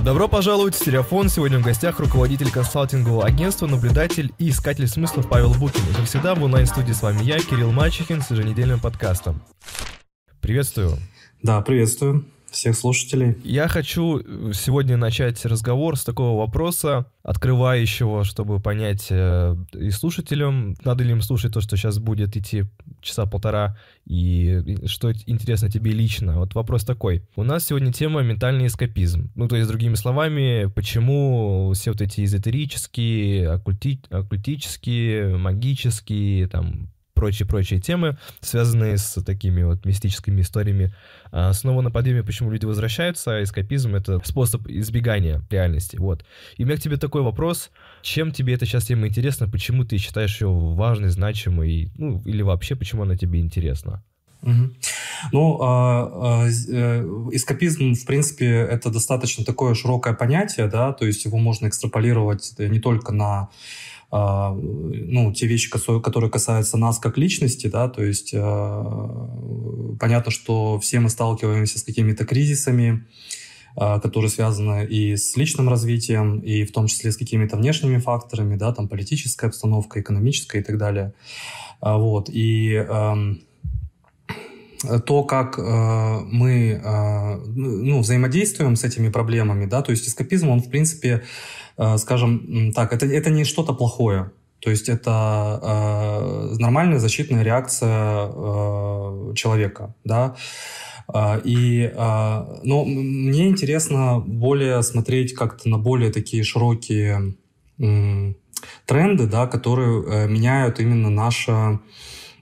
Добро пожаловать в Стереофон. Сегодня в гостях руководитель консалтингового агентства, наблюдатель и искатель смыслов Павел Букин. Как всегда, в онлайн-студии с вами я, Кирилл Мачехин, с еженедельным подкастом. Приветствую. Да, приветствую всех слушателей. Я хочу сегодня начать разговор с такого вопроса, открывающего, чтобы понять э, и слушателям, надо ли им слушать то, что сейчас будет идти часа полтора, и что интересно тебе лично. Вот вопрос такой. У нас сегодня тема ментальный эскапизм. Ну, то есть, другими словами, почему все вот эти эзотерические, оккульти... оккультические, магические, там, прочие-прочие темы, связанные с такими вот мистическими историями, а, снова на подъеме, почему люди возвращаются, а эскапизм — это способ избегания реальности, вот. И у меня к тебе такой вопрос, чем тебе эта сейчас тема интересна, почему ты считаешь ее важной, значимой, ну, или вообще, почему она тебе интересна? Ну, э, э, эскапизм, в принципе, это достаточно такое широкое понятие, да, то есть его можно экстраполировать не только на а, ну, те вещи, которые касаются нас как личности, да, то есть а, понятно, что все мы сталкиваемся с какими-то кризисами, а, которые связаны и с личным развитием, и в том числе с какими-то внешними факторами, да, там политическая обстановка, экономическая и так далее. Вот, и то, как э, мы э, ну, взаимодействуем с этими проблемами, да, то есть эскапизм, он, в принципе, скажем так, это, это не что-то плохое. То есть это э, нормальная защитная реакция э, человека, да. Э, и, э, но мне интересно более смотреть как-то на более такие широкие э, тренды, да, которые э, меняют именно наше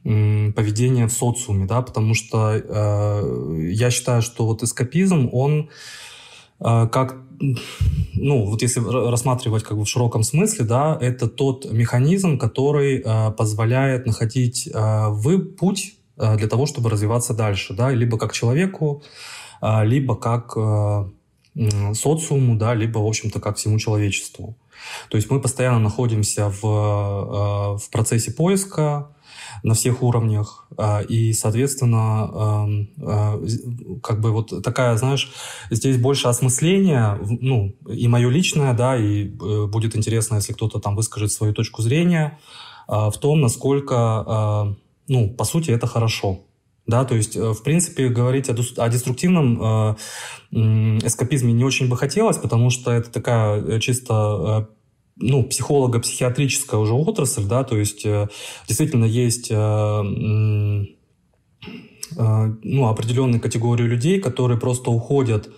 поведение в социуме, да, потому что э, я считаю, что вот эскапизм, он э, как ну, вот если рассматривать как бы в широком смысле, да, это тот механизм, который э, позволяет находить э, вы путь э, для того, чтобы развиваться дальше, да, либо как человеку, э, либо как э, социуму, да, либо, в общем-то, как всему человечеству. То есть мы постоянно находимся в, э, в процессе поиска, на всех уровнях. А, и, соответственно, а, как бы вот такая, знаешь, здесь больше осмысления, ну, и мое личное, да, и э, будет интересно, если кто-то там выскажет свою точку зрения а, в том, насколько, ну, по сути, это хорошо. Да, то есть, э, в принципе, говорить о, о деструктивном э, эскапизме не очень бы хотелось, потому что это такая э, чисто ну, психолого-психиатрическая уже отрасль, да, то есть э, действительно есть э, э, ну, определенные категории людей, которые просто уходят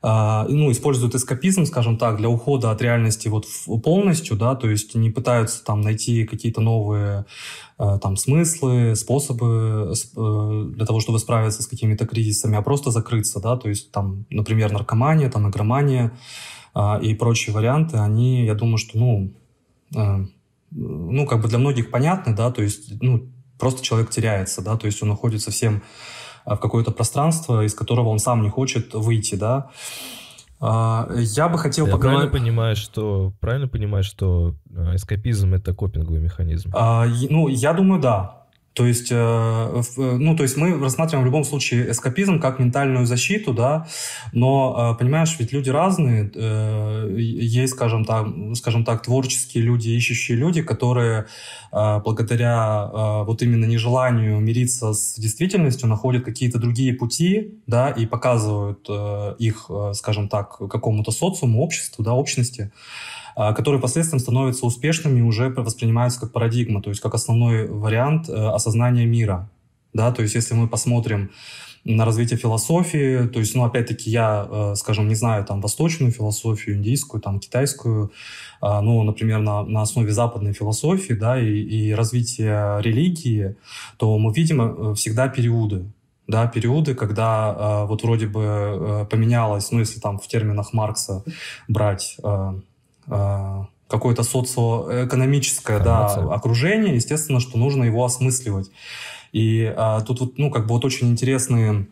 ну, используют эскапизм, скажем так, для ухода от реальности вот полностью, да, то есть не пытаются там найти какие-то новые там смыслы, способы для того, чтобы справиться с какими-то кризисами, а просто закрыться, да, то есть там, например, наркомания, там, игромания, а, и прочие варианты, они, я думаю, что, ну, э, ну, как бы для многих понятны, да, то есть, ну, просто человек теряется, да, то есть он уходит совсем а, в какое-то пространство, из которого он сам не хочет выйти, да. А, я бы хотел Я поговорить... правильно понимаешь, что правильно понимаешь, что э, эскапизм это копинговый механизм? А, ну, я думаю, да. То есть, э, ну, то есть мы рассматриваем в любом случае эскапизм как ментальную защиту, да, но, э, понимаешь, ведь люди разные, э, есть, скажем так, скажем так, творческие люди, ищущие люди, которые благодаря вот именно нежеланию мириться с действительностью находят какие-то другие пути, да, и показывают их, скажем так, какому-то социуму, обществу, да, общности, которые последствием становятся успешными и уже воспринимаются как парадигма, то есть как основной вариант э, осознания мира. Да, то есть если мы посмотрим на развитие философии, то есть, ну, опять-таки, я, э, скажем, не знаю там восточную философию, индийскую, там, китайскую, а, ну, например, на, на основе западной философии, да, и, и развития религии, то мы видим э, всегда периоды, да, периоды, когда вот вроде бы поменялось, ну, если там в терминах Маркса брать какое-то социоэкономическое да, окружение, естественно, что нужно его осмысливать. И а, тут вот, ну, как бы вот очень интересные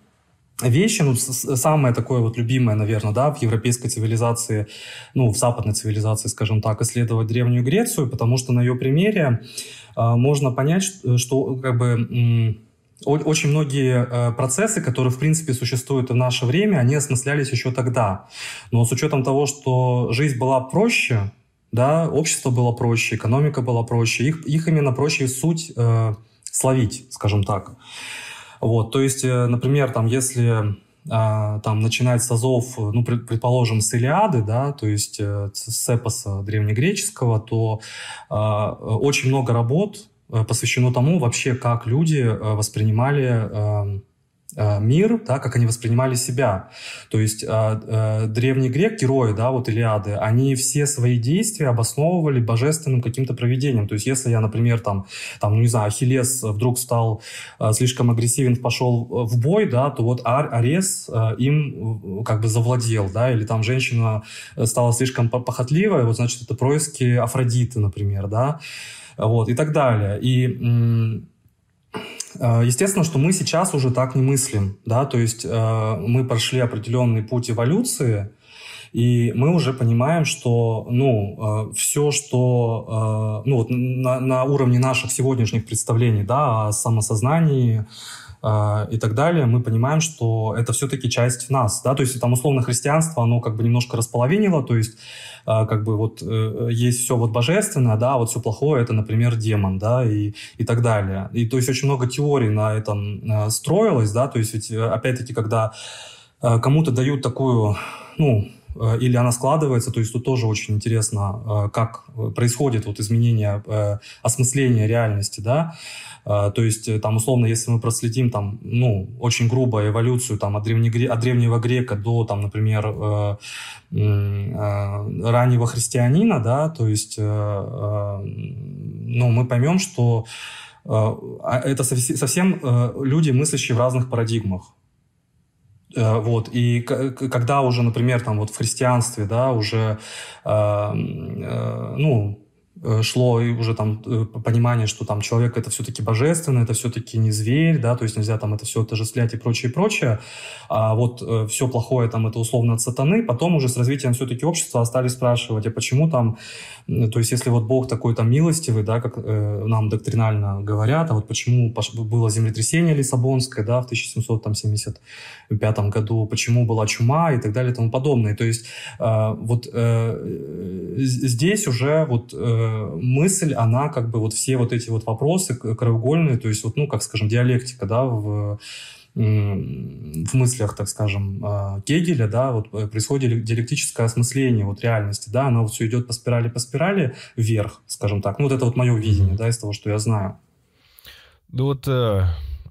вещи, ну, самое такое вот любимое, наверное, да, в европейской цивилизации, ну, в западной цивилизации, скажем так, исследовать Древнюю Грецию, потому что на ее примере а, можно понять, что, что как бы очень многие э, процессы, которые, в принципе, существуют в наше время, они осмыслялись еще тогда. Но с учетом того, что жизнь была проще, да, общество было проще, экономика была проще, их, их именно проще суть э, словить, скажем так. Вот, то есть, э, например, там, если э, там начинать с азов, ну, предположим, с Илиады, да, то есть с эпоса древнегреческого, то э, очень много работ посвящено тому вообще, как люди э, воспринимали эм, э, мир, да, как они воспринимали себя. То есть э, э, древний грек, герои, да, вот Илиады, они все свои действия обосновывали божественным каким-то проведением. То есть если я, например, там, там ну, не знаю, Ахиллес вдруг стал э, слишком агрессивен, пошел в бой, да, то вот Ар Арес э, им как бы завладел, да, или там женщина стала слишком похотливая, вот значит это происки Афродиты, например, да, вот, и так далее. И э, Естественно, что мы сейчас уже так не мыслим, да, то есть э, мы прошли определенный путь эволюции, и мы уже понимаем, что, ну, э, все, что, ну, вот на, на уровне наших сегодняшних представлений, да, о самосознании, и так далее, мы понимаем, что это все-таки часть нас, да, то есть там условно христианство, оно как бы немножко располовинило, то есть как бы вот э, есть все вот божественное, да, а вот все плохое это, например, демон, да, и, и так далее. И то есть очень много теорий на этом э, строилось, да, то есть ведь э, опять-таки, когда кому-то дают такую, ну, или она складывается, то есть тут тоже очень интересно, как происходит вот изменение осмысления реальности, да, а, то есть, э, там, условно, если мы проследим, там, ну, очень грубо эволюцию, там, от, древнегре... от древнего грека до, там, например, э, э, раннего христианина, да, то есть, э, э, ну, мы поймем, что э, а это совсем э, люди, мыслящие в разных парадигмах. Вот, и когда уже, например, там вот в христианстве, да, уже, ну, шло и уже там э, понимание, что там человек это все-таки божественно, это все-таки не зверь, да, то есть нельзя там это все отождествлять и прочее, и прочее. А вот э, все плохое там это условно от сатаны. Потом уже с развитием все-таки общества стали спрашивать, а почему там, то есть если вот Бог такой там милостивый, да, как э, нам доктринально говорят, а вот почему было землетрясение Лиссабонское, да, в 1775 году, почему была чума и так далее и тому подобное. То есть э, вот э, здесь уже вот э, мысль, она как бы вот все вот эти вот вопросы краеугольные, то есть вот, ну, как скажем, диалектика, да, в в мыслях, так скажем, а, Гегеля, да, вот э, происходит диалектическое осмысление вот реальности, да, оно вот все идет по спирали, по спирали вверх, скажем так. Ну, вот это вот мое видение, да, из того, что я знаю. Ну вот э,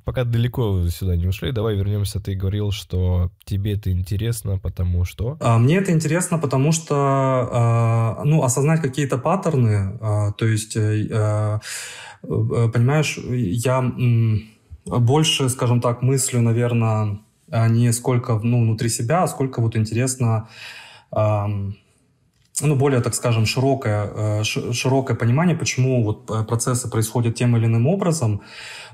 пока далеко сюда не ушли, давай вернемся. Ты говорил, что тебе это интересно, потому что... А, мне это интересно, потому что, а, ну, осознать какие-то паттерны, а, то есть, э, понимаешь, я больше, скажем так, мыслю, наверное, не сколько ну, внутри себя, а сколько вот интересно ну, более, так скажем, широкое, э, широкое понимание, почему вот э, процессы происходят тем или иным образом,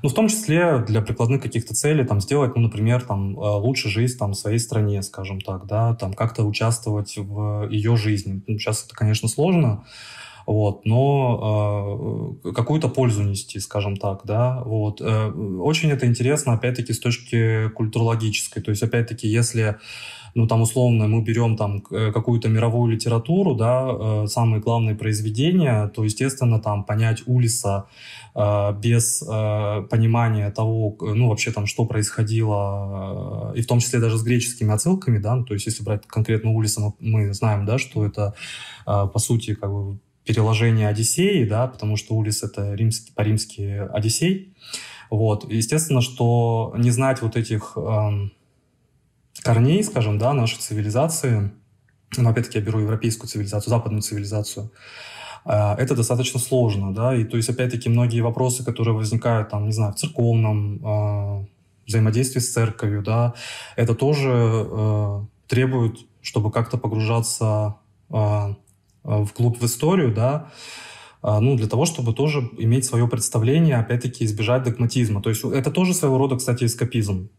ну, в том числе для прикладных каких-то целей, там, сделать, ну, например, там, э, лучше жизнь, там, в своей стране, скажем так, да, там, как-то участвовать в ее жизни. Ну, сейчас это, конечно, сложно, вот, но э, какую-то пользу нести, скажем так, да, вот. Э, очень это интересно, опять-таки, с точки культурологической, то есть, опять-таки, если ну, там, условно, мы берем там э, какую-то мировую литературу, да, э, самые главные произведения, то, естественно, там понять Улиса э, без понимания того, ну, вообще там, что происходило, и в том числе даже с греческими отсылками, да, ну, то есть если брать конкретно Улиса, мы знаем, да, что это, по сути, как бы переложение Одиссеи, да, потому что Улис — это римский, по-римски Одиссей, вот, естественно, что не знать вот этих эм, корней, скажем, да, нашей цивилизации, но опять-таки я беру европейскую цивилизацию, западную цивилизацию, а, это достаточно сложно, да, и то есть опять-таки многие вопросы, которые возникают там, не знаю, в церковном э, взаимодействии с церковью, да, это тоже э, требует, чтобы как-то погружаться э, вглубь в историю, да, ну, для того, чтобы тоже иметь свое представление, опять-таки избежать догматизма. То есть это тоже своего рода, кстати, эскапизм.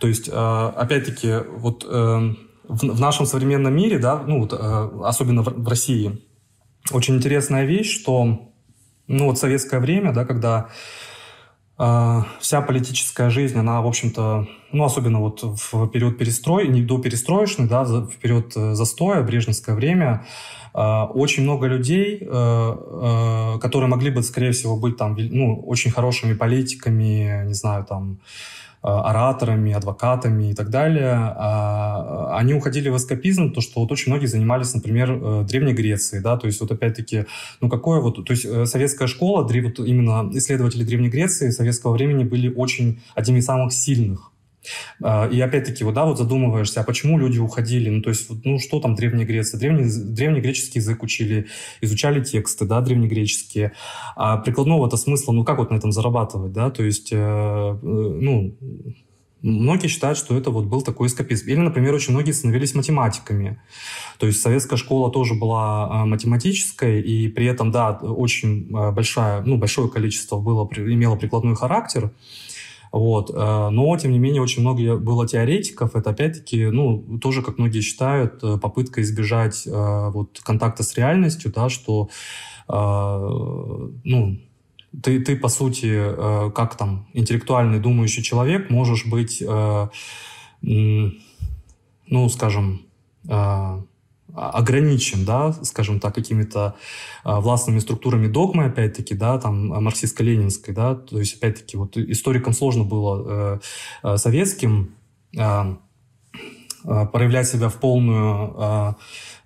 То есть, э, опять-таки, вот э, в нашем современном мире, да, ну, вот, э, особенно в России, очень интересная вещь, что, ну, вот советское время, да, когда вся политическая жизнь, она, в общем-то, ну, особенно вот в период перестрой, не до перестроечный, да, в период застоя, брежневское время, очень много людей, которые могли бы, скорее всего, быть там, ну, очень хорошими политиками, не знаю, там, ораторами, адвокатами и так далее, а, они уходили в эскапизм, то, что вот очень многие занимались, например, э, Древней Грецией, да, то есть вот опять-таки, ну какое вот, то есть э, советская школа, вот именно исследователи Древней Греции советского времени были очень одними из самых сильных и опять-таки, вот, да, вот задумываешься, а почему люди уходили? Ну, то есть, ну, что там Древняя Греция? Древний, древнегреческий язык учили, изучали тексты, да, древнегреческие. А прикладного-то смысла, ну, как вот на этом зарабатывать, да? То есть, э, э, ну, Многие считают, что это вот был такой эскапизм. Или, например, очень многие становились математиками. То есть советская школа тоже была а, математической, и при этом, да, очень а, большая, ну, большое количество было, имело прикладной характер. Вот. Э, но, тем не менее, очень много было теоретиков. Это, опять-таки, ну, тоже, как многие считают, э, попытка избежать э, вот, контакта с реальностью, да, что, ну, ты, ты, по сути, как там, интеллектуальный думающий человек, можешь быть, ну, скажем, ограничен, да, скажем так, какими-то а, властными структурами догмы, опять-таки, да, там, марксистско-ленинской, да, то есть, опять-таки, вот историкам сложно было э, э, советским э, проявлять себя в полную,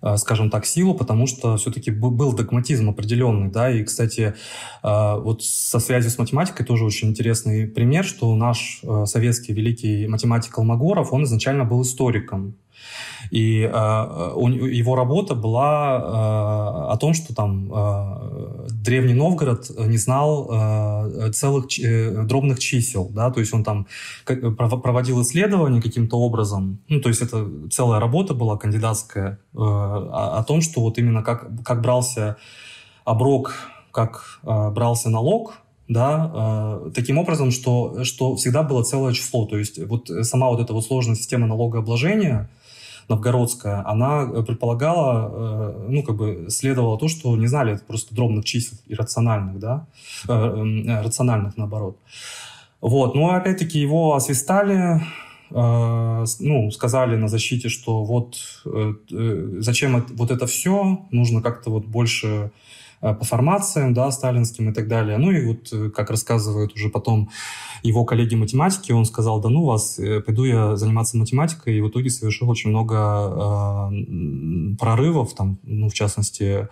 э, скажем так, силу, потому что все-таки был догматизм определенный, да, и, кстати, э, вот со связью с математикой тоже очень интересный пример, что наш э, советский великий математик Алмагоров, он изначально был историком, и э, у, его работа была э, о том, что там э, древний Новгород не знал э, целых э, дробных чисел, да, то есть он там проводил исследования каким-то образом, ну, то есть это целая работа была кандидатская э, о, о том, что вот именно как, как брался оброк, как э, брался налог, да, э, таким образом, что, что всегда было целое число. То есть вот сама вот эта вот сложная система налогообложения, новгородская, она э, предполагала, э, ну, как бы следовало то, что не знали это просто дробных чисел иррациональных, да, э, эм, рациональных, наоборот. Вот, но опять-таки его освистали, ну, сказали на защите, что вот зачем вот это все, нужно как-то вот больше по формациям, да, сталинским и так далее. Ну и вот, э, как рассказывают уже потом его коллеги математики, он сказал, да ну вас, э, пойду я заниматься математикой, и в итоге совершил очень много э, прорывов, там, ну, в частности, э,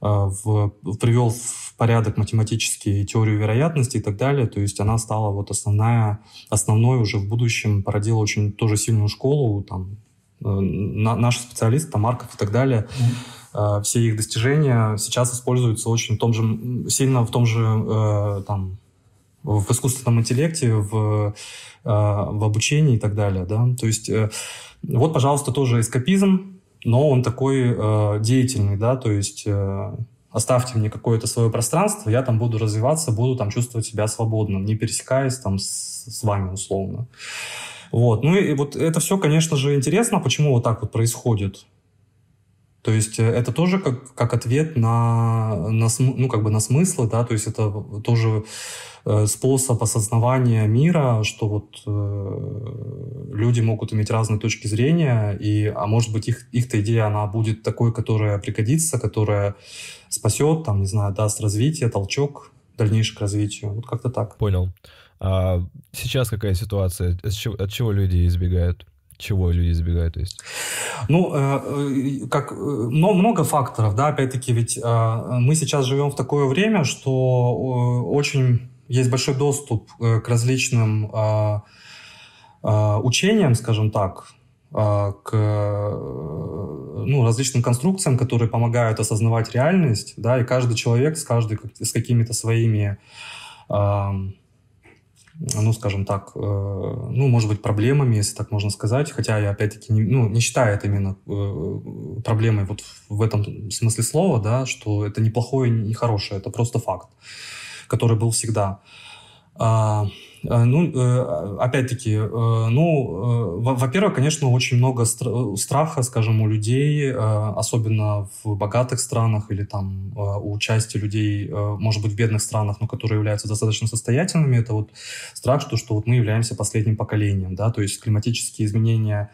в, привел в порядок математический теорию вероятности и так далее. То есть она стала вот основная, основной уже в будущем, породила очень тоже сильную школу, там, э, на, наш специалист, там, Марков и так далее. Mm-hmm Э, все их достижения сейчас используются очень в том же, сильно в том же э, там, в искусственном интеллекте, в, э, в обучении и так далее. Да? То есть вот, пожалуйста, тоже эскапизм, но он такой деятельный, да, то есть оставьте мне какое-то свое пространство, я там буду развиваться, буду там чувствовать себя свободным, не пересекаясь там с, с вами условно. Вот. Ну и вот это все, конечно же, интересно, почему вот так вот происходит. То есть э, это тоже как, как ответ на, на, ну, как бы на смыслы, да, то есть это тоже э, способ осознавания мира, что вот э, люди могут иметь разные точки зрения, и, а может быть их, их-то идея, она будет такой, которая пригодится, которая спасет, там, не знаю, даст развитие, толчок дальнейшее к развитию. Вот как-то так. Понял. А сейчас какая ситуация? От чего люди избегают? Чего люди избегают, то есть? Ну, э, э, как, но много факторов, да, опять-таки, ведь э, мы сейчас живем в такое время, что очень есть большой доступ к различным учениям, скажем так, к ну, различным конструкциям, которые помогают осознавать реальность, да, и каждый человек с, каждый, с какими-то своими ну, скажем так, э, ну, может быть, проблемами, если так можно сказать, хотя я, опять-таки, не, ну, не считаю это именно э, проблемой вот в этом смысле слова, да, что это не плохое, не хорошее, это просто факт, который был всегда. А, ну, э, опять-таки, э, ну, э, во-первых, конечно, очень много страха, скажем, у людей, особенно в богатых странах или там у части людей, может быть, в бедных странах, но которые являются достаточно состоятельными, это вот страх, что, что вот мы являемся последним поколением, да, то есть климатические изменения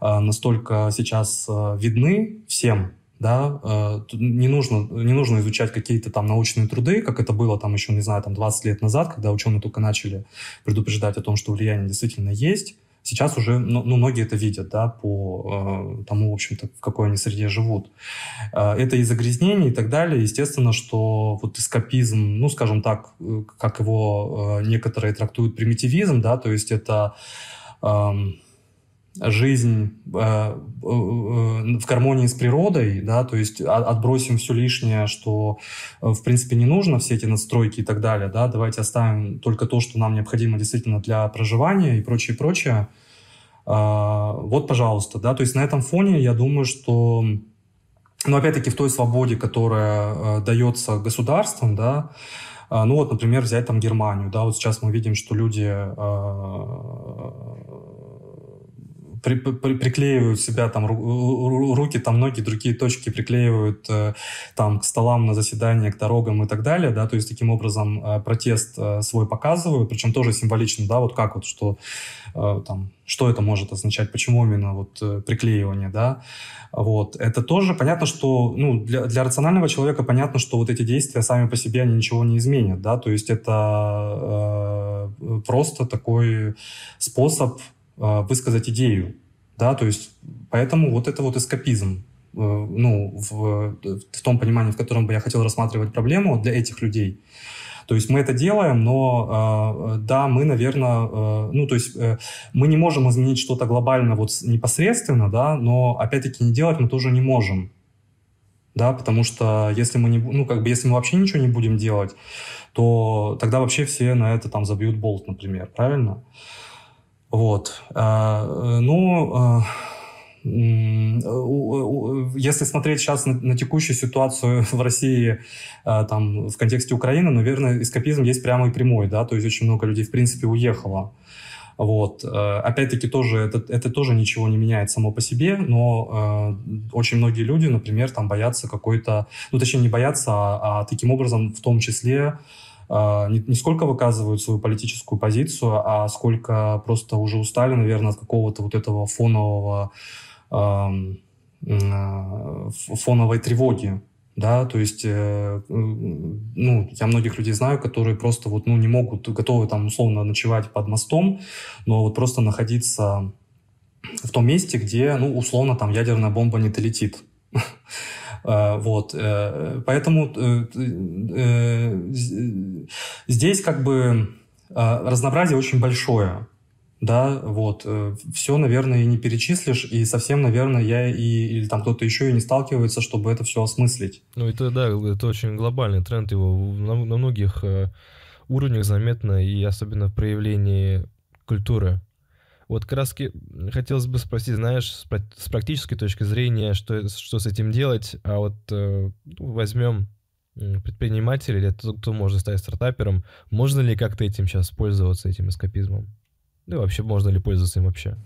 настолько сейчас видны всем, да, э, не нужно, не нужно изучать какие-то там научные труды, как это было там еще, не знаю, там 20 лет назад, когда ученые только начали предупреждать о том, что влияние действительно есть. Сейчас уже, ну, ну многие это видят, да, по э, тому, в общем-то, в какой они среде живут. Э, это и загрязнение и так далее. Естественно, что вот эскапизм, ну, скажем так, э, как его э, некоторые трактуют примитивизм, да, то есть это... Э, жизнь э, э, в гармонии с природой, да, то есть отбросим все лишнее, что э, в принципе не нужно, все эти настройки и так далее, да, давайте оставим только то, что нам необходимо действительно для проживания и прочее, прочее. Вот, пожалуйста, да, то есть на этом фоне я думаю, что, ну, опять-таки в той свободе, которая дается государством, да, ну вот, например, взять там Германию, да, вот сейчас мы видим, что люди при, при, приклеивают себя там руки, там ноги, другие точки приклеивают э, там к столам на заседания, к дорогам и так далее, да, то есть таким образом э, протест э, свой показывают, причем тоже символично, да, вот как вот, что там, что это может означать, почему именно вот приклеивание, да, вот, это тоже понятно, что, ну, для, для рационального человека понятно, что вот эти действия сами по себе, они ничего не изменят, да, то есть это э, просто такой способ высказать идею, да, то есть поэтому вот это вот эскапизм, э, ну, в, в том понимании, в котором бы я хотел рассматривать проблему для этих людей. То есть мы это делаем, но э, да, мы, наверное, э, ну, то есть мы не можем изменить что-то глобально вот непосредственно, да, но опять-таки не делать мы тоже не можем, да, потому что если мы не, ну, как бы, если мы вообще ничего не будем делать, то тогда вообще все на это там забьют болт, например, правильно? Вот. А, ну, а, если смотреть сейчас на, текущую ситуацию в России а, там, в контексте Украины, наверное, эскапизм есть прямой и прямой, да, то есть очень много людей, в принципе, уехало. Вот. Опять-таки, тоже это, это тоже ничего не меняет само по себе, но э, очень многие люди, например, там боятся какой-то, ну, точнее, не боятся, а, а таким образом в том числе а, не, не сколько выказывают свою политическую позицию, а сколько просто уже устали, наверное, от какого-то вот этого фонового э, фоновой тревоги, да, то есть, э, ну, я многих людей знаю, которые просто вот, ну, не могут, готовы там условно ночевать под мостом, но вот просто находиться в том месте, где, ну, условно, там ядерная бомба не долетит. Э, вот, э, поэтому э, здесь как бы разнообразие очень большое да, вот, все, наверное, и не перечислишь, и совсем, наверное, я и, или там кто-то еще и не сталкивается, чтобы это все осмыслить. Ну, это, да, это очень глобальный тренд, его на, на многих уровнях заметно, и особенно в проявлении культуры. Вот раз хотелось бы спросить, знаешь, с практической точки зрения, что, что с этим делать, а вот э, ну, возьмем предпринимателя или тот, кто может стать стартапером, можно ли как-то этим сейчас пользоваться, этим эскапизмом? Да вообще, можно ли пользоваться им вообще?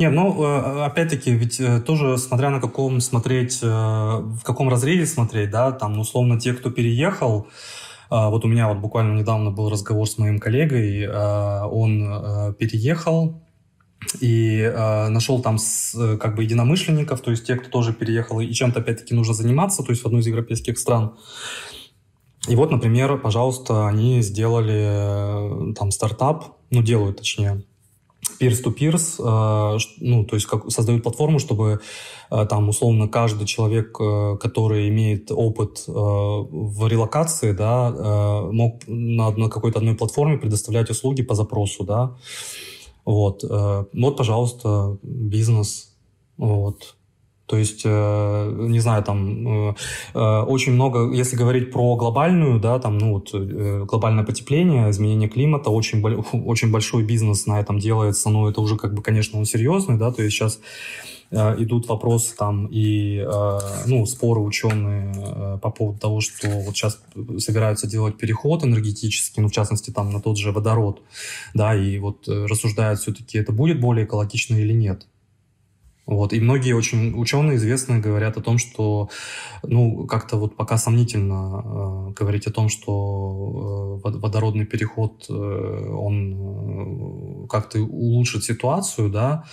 Не, ну, э, опять-таки, ведь э, тоже, смотря на каком смотреть, в каком разрезе смотреть, да, там, условно, те, кто переехал, вот у меня вот буквально недавно был разговор с моим коллегой, а, он а, переехал и нашел там как бы единомышленников, то есть те, кто тоже переехал и чем-то опять-таки нужно заниматься, то есть в одну из европейских стран. И вот, например, пожалуйста, они сделали там стартап, ну делают точнее, peer-to-peers, э, ну, то есть как, создают платформу, чтобы э, там условно каждый человек, э, который имеет опыт в релокации, да, мог на, на какой-то одной платформе предоставлять услуги по запросу, да. Вот, вот, пожалуйста, бизнес, вот. То есть, э, не знаю, там э, э, очень много, если говорить про глобальную, да, там, ну вот глобальное потепление, изменение климата, очень, очень большой бизнес на этом делается, но это уже как бы, конечно, он серьезный, да, то есть сейчас идут вопросы там и, ну, споры ученые по поводу того, что вот сейчас собираются делать переход энергетический, ну, в частности, там, на тот же водород, да, и вот рассуждают все-таки, это будет более экологично или нет. Вот. И многие очень ученые известные говорят о том, что ну, как-то вот пока сомнительно э, говорить о том, что э, водородный переход, э, он э, как-то улучшит ситуацию, да,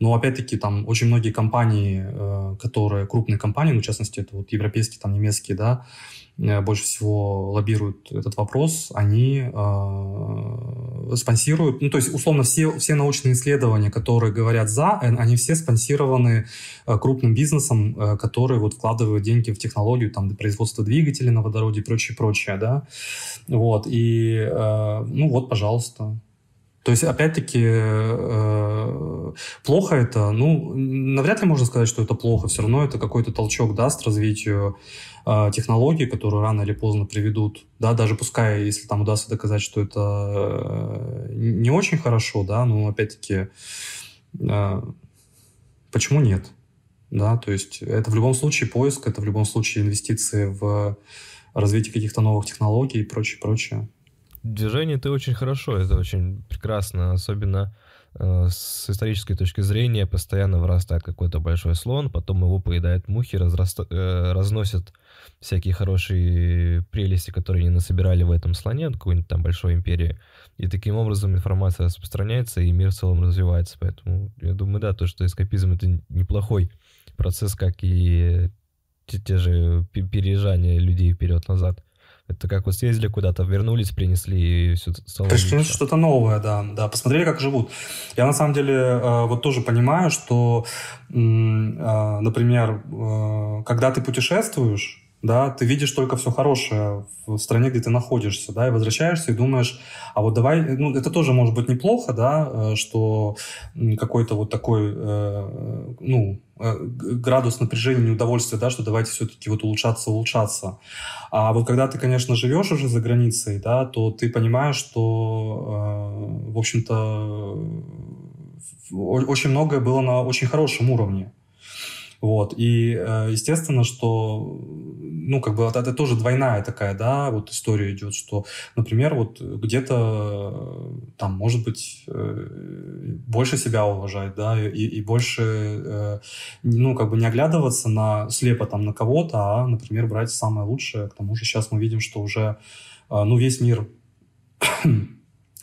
но опять-таки там очень многие компании, э, которые, крупные компании, ну, в частности, это вот европейские, там, немецкие, да, Э, больше всего лоббируют этот вопрос, они э, спонсируют, ну то есть условно все, все научные исследования, которые говорят за, они все спонсированы э, крупным бизнесом, э, который вот вкладывает деньги в технологию, там, до производства двигателей на водороде и прочее, прочее, да, вот, и, э, ну вот, пожалуйста, то есть, опять-таки, э, плохо это, ну, навряд ли можно сказать, что это плохо, все равно это какой-то толчок даст развитию э, технологий, которые рано или поздно приведут, да, даже пускай, если там удастся доказать, что это э, не очень хорошо, да, но опять-таки, почему нет? Да, то есть это в любом случае поиск, это в любом случае инвестиции в развитие каких-то новых технологий и прочее, прочее. Движение ты очень хорошо, это очень прекрасно, особенно э, с исторической точки зрения. Постоянно вырастает какой-то большой слон, потом его поедают мухи, разраста, э, разносят всякие хорошие прелести, которые они насобирали в этом слоне, какой-нибудь там большой империи, и таким образом информация распространяется, и мир в целом развивается, поэтому я думаю, да, то, что эскапизм — это неплохой процесс, как и те, те же переезжания людей вперед-назад. Это как вот съездили куда-то, вернулись, принесли и все стало Пришли что-то новое, да, да, посмотрели, как живут. Я на самом деле э, вот тоже понимаю, что, э, например, э, когда ты путешествуешь, да, ты видишь только все хорошее в стране, где ты находишься, да, и возвращаешься и думаешь, а вот давай, ну, это тоже может быть неплохо, да, э, что какой-то вот такой, э, ну, э, градус напряжения, неудовольствия, да, что давайте все-таки вот улучшаться, улучшаться. А вот когда ты, конечно, живешь уже за границей, да, то ты понимаешь, что, в общем-то, очень многое было на очень хорошем уровне. Вот. И, э, естественно, что, ну, как бы это тоже двойная такая, да, вот история идет, что, например, вот где-то там, может быть, э, больше себя уважать, да, и, и больше, э, ну, как бы не оглядываться на слепо там на кого-то, а, например, брать самое лучшее. К тому же сейчас мы видим, что уже, ну, весь мир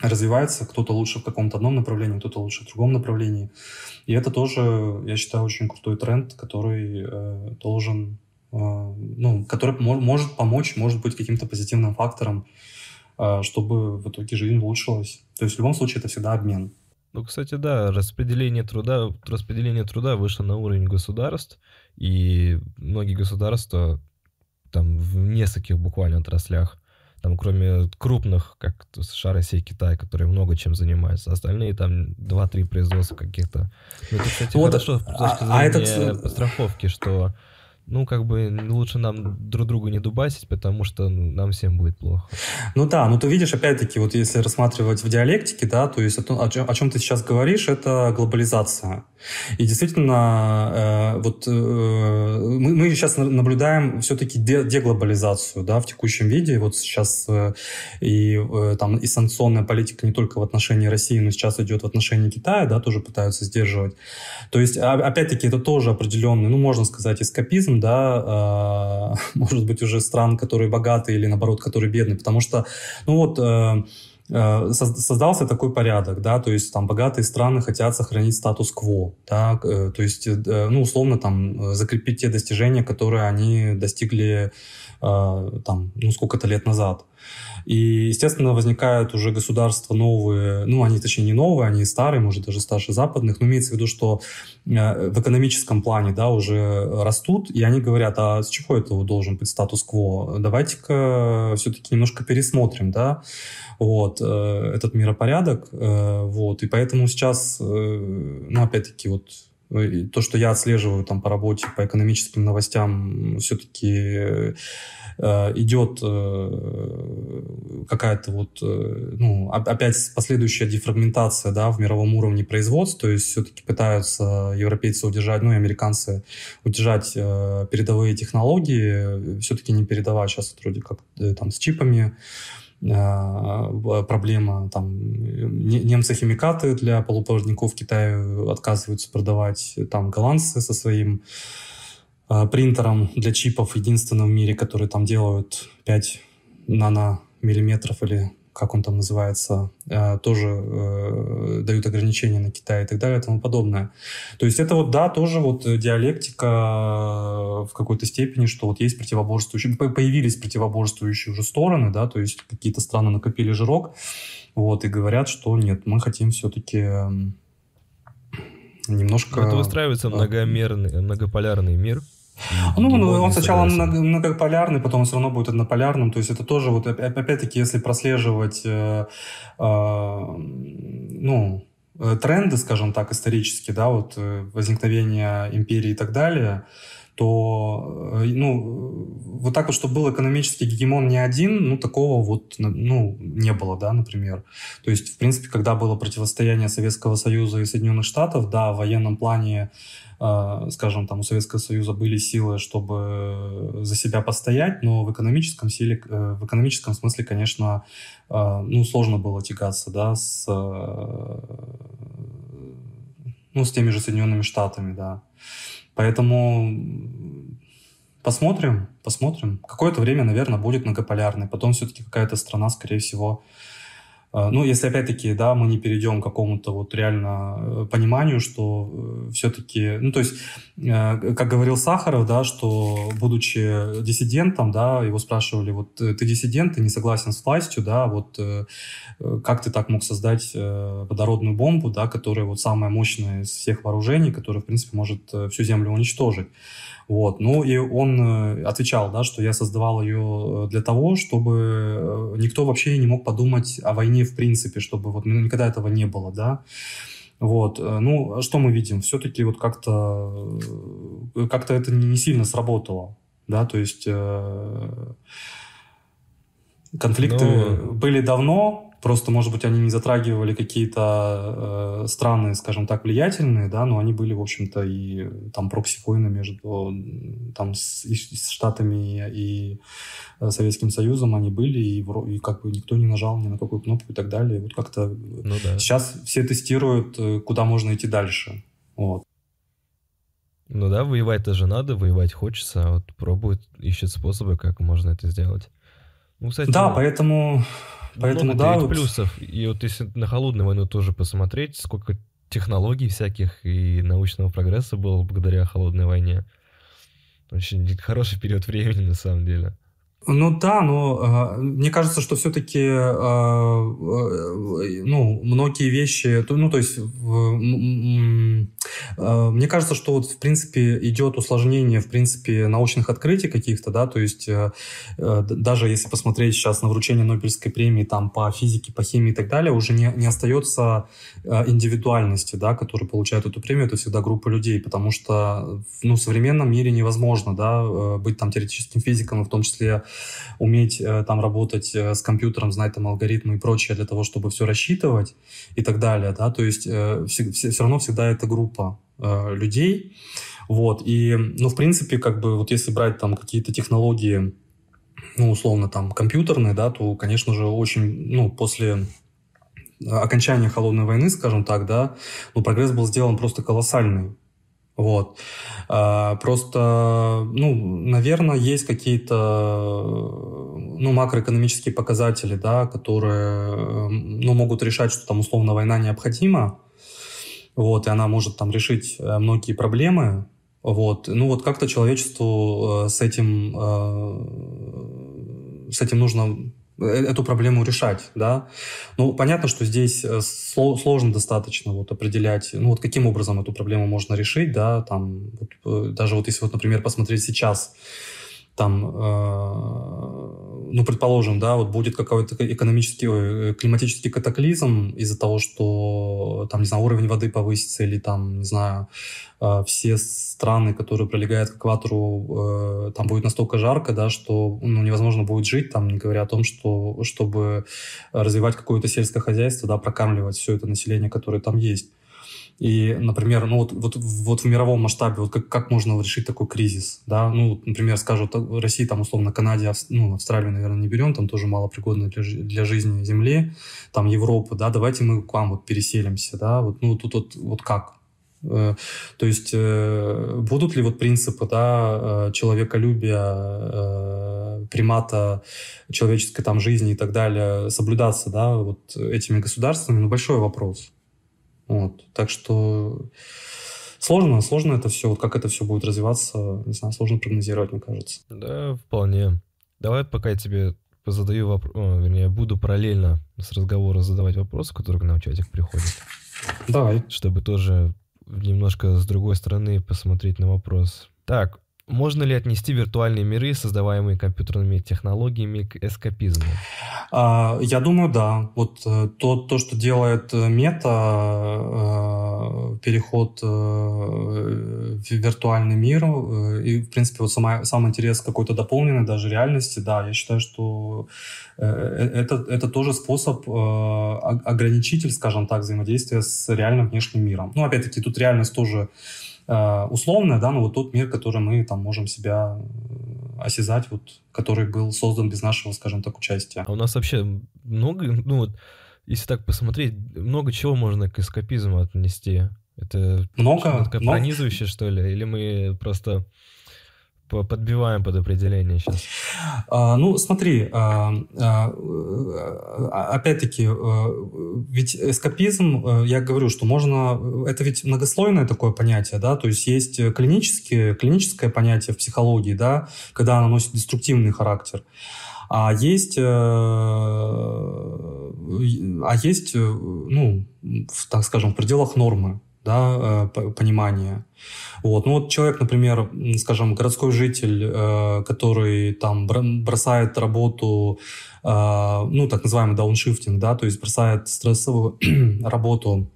развивается, кто-то лучше в каком-то одном направлении, кто-то лучше в другом направлении. И это тоже, я считаю, очень крутой тренд, который э, должен, э, ну, который мо- может помочь, может быть каким-то позитивным фактором, э, чтобы в итоге жизнь улучшилась. То есть в любом случае это всегда обмен. Ну, кстати, да, распределение труда, распределение труда вышло на уровень государств, и многие государства там в нескольких буквально отраслях там кроме крупных, как США, Россия, Китай, которые много чем занимаются, остальные там 2-3 производства каких-то. Ну, это, кстати, вот, хорошо а, а а страховки, что ну, как бы лучше нам друг друга не дубасить, потому что ну, нам всем будет плохо. Ну да, ну ты видишь, опять-таки, вот если рассматривать в диалектике, да, то есть о, о, чем, о чем ты сейчас говоришь, это глобализация. И действительно, э, вот э, мы, мы сейчас наблюдаем все-таки де, деглобализацию, да, в текущем виде. Вот сейчас э, и э, там и санкционная политика не только в отношении России, но сейчас идет в отношении Китая, да, тоже пытаются сдерживать. То есть, а, опять-таки, это тоже определенный, ну, можно сказать, эскапизм, да, э, может быть, уже стран, которые богатые или, наоборот, которые бедные, потому что, ну вот, э, э создался такой порядок, да, то есть там богатые страны хотят сохранить статус-кво, да, э, то есть, ну, условно, там, закрепить те достижения, которые они достигли, там, ну, сколько-то лет назад. И, естественно, возникают уже государства новые, ну, они, точнее, не новые, они старые, может, даже старше западных, но имеется в виду, что э, в экономическом плане, да, уже растут, и они говорят, а с чего это должен быть статус-кво? Давайте-ка все-таки немножко пересмотрим, да, вот, э, этот миропорядок, э, вот, и поэтому сейчас, ну, опять-таки, вот, то, что я отслеживаю там по работе, по экономическим новостям, все-таки идет э, какая-то вот, э, ну, опять последующая дефрагментация, да, в мировом уровне производства, то есть все-таки пытаются европейцы удержать, ну, и американцы удержать передовые технологии, все-таки не передавать сейчас вроде как там с чипами, проблема. Там, немцы химикаты для полупроводников Китаю отказываются продавать, там голландцы со своим Э, принтером для чипов, единственным в мире, который там делают 5 наномиллиметров или как он там называется, э, тоже э, дают ограничения на Китай и так далее и тому подобное. То есть это вот, да, тоже вот диалектика в какой-то степени, что вот есть противоборствующие, появились противоборствующие уже стороны, да, то есть какие-то страны накопили жирок, вот, и говорят, что нет, мы хотим все-таки эм, немножко... Это выстраивается многомерный, многополярный мир, ну, ну он сначала много, многополярный, потом все равно будет однополярным. То есть это тоже вот опять-таки, если прослеживать, э, э, ну, э, тренды, скажем так, исторические, да, вот э, возникновение империи и так далее, то, э, ну, вот так вот, чтобы был экономический гегемон не один, ну, такого вот, ну, не было, да, например. То есть, в принципе, когда было противостояние Советского Союза и Соединенных Штатов, да, в военном плане а, скажем, там у Советского Союза были силы, чтобы за себя постоять, но в экономическом, силе, э, в экономическом смысле, конечно, а, ну, сложно было тягаться, да, с, э, ну, с теми же Соединенными Штатами, да. Поэтому посмотрим, посмотрим. Какое-то время, наверное, будет многополярный. Потом все-таки какая-то страна, скорее всего, а, ну, если опять-таки, да, мы не перейдем к какому-то вот реально э, пониманию, что э, все-таки, ну, то есть, э, как говорил Сахаров, да, что будучи диссидентом, да, его спрашивали, вот ты диссидент, ты не согласен с властью, да, вот как ты так мог создать водородную бомбу, да, которая вот самая мощная из всех вооружений, которая, в принципе, может всю Землю уничтожить. Вот. Ну и он э, отвечал, да, что я создавал ее э, для того, чтобы э, никто вообще не мог подумать о войне в принципе, чтобы вот ну, никогда этого не было, да. Вот. Ну, что мы видим? Все-таки вот как-то как это не сильно сработало, да, то есть конфликты Но... были давно, Просто, может быть, они не затрагивали какие-то э, страны, скажем так, влиятельные, да, но они были, в общем-то, и там прокси-войны между там с, и, с Штатами и э, Советским Союзом они были, и, и как бы никто не нажал ни на какую кнопку и так далее. Вот как-то ну, да. сейчас все тестируют, э, куда можно идти дальше. Вот. Ну да, воевать тоже надо, воевать хочется, а вот пробуют, ищут способы, как можно это сделать. Ну, кстати, да, поэтому Поэтому, да, вот... плюсов. И вот если на холодную войну тоже посмотреть, сколько технологий всяких и научного прогресса было благодаря холодной войне. Очень хороший период времени, на самом деле. Ну да, но э, мне кажется, что все-таки э, э, ну, многие вещи, ну то есть э, мне кажется, что вот в принципе идет усложнение в принципе научных открытий каких-то, да, то есть э, э, даже если посмотреть сейчас на вручение Нобелевской премии там по физике, по химии и так далее, уже не, не остается э, индивидуальности, да, которые получают эту премию, это всегда группа людей, потому что ну, в современном мире невозможно, да, э, быть там теоретическим физиком, в том числе уметь э, там работать э, с компьютером, знать там алгоритмы и прочее для того, чтобы все рассчитывать и так далее, да, то есть э, все, все, все равно всегда это группа людей, вот, и, ну, в принципе, как бы, вот если брать там какие-то технологии, ну, условно, там, компьютерные, да, то, конечно же, очень, ну, после окончания холодной войны, скажем так, да, ну, прогресс был сделан просто колоссальный. Вот. А, просто, ну, наверное, есть какие-то ну, макроэкономические показатели, да, которые ну, могут решать, что там условно война необходима, вот, и она может там решить э, многие проблемы, вот, ну вот как-то человечеству э, с этим, э, с этим нужно эту проблему решать, да. Ну, понятно, что здесь э, сложно достаточно вот определять, ну, вот каким образом эту проблему можно решить, да, там, вот, э, даже вот если вот, например, посмотреть сейчас, там, э, ну, предположим, да, вот будет какой-то экономический, э, климатический катаклизм из-за того, что, там, не знаю, уровень воды повысится или, там, не знаю, э, все страны, которые прилегают к экватору, там будет настолько жарко, да, что, ну, невозможно будет жить, там, не говоря о том, что, чтобы развивать какое-то сельское хозяйство, да, прокармливать все это население, которое там есть. И, например, ну вот, вот, вот в мировом масштабе, вот как, как можно решить такой кризис, да, ну, например, скажут, России, там, условно, Канаде, ну, Австралию, наверное, не берем, там тоже мало пригодно для, для жизни Земли, там, Европа, да, давайте мы к вам вот переселимся, да, вот, ну, тут вот, вот как, э, то есть э, будут ли вот принципы да, э, человеколюбия, примата человеческой там жизни и так далее соблюдаться да, вот этими государствами? Ну, большой вопрос. Вот. Так что сложно, сложно это все. Вот как это все будет развиваться, не знаю, сложно прогнозировать, мне кажется. Да, вполне. Давай пока я тебе задаю вопрос, вернее, буду параллельно с разговором задавать вопросы, которые к нам в чатик приходят. Давай. Чтобы тоже немножко с другой стороны посмотреть на вопрос. Так, можно ли отнести виртуальные миры, создаваемые компьютерными технологиями, к эскапизму? А, я думаю, да. Вот э, то, то что делает э, мета, э, переход в виртуальный мир, и, в принципе, вот сама, сам интерес какой-то дополненной даже реальности, да, я считаю, что это, это тоже способ ограничитель, скажем так, взаимодействия с реальным внешним миром. Ну, опять-таки, тут реальность тоже Э, условное, да, но вот тот мир, который мы там можем себя э, осязать, вот, который был создан без нашего, скажем так, участия. А у нас вообще много, ну вот, если так посмотреть, много чего можно к эскапизму отнести. Это много, что пронизывающее, что ли? Или мы просто подбиваем под определение сейчас? А, ну, смотри, а, а, опять-таки, ведь эскапизм, я говорю, что можно, это ведь многослойное такое понятие, да, то есть есть клинические, клиническое понятие в психологии, да, когда оно носит деструктивный характер. А есть, э, а есть, ну, так скажем, в пределах нормы да, э, понимания. Вот. Ну вот человек, например, скажем, городской житель, э, который там бросает работу, э, ну так называемый дауншифтинг, да, то есть бросает стрессовую работу,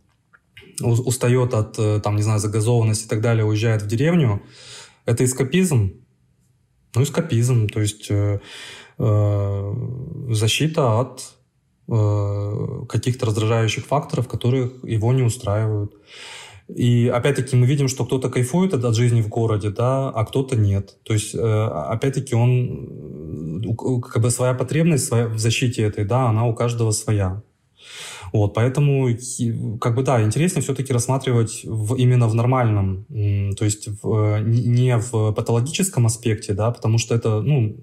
устает от, там, не знаю, загазованности и так далее, уезжает в деревню, это эскапизм. Ну, эскапизм, то есть защита от каких-то раздражающих факторов, которые его не устраивают. И опять-таки мы видим, что кто-то кайфует от жизни в городе, да, а кто-то нет. То есть, э, опять-таки, он как бы своя потребность своя, в защите этой, да, она у каждого своя. Вот, поэтому, как бы, да, интереснее все-таки рассматривать в, именно в нормальном, то есть в, не в патологическом аспекте, да, потому что это, ну,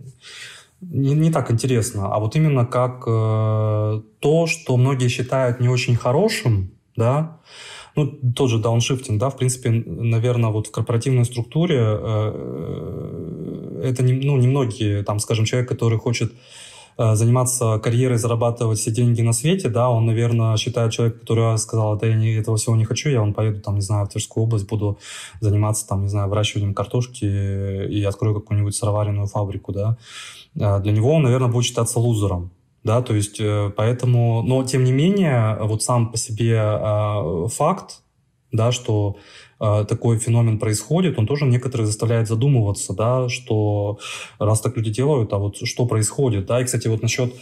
не, не так интересно, а вот именно как э, то, что многие считают не очень хорошим, да, ну, тот же дауншифтинг, да, в принципе, наверное, вот в корпоративной структуре э, э, это не, ну, немногие, там, скажем, человек, который хочет э, заниматься карьерой, зарабатывать все деньги на свете, да, он, наверное, считает человек, который сказал, да я не, этого всего не хочу, я он поеду, там, не знаю, в Тверскую область, буду заниматься, там, не знаю, выращиванием картошки и открою какую-нибудь сыроваренную фабрику, да, а, для него он, наверное, будет считаться лузером. Да, то есть э, поэтому, но тем не менее, вот сам по себе э, факт, да, что э, такой феномен происходит, он тоже некоторые заставляет задумываться, да, что раз так люди делают, а вот что происходит, да, и, кстати, вот насчет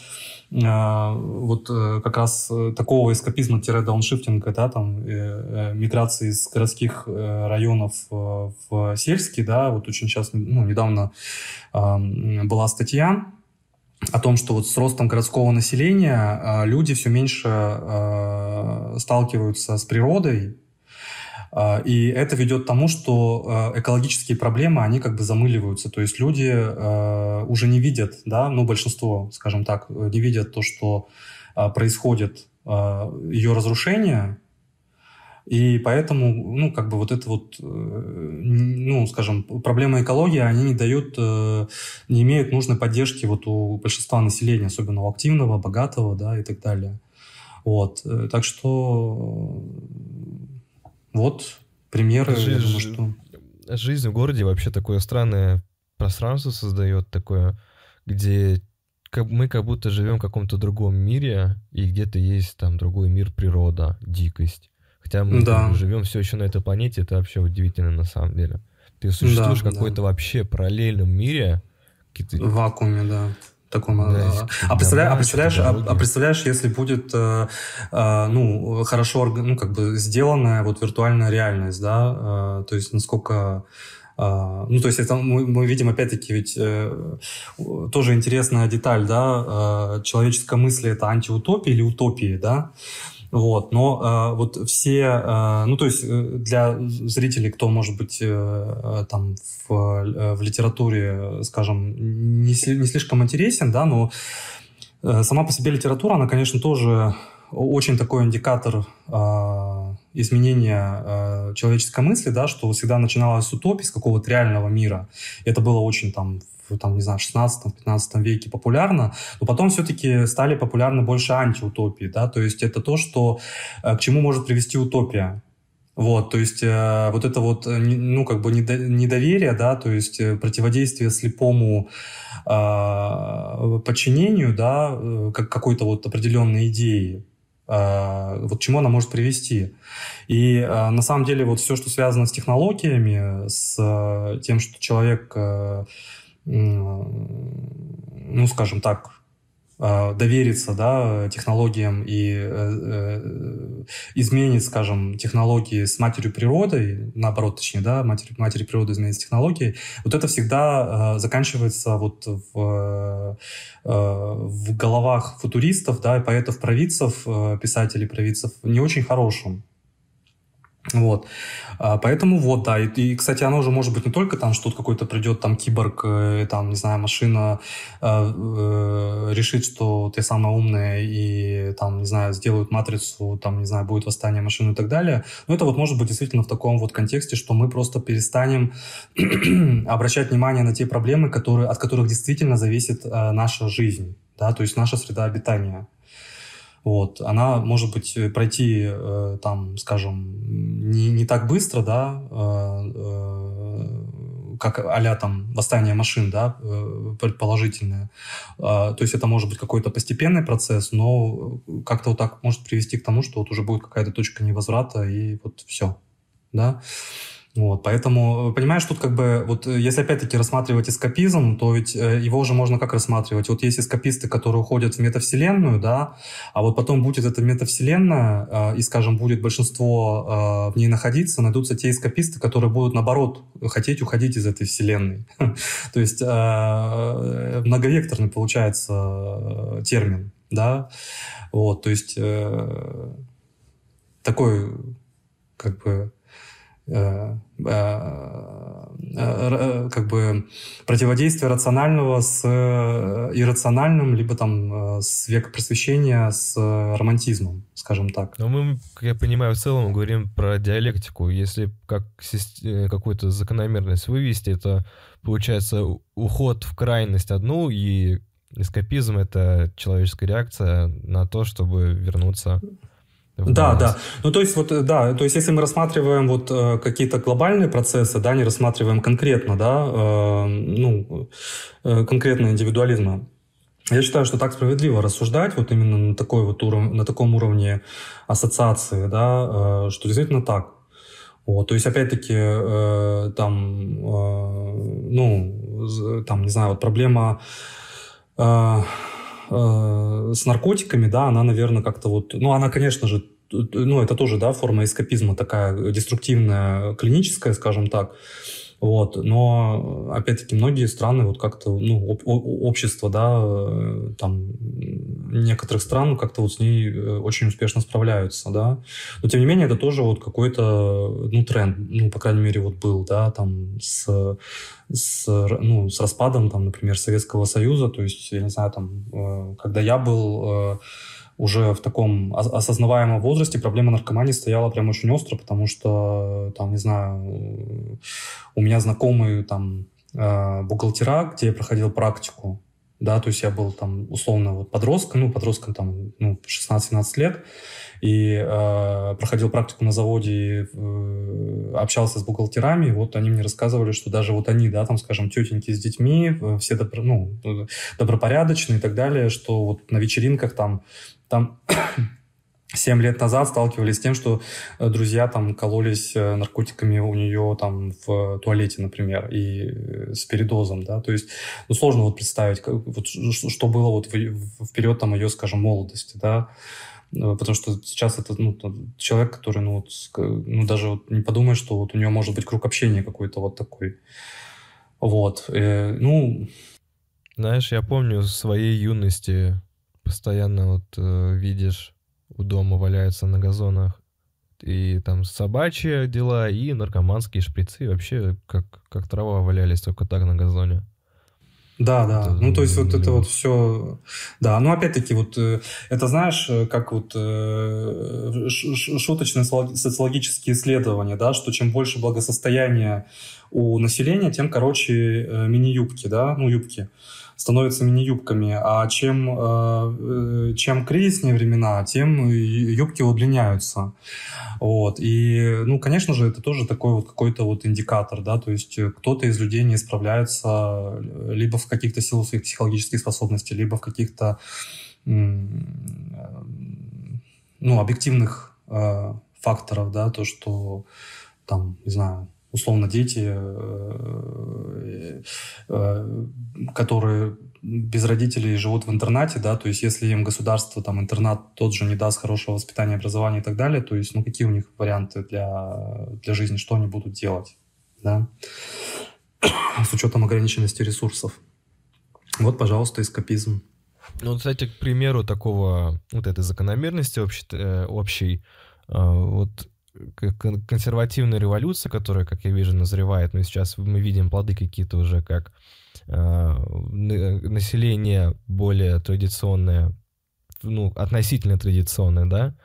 вот э, как раз такого эскапизма-дауншифтинга, да, там, э, миграции из городских районов в сельские, да, вот очень сейчас, ну, недавно была статья о том, что вот с ростом городского населения люди все меньше сталкиваются с природой, и это ведет к тому, что экологические проблемы, они как бы замыливаются. То есть люди уже не видят, да, ну, большинство, скажем так, не видят то, что происходит ее разрушение, и поэтому, ну, как бы вот это вот, э, ну, скажем, проблема экологии, они не дают, э, не имеют нужной поддержки вот у большинства населения, особенно у активного, богатого, да, и так далее. Вот, э, так что вот примеры, жизнь, я думаю, что... Жизнь в городе вообще такое странное пространство создает такое, где мы как будто живем в каком-то другом мире, и где-то есть там другой мир, природа, дикость. Хотя мы да. живем все еще на этой планете, это вообще удивительно на самом деле. Ты существуешь да, в какой-то да. вообще параллельном мире. В вакууме, да. Таком, да, а, представляешь, а, представляешь, а, а представляешь, если будет э, э, ну, хорошо ну, как бы сделанная вот виртуальная реальность, да, э, то есть насколько Uh, ну, то есть это мы, мы видим, опять-таки, ведь э, тоже интересная деталь, да, э, человеческая мысль — это антиутопия или утопия, да, вот, но э, вот все, э, ну то есть э, для зрителей, кто может быть э, э там в, э, в литературе, скажем, не, не слишком интересен, да, но э, сама по себе литература, она, конечно, тоже очень такой индикатор э, изменения э, человеческой мысли, да, что всегда начиналось с утопии, с какого-то реального мира. Это было очень там там, не знаю, в 16-15 веке популярно, но потом все-таки стали популярны больше антиутопии, да, то есть это то, что, э, к чему может привести утопия. Вот, то есть э, вот это вот, э, ну, как бы недоверие, да, то есть э, противодействие слепому э, подчинению, да, как какой-то вот определенной идеи, э, вот чему она может привести. И э, на самом деле вот все, что связано с технологиями, с э, тем, что человек... Э, ну, скажем так, а, довериться да, технологиям и э, э, изменить, скажем, технологии с матерью природой, наоборот, точнее, да, матерь, матери природы изменить технологии, вот это всегда э, заканчивается вот в, э, в головах футуристов, да, поэтов-провидцев, э, писателей-провидцев не очень хорошим. Вот. А, поэтому вот, да. И, и, кстати, оно уже может быть не только там, что какой-то придет там киборг, э, там, не знаю, машина э, э, решит, что ты самая умная и там, не знаю, сделают матрицу, там, не знаю, будет восстание машины и так далее. Но это вот может быть действительно в таком вот контексте, что мы просто перестанем обращать внимание на те проблемы, которые, от которых действительно зависит э, наша жизнь, да, то есть наша среда обитания. Вот, она может быть э, пройти э, там, скажем, не, не так быстро, да, э, э, как а там восстание машин, да, э, предположительное. Э, то есть это может быть какой-то постепенный процесс, но как-то вот так может привести к тому, что вот уже будет какая-то точка невозврата и вот все, да. Вот, поэтому, понимаешь, тут как бы, вот э, если опять-таки рассматривать эскапизм, то ведь э, его уже можно как рассматривать? Вот есть эскаписты, которые уходят в метавселенную, да, а вот потом будет эта метавселенная, э, и, скажем, будет большинство в ней находиться, найдутся те эскаписты, которые будут, наоборот, хотеть уходить из этой вселенной. То есть многовекторный получается термин, да, вот, то есть такой, как бы, Э, э, э, как бы противодействие рационального с иррациональным, либо там с века просвещения с романтизмом, скажем так. Но мы, как я понимаю, в целом говорим про диалектику. Если как какую-то закономерность вывести, это получается уход в крайность одну и эскапизм — это человеческая реакция на то, чтобы вернуться да, да. Ну, то есть, вот, э, да, то есть, если мы рассматриваем вот э, какие-то глобальные процессы, да, не рассматриваем конкретно, да, э, ну, э, конкретно индивидуализма, я считаю, что так справедливо рассуждать вот именно на, такой вот уров... на таком уровне ассоциации, да, э, что действительно так. Вот, то есть, опять-таки, э, там, э, ну, там, не знаю, вот проблема э, э, с наркотиками, да, она, наверное, как-то вот, ну, она, конечно же, ну, это тоже, да, форма эскапизма такая деструктивная, клиническая, скажем так. Вот. Но, опять-таки, многие страны, вот как-то, ну, об, общество, да, э, там, некоторых стран как-то вот с ней э, очень успешно справляются, да. Но, тем не менее, это тоже вот какой-то, ну, тренд, ну, по крайней мере, вот был, да, там, с, с, ну, с распадом, там, например, Советского Союза, то есть, я не знаю, там, э, когда я был уже в таком осознаваемом возрасте проблема наркомании стояла прям очень остро, потому что, там, не знаю, у меня знакомые там э, бухгалтера, где я проходил практику, да, то есть я был там условно вот подростком, ну, подростком там, ну, 16-17 лет, и э, проходил практику на заводе, э, общался с бухгалтерами, и вот они мне рассказывали, что даже вот они, да, там, скажем, тетеньки с детьми, э, все добро, ну, добропорядочные и так далее, что вот на вечеринках там, там 7 лет назад сталкивались с тем, что э, друзья там кололись э, наркотиками у нее там в туалете, например, и э, с передозом, да, то есть ну, сложно вот представить, как, вот, что было вот в, в период там ее, скажем, молодости, да, потому что сейчас это ну, человек, который, ну, вот, ну, даже вот не подумает, что вот у нее может быть круг общения какой-то вот такой. Вот. Э, ну... Знаешь, я помню в своей юности постоянно вот э, видишь у дома валяются на газонах. И там собачьи дела, и наркоманские шприцы. И вообще, как, как трава валялись только так на газоне. Да, да. Это, ну, то есть вот это вот все... Да, ну, опять-таки, вот э, это, знаешь, э, как вот э, шуточные социологические исследования, да, что чем больше благосостояния у населения, тем короче мини-юбки, да, ну, юбки становятся мини-юбками, а чем, э, э, чем кризисные времена, тем юбки удлиняются. Вот. И, ну, конечно же, это тоже такой вот какой-то вот индикатор, да, то есть кто-то из людей не справляется либо в каких-то силах своих психологических способностей, либо в каких-то ну, объективных э, факторов, да, то, что там, не знаю, условно дети, э, э, которые без родителей живут в интернате, да, то есть если им государство, там, интернат тот же не даст хорошего воспитания, образования и так далее, то есть, ну, какие у них варианты для, для жизни, что они будут делать, да, с учетом ограниченности ресурсов. Вот, пожалуйста, эскапизм. Ну, кстати, к примеру такого, вот этой закономерности общей, э, общей вот консервативная революция, которая, как я вижу, назревает, но сейчас мы видим плоды какие-то уже, как э, население более традиционное, ну, относительно традиционное, да,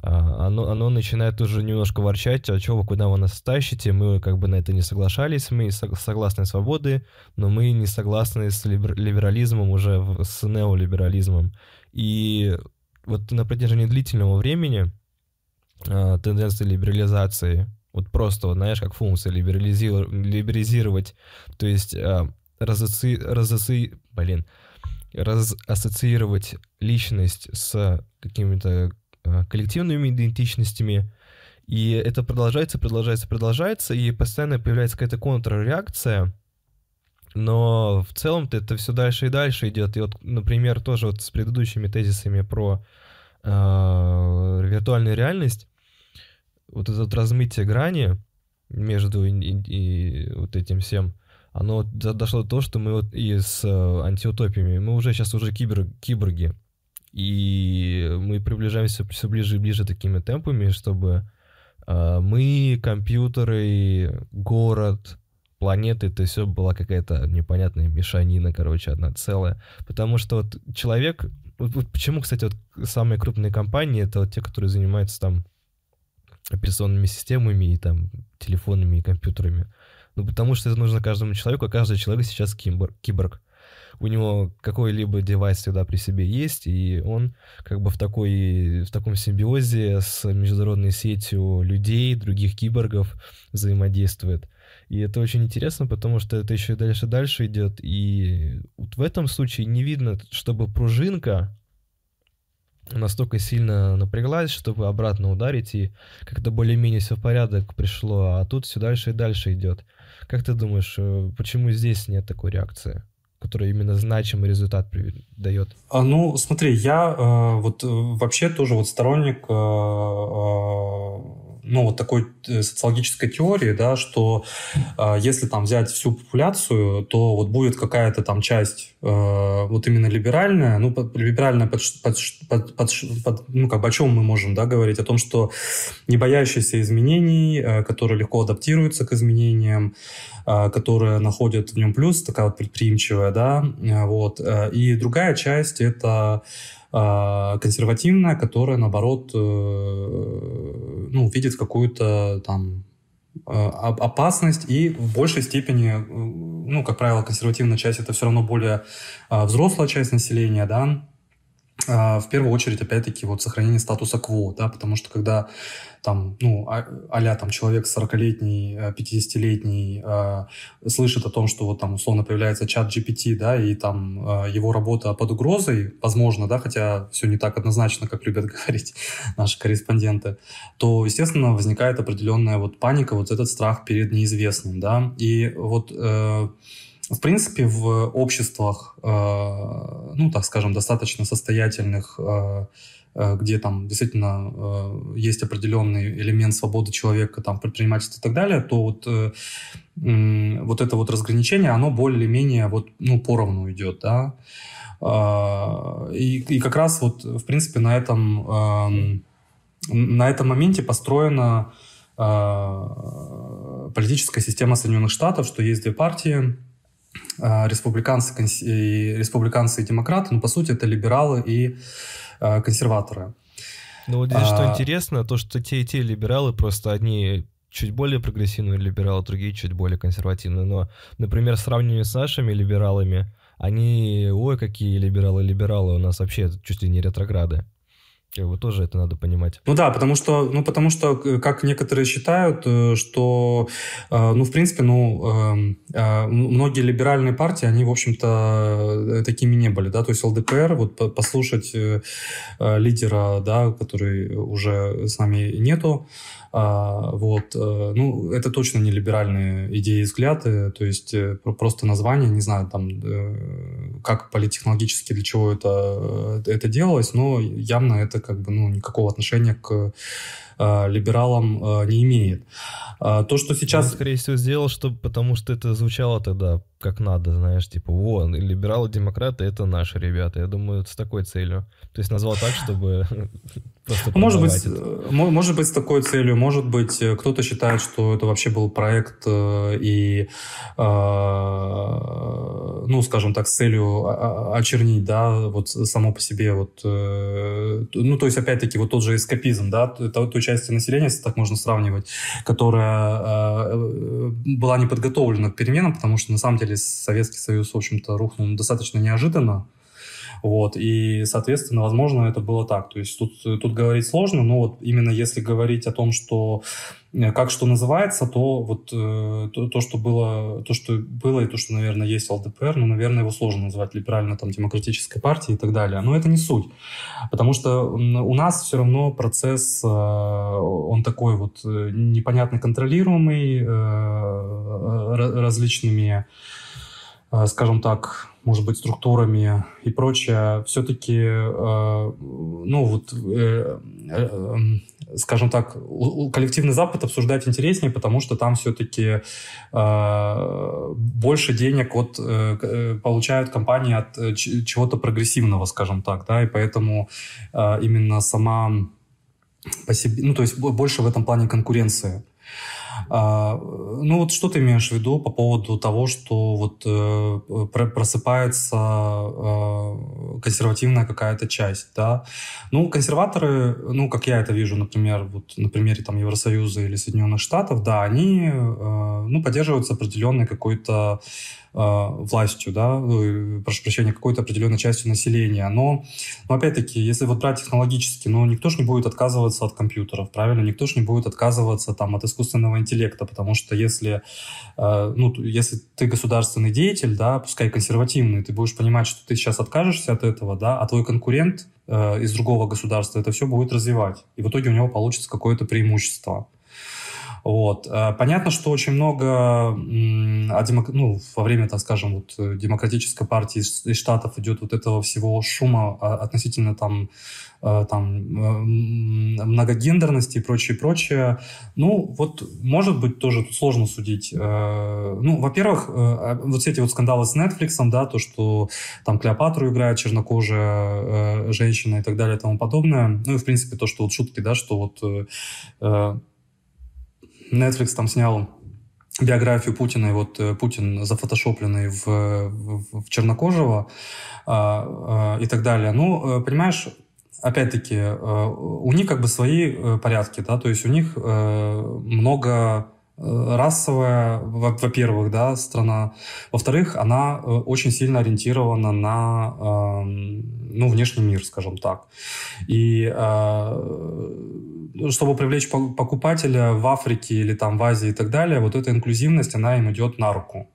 а, оно, оно начинает уже немножко ворчать, а что вы, куда вы нас тащите, мы как бы на это не соглашались, мы согласны с свободой, но мы не согласны с либерализмом уже, с неолиберализмом. И вот на протяжении длительного времени э, тенденции либерализации, вот просто, вот, знаешь, как функция либерализировать, либерализировать. То есть э, разоци, разоци, блин, разассоциировать личность с какими-то э, коллективными идентичностями, и это продолжается, продолжается, продолжается, и постоянно появляется какая-то контрреакция, но в целом-то это все дальше и дальше идет. И вот, например, тоже вот с предыдущими тезисами про э, виртуальную реальность, вот это вот размытие грани между и, и, и вот этим всем, оно дошло до того, что мы вот и с э, антиутопиями, мы уже сейчас уже кибер, киборги, и мы приближаемся все ближе и ближе такими темпами, чтобы э, мы, компьютеры, город, планеты, это все была какая-то непонятная мешанина, короче, одна целая. Потому что вот человек... Вот, вот почему, кстати, вот самые крупные компании, это вот те, которые занимаются там операционными системами и там телефонами и компьютерами. Ну, потому что это нужно каждому человеку, а каждый человек сейчас киборг. киборг. У него какой-либо девайс всегда при себе есть, и он как бы в, такой, в таком симбиозе с международной сетью людей, других киборгов взаимодействует. И это очень интересно, потому что это еще дальше дальше идет. И вот в этом случае не видно, чтобы пружинка настолько сильно напряглась, чтобы обратно ударить, и как-то более-менее все в порядок пришло, а тут все дальше и дальше идет. Как ты думаешь, э, почему здесь нет такой реакции? которая именно значимый результат дает? А, ну, смотри, я э, вот э, вообще тоже вот сторонник э, э, ну, вот такой э, социологической теории, да, что э, если там взять всю популяцию, то вот будет какая-то там часть э, вот именно либеральная, ну, либеральная под, под, под, под, под, ну, как бы о чем мы можем, да, говорить? О том, что не боящиеся изменений, э, которые легко адаптируются к изменениям, э, которые находят в нем плюс, такая вот предприимчивая, да, э, вот. Э, и другая часть — это консервативная, которая, наоборот, э, ну, видит какую-то там а, опасность и в большей степени, э, ну, как правило, консервативная часть это все равно более а, взрослая часть населения, да, а, в первую очередь, опять-таки, вот сохранение статуса кво, да, потому что когда там, ну, а, а там человек 40-летний, 50-летний э, э, слышит о том, что вот там условно появляется чат GPT, да, и там э, его работа под угрозой, возможно, да, хотя все не так однозначно, как любят говорить наши корреспонденты, то, естественно, возникает определенная вот паника, вот этот страх перед неизвестным, да, и вот э, в принципе, в обществах, э, ну, так скажем, достаточно состоятельных, э, э, где там действительно есть определенный элемент свободы человека, там, предпринимательства и так далее, то вот, вот это вот разграничение, оно более-менее вот, ну, поровну идет, да. И, и как раз вот, в принципе, на этом, эм, на этом моменте построена политическая система Соединенных Штатов, что есть две партии, республиканцы, и, республиканцы и демократы, но по сути это либералы и э, консерваторы. Ну вот здесь а... что интересно, то что те и те либералы, просто одни чуть более прогрессивные либералы, другие чуть более консервативные. Но, например, сравнивая с нашими либералами, они, ой, какие либералы-либералы, у нас вообще чуть ли не ретрограды. Как бы тоже это надо понимать. Ну да, потому что, ну потому что, э, как некоторые считают, э, что, э, ну в принципе, ну эм, многие либеральные партии, они в общем-то такими не были, да, то есть ЛДПР, вот послушать лидера, да, который уже с нами нету, а, вот, э, ну, это точно не либеральные идеи и взгляды, то есть э, просто название, не знаю, там, э, как политехнологически для чего это, это делалось, но явно это как бы, ну, никакого отношения к либералам не имеет. А, то, что сейчас... Он, скорее всего, сделал, что, потому что это звучало тогда как надо, знаешь, типа, во, либералы, демократы — это наши ребята. Я думаю, с такой целью. То есть назвал так, чтобы просто может быть, это. может быть, с такой целью. Может быть, э, кто-то считает, что это вообще был проект э, и, э, ну, скажем так, с целью очернить, да, вот само по себе вот, ну, то есть, опять-таки, вот тот же эскапизм, да, той части населения, если так можно сравнивать, которая была не подготовлена к переменам, потому что, на самом деле, Советский Союз, в общем-то, рухнул достаточно неожиданно, вот, и, соответственно, возможно, это было так. То есть тут, тут говорить сложно, но вот именно если говорить о том, что э, как что называется, то вот э, то, то, что было, то, что было и то, что, наверное, есть ЛДПР, ну, наверное, его сложно назвать либерально там демократической партией и так далее. Но это не суть, потому что у нас все равно процесс, э, он такой вот непонятно контролируемый различными скажем так, может быть, структурами и прочее, все-таки, э, ну, вот, э, э, скажем так, коллективный Запад обсуждать интереснее, потому что там все-таки э, больше денег от, э, получают компании от чего-то прогрессивного, скажем так, да, и поэтому э, именно сама по себе, ну, то есть больше в этом плане конкуренции. А, ну вот что ты имеешь в виду по поводу того, что вот э, просыпается э, консервативная какая-то часть, да? Ну, консерваторы, ну, как я это вижу, например, вот на примере там Евросоюза или Соединенных Штатов, да, они, э, ну, поддерживаются определенной какой-то властью, да, ну, прошу прощения, какой-то определенной частью населения. Но, но опять-таки, если вот брать технологически, ну, никто же не будет отказываться от компьютеров, правильно? Никто же не будет отказываться там от искусственного интеллекта, потому что если, э, ну, если ты государственный деятель, да, пускай консервативный, ты будешь понимать, что ты сейчас откажешься от этого, да, а твой конкурент э, из другого государства это все будет развивать. И в итоге у него получится какое-то преимущество. Вот. Э, понятно, что очень много а демок... ну, во время, так скажем, вот, э, демократической партии из, Штатов идет вот этого всего шума а, относительно там, э, там многогендерности и прочее, прочее. Ну, вот, может быть, тоже тут сложно судить. Ну, во-первых, а, вот эти вот скандалы с Netflix, да, то, что там Клеопатру играет чернокожая женщина и так далее и тому подобное. Ну, и, в принципе, то, что вот шутки, да, что вот Netflix там снял биографию Путина, и вот э, Путин зафотошопленный в, в, в чернокожего а, а, и так далее. Ну, э, понимаешь, опять-таки, э, у них как бы свои порядки, да, то есть у них много расовая, во-первых, да, страна. Во-вторых, она очень сильно ориентирована на ну, внешний мир, скажем так. И чтобы привлечь покупателя в Африке или там в Азии и так далее, вот эта инклюзивность, она им идет на руку.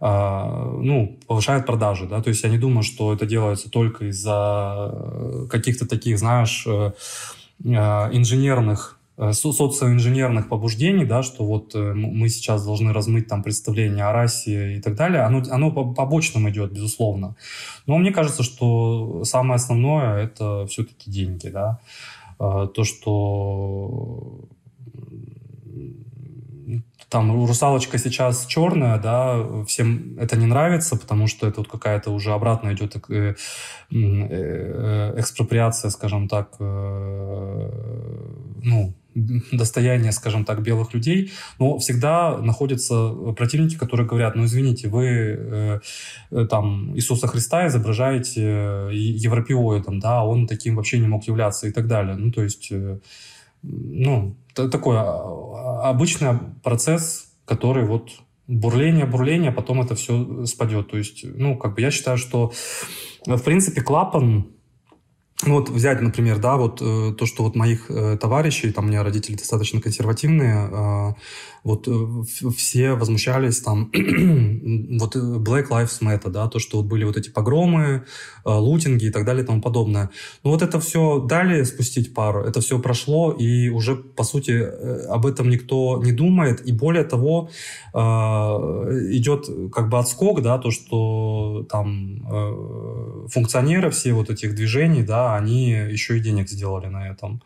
А, ну, повышает продажи, да, то есть я не думаю, что это делается только из-за э, каких-то таких, знаешь, э, э, инженерных социоинженерных побуждений, да, что вот мы сейчас должны размыть там представление о расе и так далее, оно, оно по побочным идет, безусловно. Но мне кажется, что самое основное это все-таки деньги, да. То, что там русалочка сейчас черная, да, всем это не нравится, потому что это вот какая-то уже обратно идет э, э, экспроприация, скажем так, э, ну, достояние, скажем так, белых людей, но всегда находятся противники, которые говорят, ну, извините, вы э, там Иисуса Христа изображаете европеоидом, да, он таким вообще не мог являться и так далее. Ну, то есть, э, ну, такой а, а, обычный процесс, который вот бурление, бурление, потом это все спадет. То есть, ну, как бы я считаю, что, в принципе, клапан ну вот взять, например, да, вот э, то, что вот моих э, товарищей, там у меня родители достаточно консервативные, э, вот э, все возмущались там, вот э, Black Lives Matter, да, то, что вот были вот эти погромы, э, лутинги и так далее и тому подобное. Ну вот это все дали спустить пару, это все прошло, и уже, по сути, об этом никто не думает, и более того, идет как бы отскок, да, то, что там функционеры все вот этих движений, да, они еще и денег сделали на этом.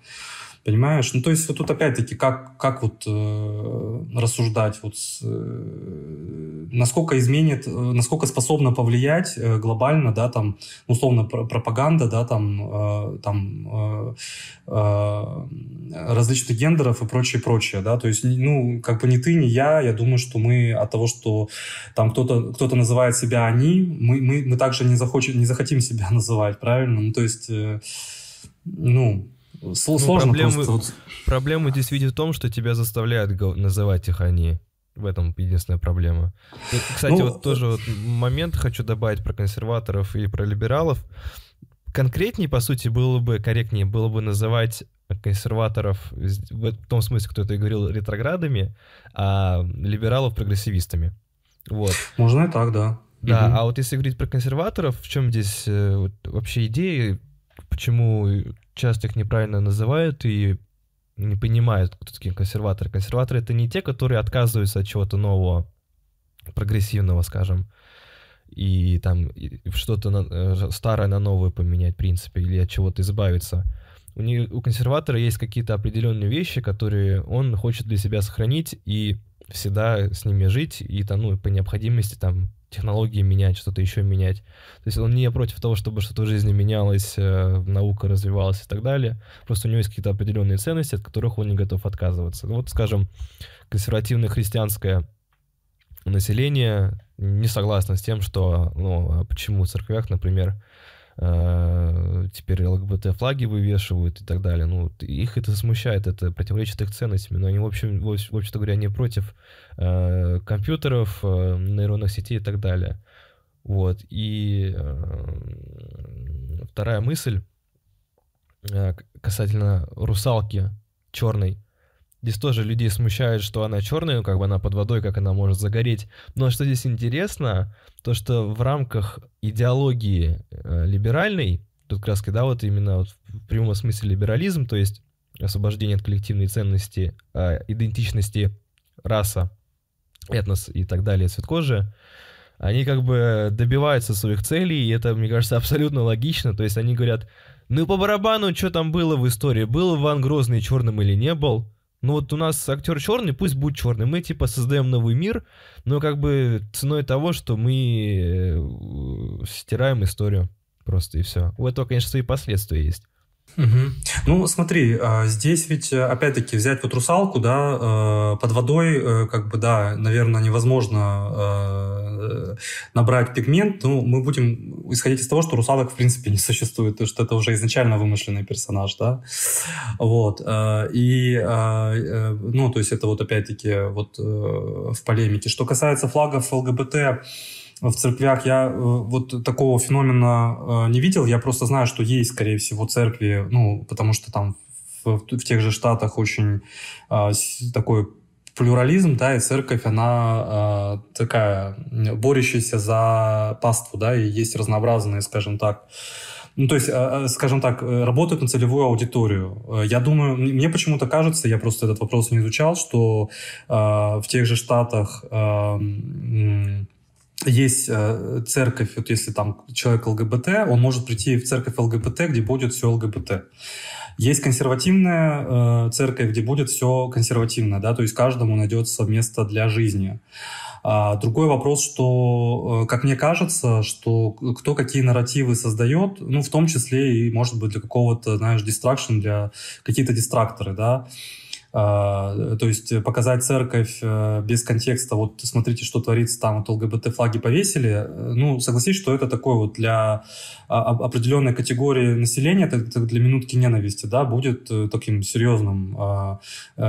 Понимаешь? Ну, то есть вот тут опять-таки, как, как вот э, рассуждать, вот, э, насколько изменит, э, насколько способна повлиять э, глобально, да, там, условно, пр пропаганда, да, там, э, там э, э, различных гендеров и прочее, прочее, да, то есть, ну, как бы ни ты, ни я, я думаю, что мы от того, что там кто-то кто называет себя они, мы, мы, мы также не, захочем, не захотим себя называть, правильно? Ну, то есть, э, ну, ну, сложно проблемы, просто. Проблема здесь видит в том, что тебя заставляют называть их они. В этом единственная проблема. И, кстати, ну, вот тоже вот момент хочу добавить про консерваторов и про либералов. Конкретнее, по сути, было бы корректнее было бы называть консерваторов в том смысле, кто это говорил, ретроградами, а либералов прогрессивистами. Вот. Можно и так, да. Да, угу. а вот если говорить про консерваторов, в чем здесь э, вот, вообще идея, почему часто их неправильно называют и не понимают, кто такие консерваторы. Консерваторы — это не те, которые отказываются от чего-то нового, прогрессивного, скажем, и там что-то э, старое на новое поменять, в принципе, или от чего-то избавиться. У, не, у консерватора есть какие-то определенные вещи, которые он хочет для себя сохранить и всегда с ними жить, и там, ну, по необходимости там технологии менять, что-то еще менять. То есть он не против того, чтобы что-то в жизни менялось, э, наука развивалась и так далее. Просто у него есть какие-то определенные ценности, от которых он не готов отказываться. Ну, вот, скажем, консервативное христианское население не согласно с тем, что, ну, а почему в церквях, например, теперь ЛГБТ-флаги вывешивают и так далее. Ну, их это смущает, это противоречит их ценностям, но они, в общем, в, общем-то говоря, не против э, компьютеров, э, нейронных сетей и так далее. Вот. И э, вторая мысль э, касательно русалки черной. Здесь тоже людей смущает, что она черная, ну, как бы она под водой, как она может загореть. Но что здесь интересно, то что в рамках идеологии э, либеральной, тут раз, да, вот именно вот в прямом смысле либерализм, то есть освобождение от коллективной ценности, э, идентичности раса, этнос и так далее, цвет кожи, они как бы добиваются своих целей, и это, мне кажется, абсолютно логично. То есть они говорят, ну по барабану, что там было в истории, был Иван Грозный черным или не был, ну вот у нас актер черный, пусть будет черный. Мы типа создаем новый мир, но как бы ценой того, что мы э, стираем историю просто и все. У этого, конечно, свои последствия есть. Угу. Ну, смотри, а, здесь ведь, э, опять-таки, взять вот русалку, да, э, под водой, э, как бы, да, наверное, невозможно набрать пигмент, но мы будем исходить из того, что русалок, в принципе, не существует, то что это уже изначально вымышленный персонаж, да, вот, и, ну, то есть это вот, опять-таки, вот в полемике. Что касается флагов ЛГБТ, в церквях я э, вот такого феномена э, не видел. Я просто знаю, что есть, скорее всего, церкви, ну, потому что там в, в тех же штатах очень а, такой плюрализм, да, и церковь, она такая борющаяся за паству, да, и есть разнообразные, скажем так, ну, то есть, скажем так, работают на целевую аудиторию. Я думаю, мне почему-то кажется, я просто этот вопрос не изучал, что э, в тех же штатах э, есть э, церковь, вот если там человек ЛГБТ, он может прийти в церковь ЛГБТ, где будет все ЛГБТ. Есть консервативная э, церковь, где будет все консервативно, да, то есть каждому найдется место для жизни. А другой вопрос, что, э, как мне кажется, что кто какие нарративы создает, ну, в том числе и, может быть, для какого-то, знаешь, дистракшн, для какие-то дистракторы, да, то есть показать церковь э, без контекста, вот смотрите, что творится там, вот ЛГБТ-флаги повесили, э, ну, согласись, что это такое вот для а, определенной категории населения, это для минутки ненависти, да, будет э, таким серьезным, а,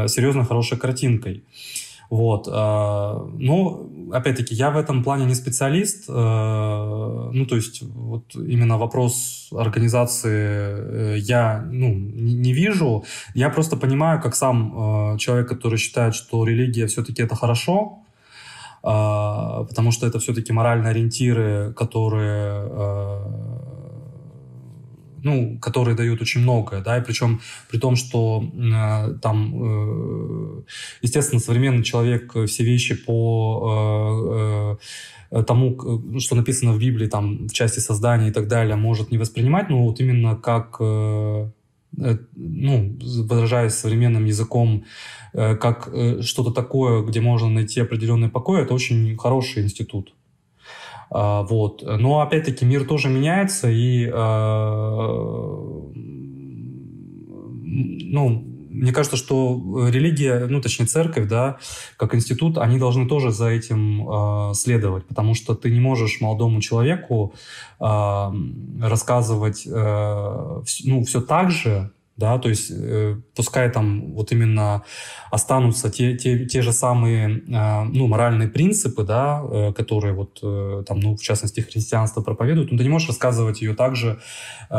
серьезно хорошей картинкой. Вот. Э, ну, опять-таки, я в этом плане не специалист. Э, ну, то есть, вот именно вопрос организации э, я ну, не вижу. Я просто понимаю, как сам человек, который считает, что религия все-таки это хорошо, потому что это все-таки моральные ориентиры, которые ну, которые дают очень многое, да, и причем при том, что э, там, э, естественно, современный человек все вещи по э, э, тому, что написано в Библии, там, в части создания и так далее, может не воспринимать, но вот именно как, э, э, ну, выражаясь современным языком, э, как э, что-то такое, где можно найти определенный покой, это очень хороший институт. А, вот. Но опять-таки мир тоже меняется, и а, ну, мне кажется, что религия, ну, точнее, церковь, да, как институт, они должны тоже за этим э, следовать, потому что ты не можешь молодому человеку э, рассказывать, э, ну, все так же, да, то есть э, пускай там вот именно останутся те, те, те же самые, э, ну, моральные принципы, да, э, которые вот э, там, ну, в частности, христианство проповедует, но ты не можешь рассказывать ее также, э,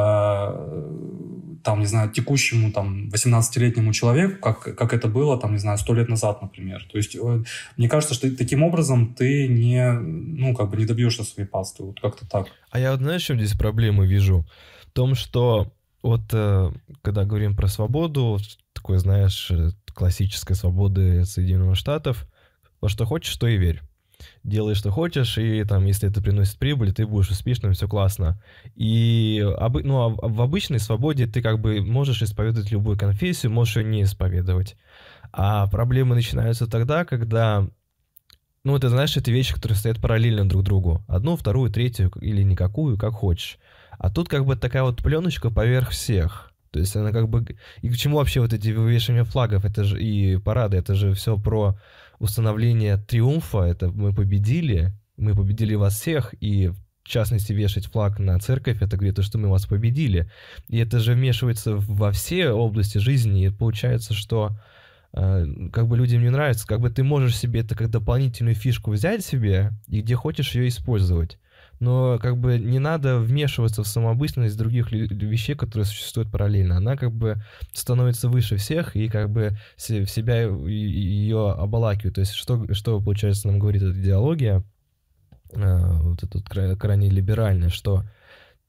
там, не знаю, текущему, там, 18-летнему человеку, как, как это было, там, не знаю, сто лет назад, например. То есть э, мне кажется, что таким образом ты не, ну, как бы не добьешься своей пасты, вот как-то так. А я вот, знаешь, в чем здесь проблемы вижу? В том, что вот э, когда говорим про свободу, такой, знаешь, э, классической свободы Соединенных Штатов, во что хочешь, то и верь. Делай, что хочешь, и там, если это приносит прибыль, ты будешь успешным, все классно. И ну, а в обычной свободе ты как бы можешь исповедовать любую конфессию, можешь ее не исповедовать. А проблемы начинаются тогда, когда ну, это, знаешь, это вещи, которые стоят параллельно друг другу. Одну, вторую, третью или никакую, как хочешь. А тут как бы такая вот пленочка поверх всех. То есть она как бы... И к чему вообще вот эти вывешивания флагов? Это же и парады, это же все про установление триумфа. Это мы победили, мы победили вас всех, и в частности, вешать флаг на церковь, это говорит, что мы вас победили. И это же вмешивается во все области жизни, и получается, что э, как бы людям не нравится, как бы ты можешь себе это как дополнительную фишку взять себе, и где хочешь ее использовать но как бы не надо вмешиваться в самобытность других вещей, которые существуют параллельно. Она как бы становится выше всех и как бы в себя ее обалакивает. То есть что, что получается нам говорит эта идеология, а, вот эта вот крайне либеральная, что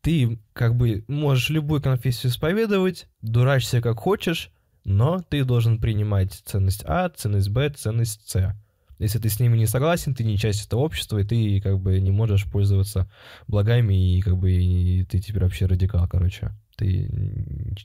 ты как бы можешь любую конфессию исповедовать, дурачься как хочешь, но ты должен принимать ценность А, ценность Б, ценность С. Если ты с ними не согласен, ты не часть этого общества, и ты как бы не можешь пользоваться благами, и как бы и ты теперь вообще радикал, короче. Ты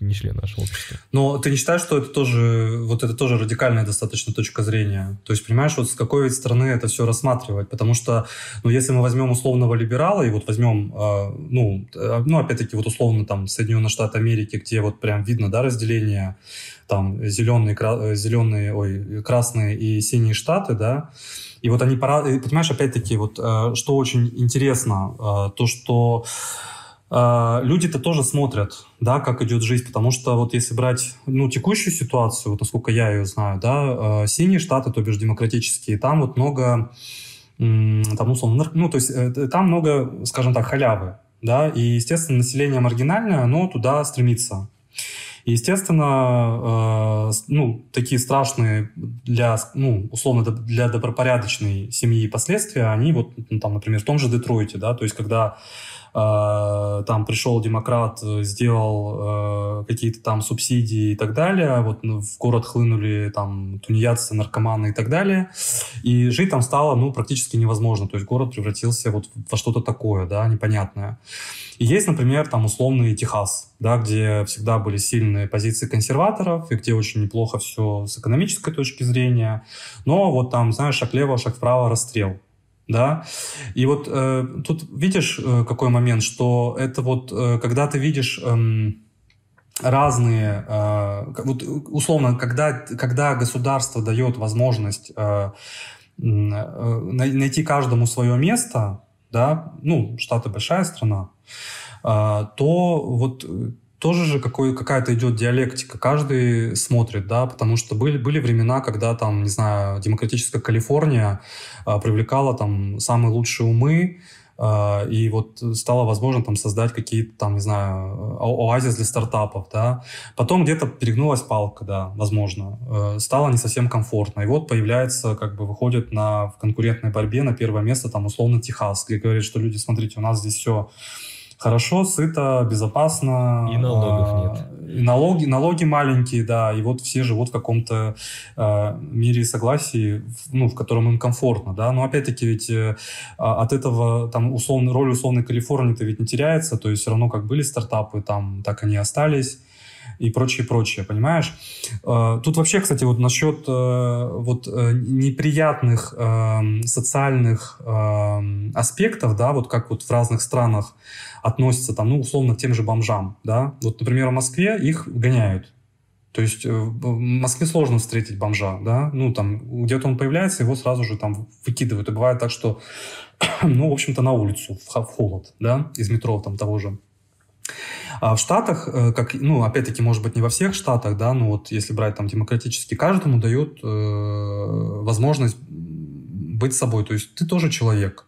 не член нашего общества. Но ты не считаешь, что это тоже, вот это тоже радикальная достаточно точка зрения? То есть, понимаешь, вот с какой стороны это все рассматривать? Потому что, ну, если мы возьмем условного либерала и вот возьмем, э, ну, э, ну, опять-таки, вот условно там Соединенные Штаты Америки, где вот прям видно, да, разделение там зеленые, кра- зеленые, ой, красные и синие штаты, да, и вот они, понимаешь, опять-таки, вот э, что очень интересно, э, то, что люди-то тоже смотрят, да, как идет жизнь, потому что вот если брать, ну, текущую ситуацию, вот насколько я ее знаю, да, синие штаты, то бишь демократические, там вот много, там, условно, ну, то есть там много, скажем так, халявы, да, и, естественно, население маргинальное, оно туда стремится. И, естественно, э, ну, такие страшные для, ну, условно, для добропорядочной семьи последствия, они вот, ну, там, например, в том же Детройте, да, то есть когда э, там пришел демократ, сделал э, какие-то там субсидии и так далее, вот в город хлынули там тунеядцы, наркоманы и так далее, и жить там стало, ну, практически невозможно, то есть город превратился вот во что-то такое, да, непонятное. И есть, например, там условный Техас, да, где всегда были сильные позиции консерваторов, и где очень неплохо все с экономической точки зрения. Но вот там, знаешь, шаг влево, шаг вправо, расстрел. Да? И вот э, тут видишь, э, какой момент, что это вот, э, когда ты видишь... Э, разные, э, вот условно, когда, когда государство дает возможность э, э, найти каждому свое место, да, ну, Штаты большая страна, а, то вот тоже же какой, какая-то идет диалектика, каждый смотрит, да, потому что были, были времена, когда там, не знаю, демократическая Калифорния а, привлекала там самые лучшие умы, а, и вот стало возможно там создать какие-то там, не знаю, оазис для стартапов, да. Потом где-то перегнулась палка, да, возможно. Э, стало не совсем комфортно. И вот появляется, как бы выходит на, в конкурентной борьбе на первое место там условно Техас, где говорит, что люди, смотрите, у нас здесь все хорошо, сыто, безопасно. И налогов а, нет. И налоги, налоги маленькие, да, и вот все живут в каком-то э, мире согласии, ну, в котором им комфортно, да, но опять-таки ведь э, а, от этого там условно, роль условной Калифорнии-то ведь не теряется, то есть все равно как были стартапы, там так они остались, и прочее, прочее, понимаешь? Э, тут вообще, кстати, вот насчет э, вот э, неприятных эм, социальных эм, аспектов, да, вот как вот в разных странах относятся там, ну, условно, к тем же бомжам, да. Вот, например, в Москве их гоняют. То есть в Москве сложно встретить бомжа, да, ну, там, где-то он появляется, его сразу же там выкидывают. И бывает так, что, ну, в общем-то, на улицу, в холод, да, из метро там того же. А в Штатах, э, как, ну, опять-таки, может быть, не во всех штатах, да, но вот если брать там демократически, каждому дают э, возможность быть собой. То есть ты тоже человек.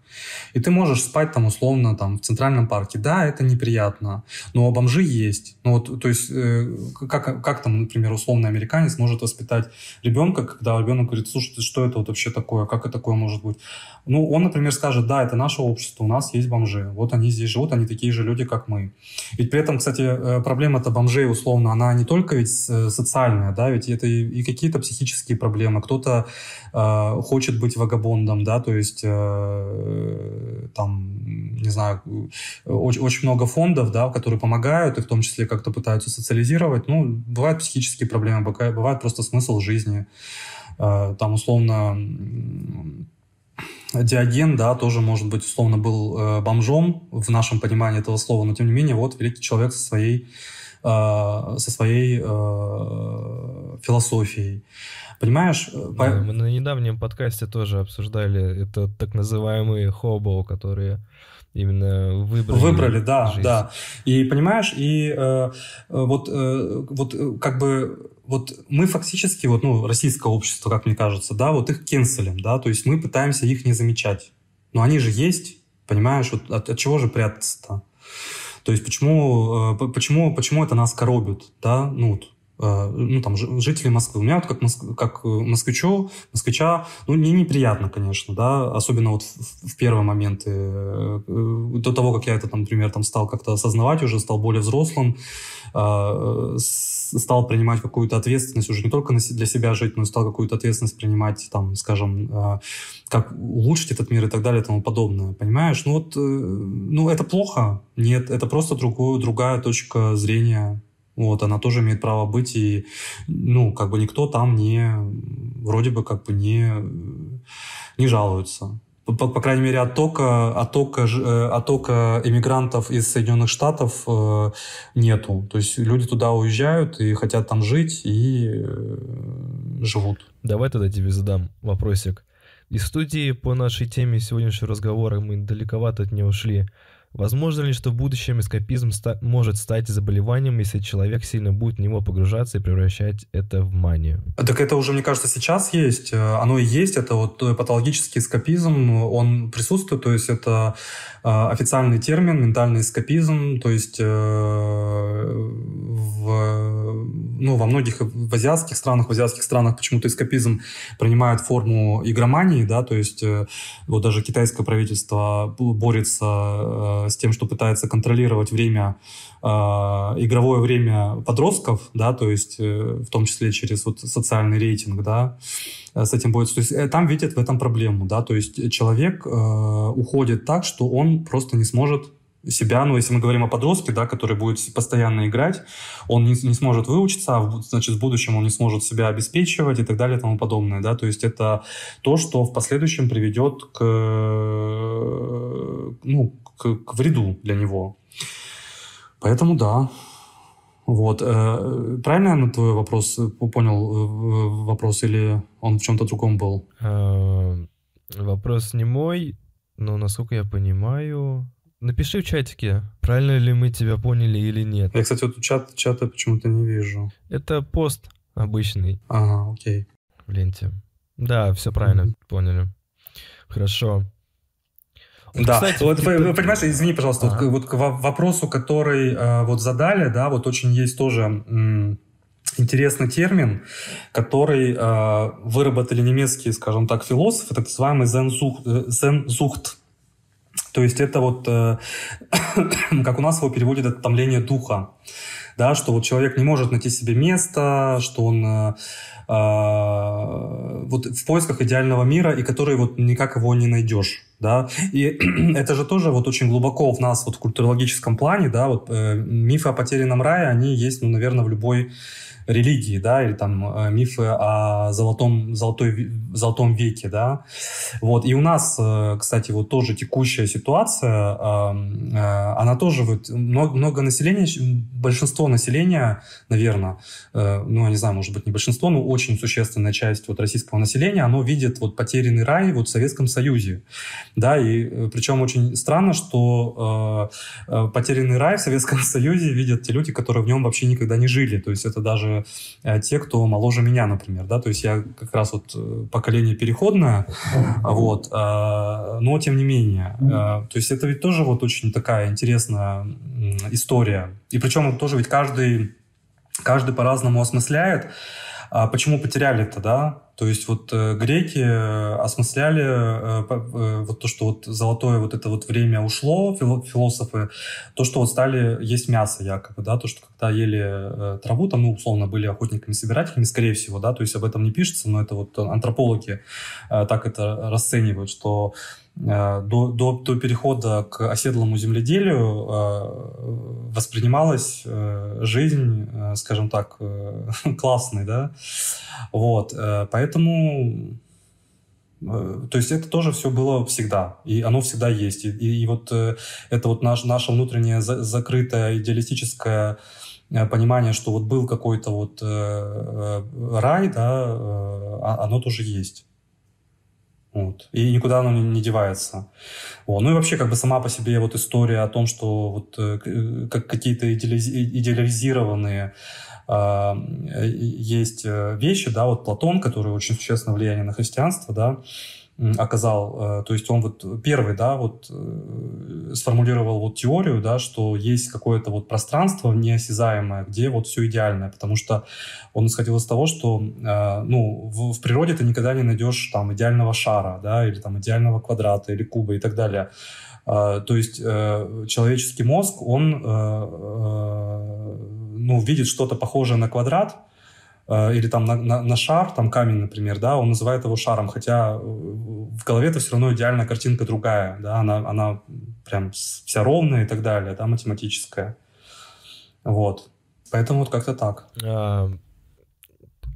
И ты можешь спать там условно там в центральном парке. Да, это неприятно, но бомжи есть. Ну вот, то есть э, как, как там, например, условный американец может воспитать ребенка, когда ребенок говорит, слушай, что это вот вообще такое, как это такое может быть? Ну, он, например, скажет, да, это наше общество, у нас есть бомжи, вот они здесь живут, они такие же люди, как мы. Ведь при этом, кстати, э, проблема-то бомжей, условно, она не только ведь э, социальная, да, ведь это и, какие-то психические проблемы. Кто-то э, хочет быть вагабондом, да, то есть э, там, не знаю, очень, очень много фондов, да, которые помогают, и в том числе как-то пытаются социализировать. Ну, бывают психические проблемы, бывает просто смысл жизни. Э, там, условно, Диоген, да, тоже, может быть, условно был э, бомжом в нашем понимании этого слова, но тем не менее, вот великий человек со своей, э, со своей э, философией. Понимаешь? Э, да, Мы на недавнем подкасте тоже обсуждали это так называемые хобо, которые именно выбрали. Выбрали, да, жизнь. да. И понимаешь, и э, вот, э, вот э, как бы вот мы фактически, вот, ну, российское общество, как мне кажется, да, вот их кенселим, да, то есть мы пытаемся их не замечать. Но они же есть, понимаешь, вот от, от чего же прятаться-то? То есть почему, э, почему, почему это нас коробит, да, ну, ну, там, жителей Москвы. У меня вот как, как москвичу, москвича, ну, не неприятно, конечно, да, особенно вот в, в первые моменты, до того, как я это, там, например, там стал как-то осознавать уже, стал более взрослым, стал принимать какую-то ответственность, уже не только для себя жить, но и стал какую-то ответственность принимать, там, скажем, как улучшить этот мир и так далее и тому подобное, понимаешь? Ну вот, ну это плохо? Нет, это просто другую, другая точка зрения вот, она тоже имеет право быть, и, ну, как бы никто там не, вроде бы, как бы не, не жалуется. По, по крайней мере, оттока, оттока, э, оттока иммигрантов из Соединенных Штатов э, нету. То есть люди туда уезжают и хотят там жить, и э, живут. Давай тогда тебе задам вопросик. Из студии по нашей теме сегодняшнего разговора мы далековато от нее ушли. Возможно ли, что в будущем эскапизм ста- может стать заболеванием, если человек сильно будет в него погружаться и превращать это в манию? Так это уже, мне кажется, сейчас есть. Э, оно и есть. Это вот патологический эскапизм, он присутствует. То есть это э, официальный термин, ментальный эскапизм. То есть э, в, ну, во многих в азиатских странах, в азиатских странах почему-то эскапизм принимает форму игромании, да, то есть вот даже китайское правительство борется с тем, что пытается контролировать время, э, игровое время подростков, да, то есть э, в том числе через вот социальный рейтинг, да, э, с этим борется. То есть там видят в этом проблему, да, то есть человек уходит так, что он просто не сможет себя, ну, если мы говорим о подростке, да, который будет постоянно играть, он не, не сможет выучиться, а, значит, в будущем он не сможет себя обеспечивать и так далее и тому подобное, да, то есть это то, что в последующем приведет к, ну, к, к вреду для него. Поэтому да. Вот. Э, правильно я на твой вопрос э, понял э, вопрос, или он в чем-то другом был? Вопрос не мой, но насколько я понимаю... Напиши в чатике, правильно ли мы тебя поняли или нет. Я, кстати, вот чат, чата почему-то не вижу. Это пост обычный. Ага, окей. В ленте. Да, все правильно mm-hmm. поняли. Хорошо. Да, Кстати, вот, ты... вы, понимаешь, извини, пожалуйста, ага. вот, вот к вопросу, который э, вот задали, да, вот очень есть тоже интересный термин, который э, выработали немецкие, скажем так, философы, так называемый зензухт. То есть это вот, э, как у нас его переводят, это томление духа. Да, что вот человек не может найти себе место, что он э, э, вот в поисках идеального мира, и который вот никак его не найдешь да, и это же тоже вот очень глубоко в нас вот в культурологическом плане, да, вот э, мифы о потерянном рае, они есть, ну, наверное, в любой религии, да, или там э, мифы о золотом, золотой, золотом веке, да. Вот, и у нас, э, кстати, вот тоже текущая ситуация, э, она тоже вот много, много населения, большинство населения, наверное, ну, я не знаю, может быть, не большинство, но очень существенная часть вот российского населения, оно видит вот потерянный рай вот в Советском Союзе, да, и причем очень странно, что потерянный рай в Советском Союзе видят те люди, которые в нем вообще никогда не жили, то есть это даже э, те, кто моложе меня, например, да, то есть я как раз вот э, поколение переходное, вот, э, но тем не менее, э, то есть это ведь тоже вот очень такая интересная история, и причем тоже ведь каждый, каждый по-разному осмысляет, а почему потеряли это, да? То есть вот э, греки э, осмысляли э, э, вот то, что вот золотое вот это вот время ушло, философы, то, что вот стали есть мясо якобы, да, то, что когда ели э, траву, там, ну, условно, были охотниками-собирателями, скорее всего, да, то есть об этом не пишется, но это вот антропологи э, так это расценивают, что Э, до, до, до перехода к оседлому земледелию э, воспринималась э, жизнь, скажем так, классной, да, вот, поэтому то есть это тоже все было всегда, и оно всегда есть. И, и, и вот это вот наш, наше внутреннее за, закрытое идеалистическое понимание, что вот был какой-то вот э, рай, да, э, оно тоже есть. Вот. И никуда оно не, девается. Вот. Ну и вообще как бы сама по себе вот история о том, что вот э, э как какие-то идеализированные э, есть э, вещи, да, вот Платон, который очень существенно влияние на христианство, да, оказал, то есть он вот первый, да, вот сформулировал вот теорию, да, что есть какое-то вот пространство неосязаемое, где вот все идеальное, потому что он исходил из того, что, ну, в, в природе ты никогда не найдешь там идеального шара, да, или там идеального квадрата или куба и так далее. То есть э, человеческий мозг, он э, э, ну, видит что-то похожее на квадрат, или там на, на, на шар, там камень, например, да, он называет его шаром, хотя в голове это все равно идеальная картинка другая, да, она, она прям вся ровная и так далее, да, математическая. Вот. Поэтому вот как-то так. А,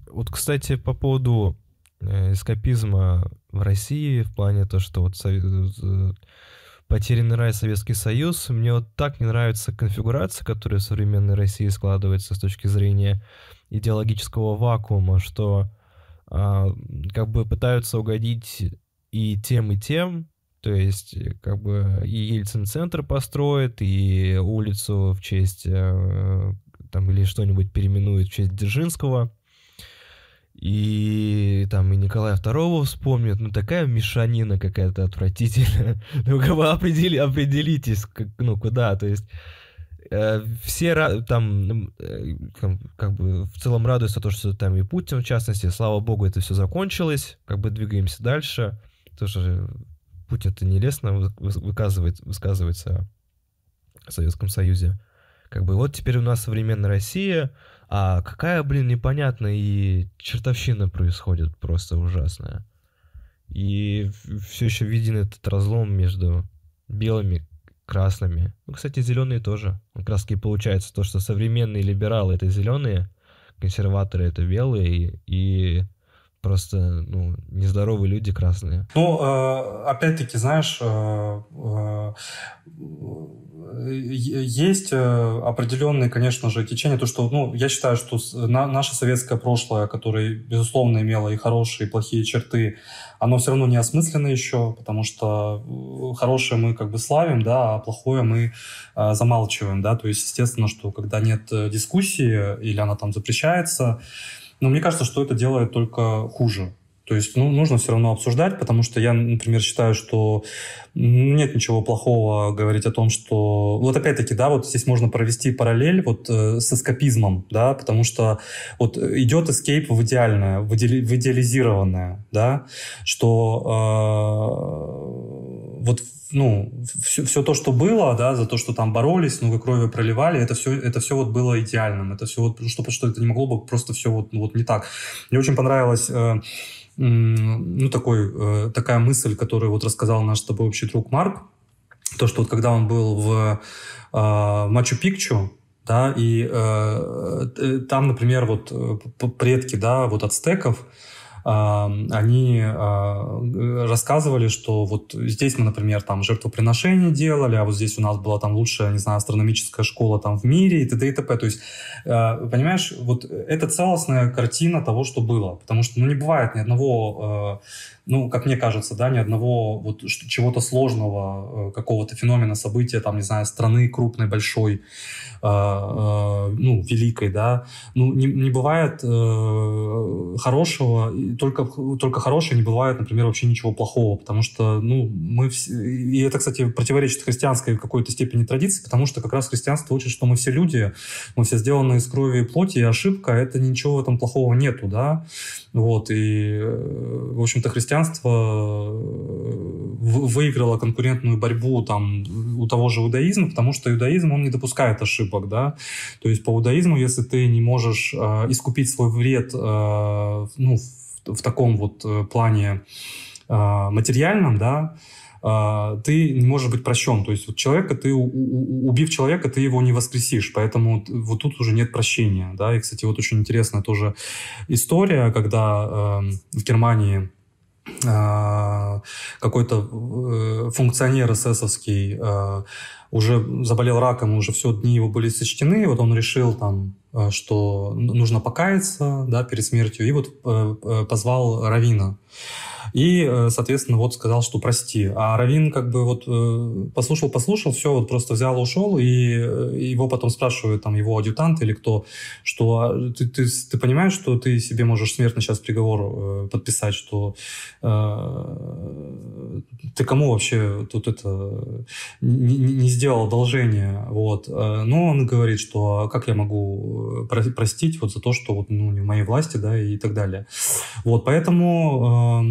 вот, кстати, по поводу эскапизма в России, в плане то, что вот потерянный рай. Советский Союз. Мне вот так не нравится конфигурация, которая в современной России складывается с точки зрения идеологического вакуума, что а, как бы пытаются угодить и тем, и тем, то есть как бы и Ельцин-центр построит, и улицу в честь э, там или что-нибудь переименует в честь Дзержинского – и там и Николая II вспомнят, ну такая мешанина какая-то отвратительная. Ну, как бы определи, определитесь, как, ну куда, то есть э, все там, э, как бы в целом радуются то, что там и Путин, в частности, слава богу, это все закончилось, как бы двигаемся дальше. Тоже Путин-то нелестно выказывает, высказывается о Советском Союзе. Как бы вот теперь у нас современная Россия, а какая, блин, непонятная и чертовщина происходит просто ужасная. И все еще виден этот разлом между белыми, красными. Ну, кстати, зеленые тоже. Таки получается то, что современные либералы это зеленые, консерваторы это белые, и просто ну, нездоровые люди красные. Ну, э, опять-таки, знаешь, э, э, есть определенные, конечно же, течения. То, что, ну, я считаю, что наше советское прошлое, которое, безусловно, имело и хорошие, и плохие черты, оно все равно не осмысленно еще, потому что хорошее мы как бы славим, да, а плохое мы замалчиваем, да. То есть, естественно, что когда нет дискуссии или она там запрещается, но мне кажется, что это делает только хуже. То есть ну, нужно все равно обсуждать, потому что я, например, считаю, что нет ничего плохого говорить о том, что... Вот опять-таки, да, вот здесь можно провести параллель вот э, с эскапизмом, да, потому что вот идет эскейп в идеальное, в, иде... в идеализированное, да, что э, вот ну, все, все то, что было, да, за то, что там боролись, много крови проливали, это все, это все вот было идеальным. Это все вот, что, что это не могло бы просто все вот, ну, вот не так. Мне очень понравилось э, ну, такой, э, такая мысль, которую вот рассказал наш с тобой общий друг Марк, то, что вот когда он был в э, Мачу-Пикчу, да, и э, там, например, вот э, предки, да, вот ацтеков, они а, рассказывали, что вот здесь мы, например, там жертвоприношения делали, а вот здесь у нас была там лучшая, не знаю, астрономическая школа там в мире и т.д. и т.п. То есть, а, понимаешь, вот это целостная картина того, что было. Потому что, ну, не бывает ни одного а, ну, как мне кажется, да, ни одного вот чего-то сложного, какого-то феномена, события, там, не знаю, страны крупной, большой, Э, э, ну, великой, да, ну, не, не бывает э, хорошего, только, только хорошее не бывает, например, вообще ничего плохого, потому что, ну, мы все, и это, кстати, противоречит христианской какой-то степени традиции, потому что как раз христианство учит, что мы все люди, мы все сделаны из крови и плоти, и ошибка, это ничего в этом плохого нету, да, вот, и, в общем-то, христианство выиграло конкурентную борьбу там у того же иудаизма, потому что иудаизм, он не допускает ошибок, да. То есть по иудаизму, если ты не можешь э, искупить свой вред э, ну, в, таком вот э, плане э, материальном, да, э, ты не можешь быть прощен. То есть вот человека, ты убив человека, ты его не воскресишь, поэтому вот тут уже нет прощения, да. И, кстати, вот очень интересная тоже история, когда э, в Германии какой-то функционер эсэсовский уже заболел раком, уже все, дни его были сочтены, вот он решил там, э, что нужно покаяться, да, перед смертью, и вот э, э, позвал Равина. И, э, соответственно, вот сказал, что прости. А Равин как бы вот э, послушал, послушал, все, вот просто взял, ушел, и э, его потом спрашивают там его адъютант или кто, что а, ты, ты, ты понимаешь, что ты себе можешь смертно сейчас приговор подписать, что э, ты кому вообще тут это не, не сделал одолжение, вот. Но он говорит, что а как я могу простить вот за то, что вот, ну, не в моей власти, да, и так далее. Вот, поэтому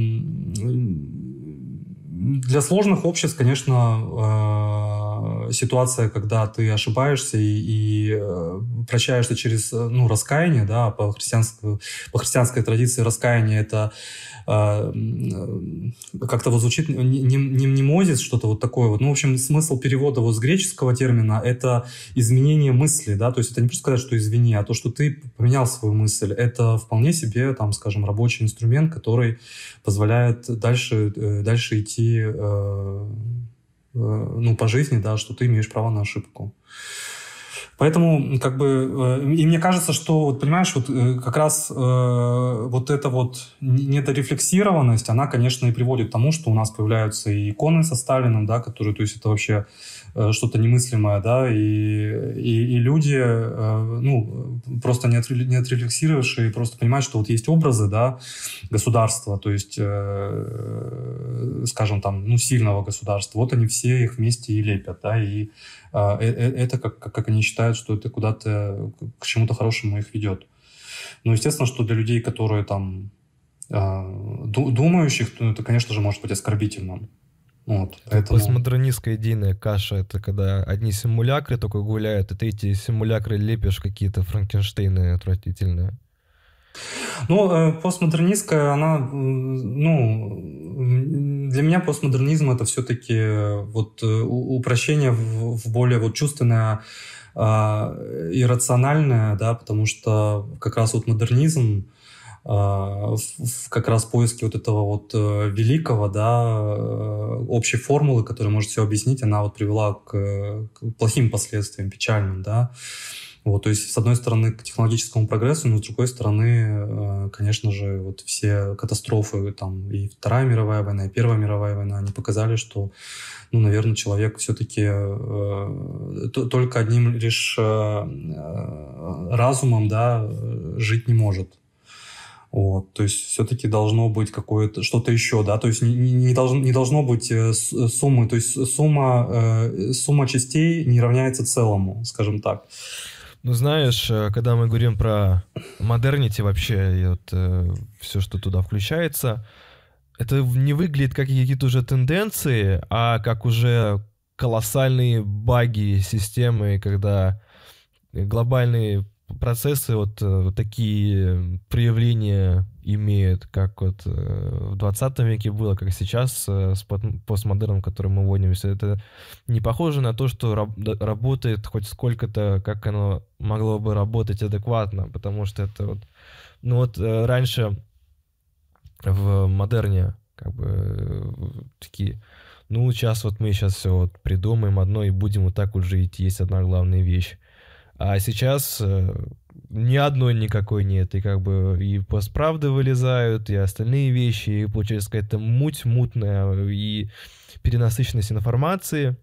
для сложных обществ, конечно, э, ситуация, когда ты ошибаешься и, и э, прощаешься через ну, раскаяние, да, по, христианской, по христианской традиции раскаяние это как-то вот звучит не, не, не мнемозис, что-то вот такое вот. Ну, в общем, смысл перевода вот с греческого термина — это изменение мысли, да, то есть это не просто сказать, что извини, а то, что ты поменял свою мысль, это вполне себе, там, скажем, рабочий инструмент, который позволяет дальше, э, дальше идти, э, э, ну, по жизни, да, что ты имеешь право на ошибку. Поэтому, как бы, э, и мне кажется, что, вот, понимаешь, вот э, как раз э, вот эта вот недорефлексированность, она, конечно, и приводит к тому, что у нас появляются и иконы со Сталином, да, которые, то есть это вообще что-то немыслимое, да, и, и, и люди, ну, просто не, отре, не отрефлексировавшие, просто понимают, что вот есть образы, да, государства, то есть, скажем, там, ну, сильного государства, вот они все их вместе и лепят, да, и это, как, как они считают, что это куда-то, к чему-то хорошему их ведет. Ну, естественно, что для людей, которые там думающих, то это, конечно же, может быть оскорбительным. Вот, поэтому... Постмодернистская идейная каша — это когда одни симулякры только гуляют, и ты эти симулякры лепишь какие-то франкенштейны отвратительные. Ну, э, постмодернистская, она, ну, для меня постмодернизм это все-таки вот э, упрощение в, в более вот чувственное, а, иррациональное, да, потому что как раз вот модернизм, а, в как раз поиске вот этого вот э, великого, да, э, общей формулы, которая может все объяснить, она вот привела к, к плохим последствиям, печальным, да. Вот, то есть, с одной стороны, к технологическому прогрессу, но с другой стороны, э, конечно же, вот все катастрофы, там, и Вторая мировая война, и Первая мировая война, они показали, что, ну, наверное, человек все-таки э, только одним лишь э, разумом, да, жить не может. Вот, то есть все-таки должно быть какое-то что-то еще, да, то есть не, не, должно, не должно быть э, суммы, то есть сумма, э, сумма частей не равняется целому, скажем так. Ну, знаешь, э, когда мы говорим про модернити вообще, и вот э, все, что туда включается, это не выглядит как какие-то уже тенденции, а как уже колоссальные баги системы, когда глобальные процессы вот, э, вот такие проявления имеют, как вот э, в 20 веке было, как сейчас э, с постмодерном, который мы вводимся. Это не похоже на то, что раб работает хоть сколько-то, как оно могло бы работать адекватно, потому что это вот... Ну вот раньше в модерне как бы такие ну, сейчас вот мы сейчас все вот придумаем одно и будем вот так уже идти. Есть одна главная вещь. А сейчас э, ни одной никакой нет. И как бы и постправды вылезают, и остальные вещи, и получается какая-то муть мутная, и перенасыщенность информации,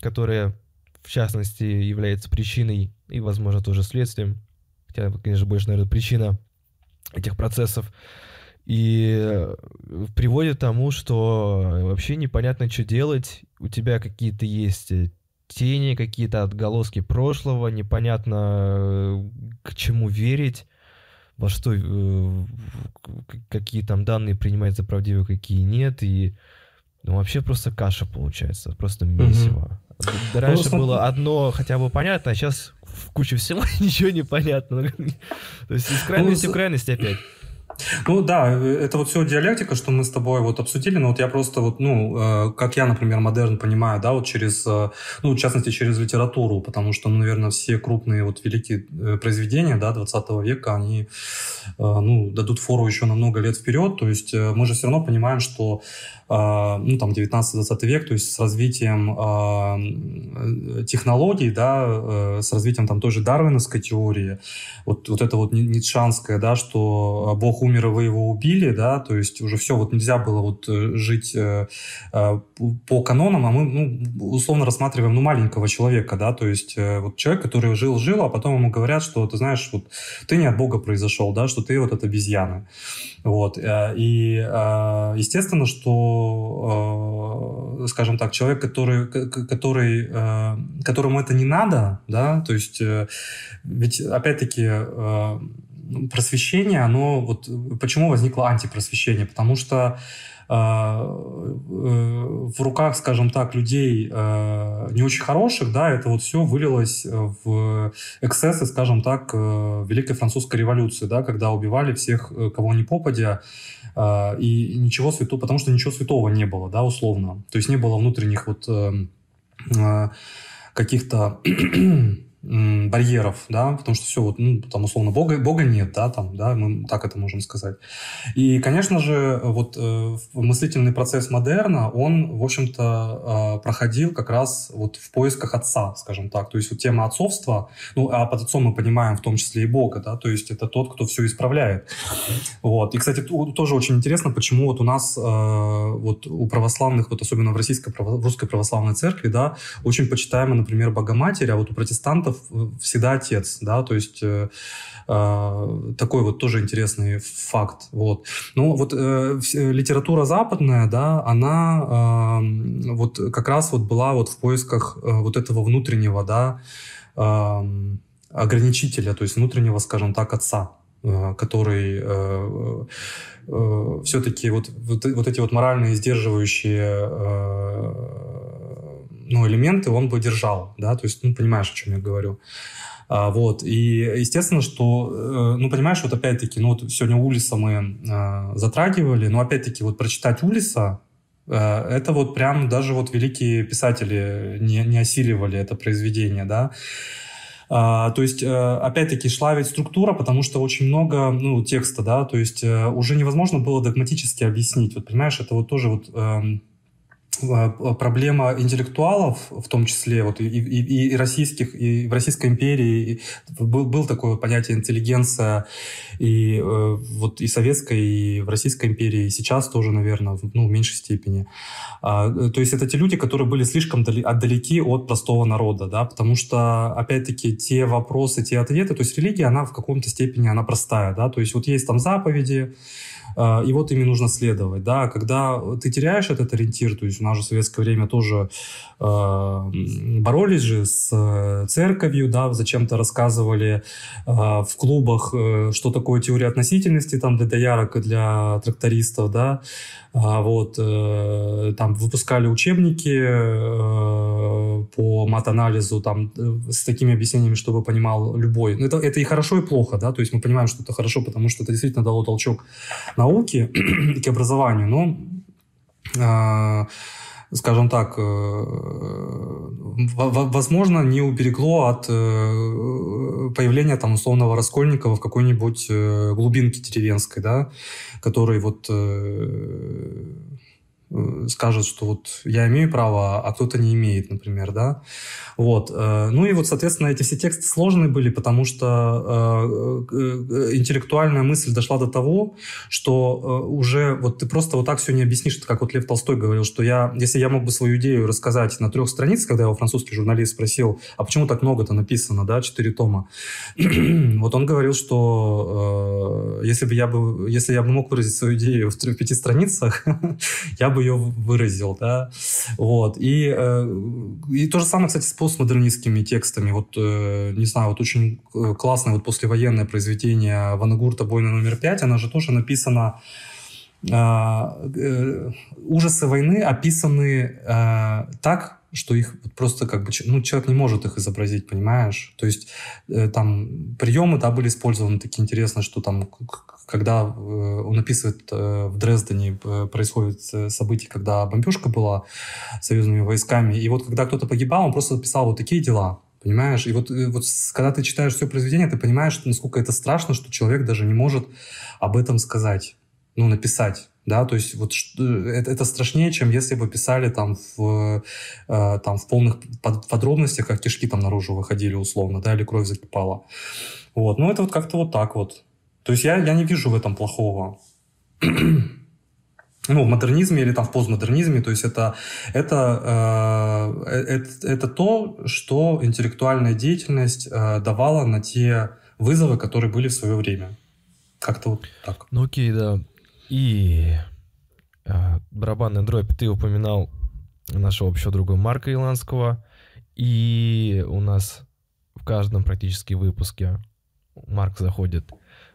которая, в частности, является причиной и, возможно, тоже следствием, хотя, конечно, больше, наверное, причина этих процессов, и э, приводит к тому, что вообще непонятно, что делать. У тебя какие-то есть э, тени, какие-то отголоски прошлого, непонятно к чему верить, во что, э, какие там данные принимать за правдивые, какие нет, и ну, вообще просто каша получается, просто месиво. Угу. Раньше ну, было одно хотя бы понятно, а сейчас в куче всего ничего не понятно. То есть из крайности ну, в крайность опять. Ну да, это вот все диалектика, что мы с тобой вот обсудили, но вот я просто вот, ну, э, как я, например, модерн понимаю, да, вот через, э, ну, в частности, через литературу, потому что, ну, наверное, все крупные вот великие э, произведения, да, 20 века, они, э, ну, дадут фору еще на много лет вперед, то есть э, мы же все равно понимаем, что ну, там, 19-20 век, то есть с развитием э, технологий, да, э, с развитием там той же дарвиновской теории, вот, вот это вот ницшанское, да, что Бог умер, и вы его убили, да, то есть уже все, вот нельзя было вот э, жить э, э, по канонам, а мы, ну, условно рассматриваем, ну, маленького человека, да, то есть э, вот человек, который жил-жил, а потом ему говорят, что, ты знаешь, вот ты не от Бога произошел, да, что ты вот от обезьяны. Вот. Э, и э, естественно, что, э, скажем так, человек, который, который, которому это не надо, да, то есть ведь опять-таки просвещение, оно вот почему возникло антипросвещение? Потому что э, в руках, скажем так, людей э, не очень хороших, да, это вот все вылилось в эксцессы, скажем так, э, Великой Французской революции, да, когда убивали всех, кого не попадя, и ничего святого, потому что ничего святого не было, да, условно. То есть не было внутренних вот каких-то барьеров, да, потому что все, вот, ну, там, условно, Бога, Бога нет, да, там, да, мы так это можем сказать. И, конечно же, вот э, мыслительный процесс модерна, он, в общем-то, э, проходил как раз вот в поисках отца, скажем так, то есть вот тема отцовства, ну, а под отцом мы понимаем в том числе и Бога, да, то есть это тот, кто все исправляет. Вот. И, кстати, тоже очень интересно, почему вот у нас, э, вот у православных, вот особенно в российской, в русской православной церкви, да, очень почитаемая, например, Богоматерь, а вот у протестантов всегда отец, да, то есть э, э, такой вот тоже интересный факт, вот. Ну вот э, литература западная, да, она э, вот как раз вот была вот в поисках э, вот этого внутреннего, да, э, ограничителя, то есть внутреннего, скажем так, отца, э, который э, э, все-таки вот, вот, вот эти вот моральные сдерживающие э, ну, элементы он бы держал, да, то есть, ну, понимаешь, о чем я говорю. А, вот, и естественно, что, э, ну, понимаешь, вот опять-таки, ну, вот сегодня Улиса мы э, затрагивали, но опять-таки вот прочитать Улиса, э, это вот прям даже вот великие писатели не, не осиливали это произведение, да, а, то есть, опять-таки, шла ведь структура, потому что очень много ну, текста, да, то есть уже невозможно было догматически объяснить. Вот понимаешь, это вот тоже вот эм, проблема интеллектуалов, в том числе вот и, и, и российских, и в Российской империи был, был такое понятие интеллигенция и э, вот и советской, и в Российской империи, и сейчас тоже, наверное, в, ну, в меньшей степени. А, то есть это те люди, которые были слишком дали, отдалеки от простого народа, да, потому что, опять-таки, те вопросы, те ответы, то есть религия, она в каком-то степени, она простая, да, то есть вот есть там заповеди, а, и вот ими нужно следовать, да, когда ты теряешь этот ориентир, то есть у нас же в советское время тоже э, боролись же с э, церковью, да, зачем-то рассказывали э, в клубах, э, что такое теория относительности, там, для доярок и для трактористов, да, а, вот, э, там выпускали учебники э, по мат-анализу там э, с такими объяснениями, чтобы понимал любой. Это, это и хорошо, и плохо, да, то есть мы понимаем, что это хорошо, потому что это действительно дало толчок науке и к образованию, но а, скажем так, возможно, не уберегло от появления там условного Раскольникова в какой-нибудь глубинке деревенской, да, который вот Э, скажет, что вот я имею право, а кто-то не имеет, например, да. Вот. Э, ну и вот, соответственно, эти все тексты сложные были, потому что э, интеллектуальная мысль дошла до того, что уже вот ты просто вот так все не объяснишь, как вот Лев Толстой говорил, что я, если я мог бы свою идею рассказать на трех страницах, когда его французский журналист спросил, а почему так много-то написано, да, четыре тома, вот он говорил, что если бы я бы, если я бы мог выразить свою идею в пяти страницах, я бы ее выразил, да, вот, и, э, и то же самое, кстати, с постмодернистскими текстами, вот, э, не знаю, вот очень э, классное вот послевоенное произведение Ванагурта «Бойна номер пять», она же тоже написана ужасы войны описаны так, что их просто как бы, ну, человек не может их изобразить, понимаешь? То есть э, там приемы, да, были использованы такие интересные, что там, когда э, он описывает э, в Дрездене э, происходит э, событие, когда бомбежка была союзными войсками, и вот когда кто-то погибал, он просто писал вот такие дела, понимаешь? И вот, э, вот когда ты читаешь все произведение, ты понимаешь, насколько это страшно, что человек даже не может об этом сказать, ну, написать да, то есть вот это, это страшнее, чем если бы писали там в, э, там в полных подробностях, как кишки там наружу выходили условно, да, или кровь закипала. Вот, ну это вот как-то вот так вот. То есть я, я не вижу в этом плохого. ну, в модернизме или там в постмодернизме, то есть это, это, э, это, это то, что интеллектуальная деятельность э, давала на те вызовы, которые были в свое время. Как-то вот так. Ну окей, да. И э, барабанная дробь, ты упоминал нашего общего друга Марка Иланского, и у нас в каждом практически выпуске Марк заходит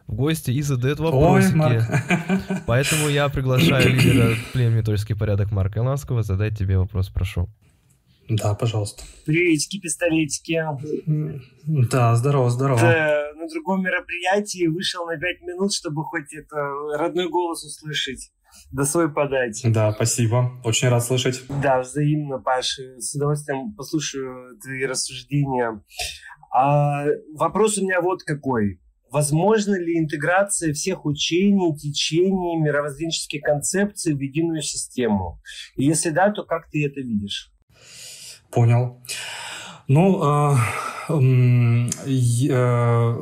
в гости и задает вопросики. Ой, Поэтому я приглашаю лидера племени Тольский порядок Марка Иланского задать тебе вопрос, прошу. Да, пожалуйста. Приветики, пистолетики. Да, здорово, здорово. Да, на другом мероприятии вышел на пять минут, чтобы хоть это родной голос услышать да свой подать. Да, спасибо. Очень рад слышать. Да, взаимно, Паша. С удовольствием послушаю твои рассуждения. А вопрос у меня вот какой. Возможно ли интеграция всех учений, течений, мировоззренческих концепций в единую систему? И если да, то как ты это видишь? Понял. Ну, э, э,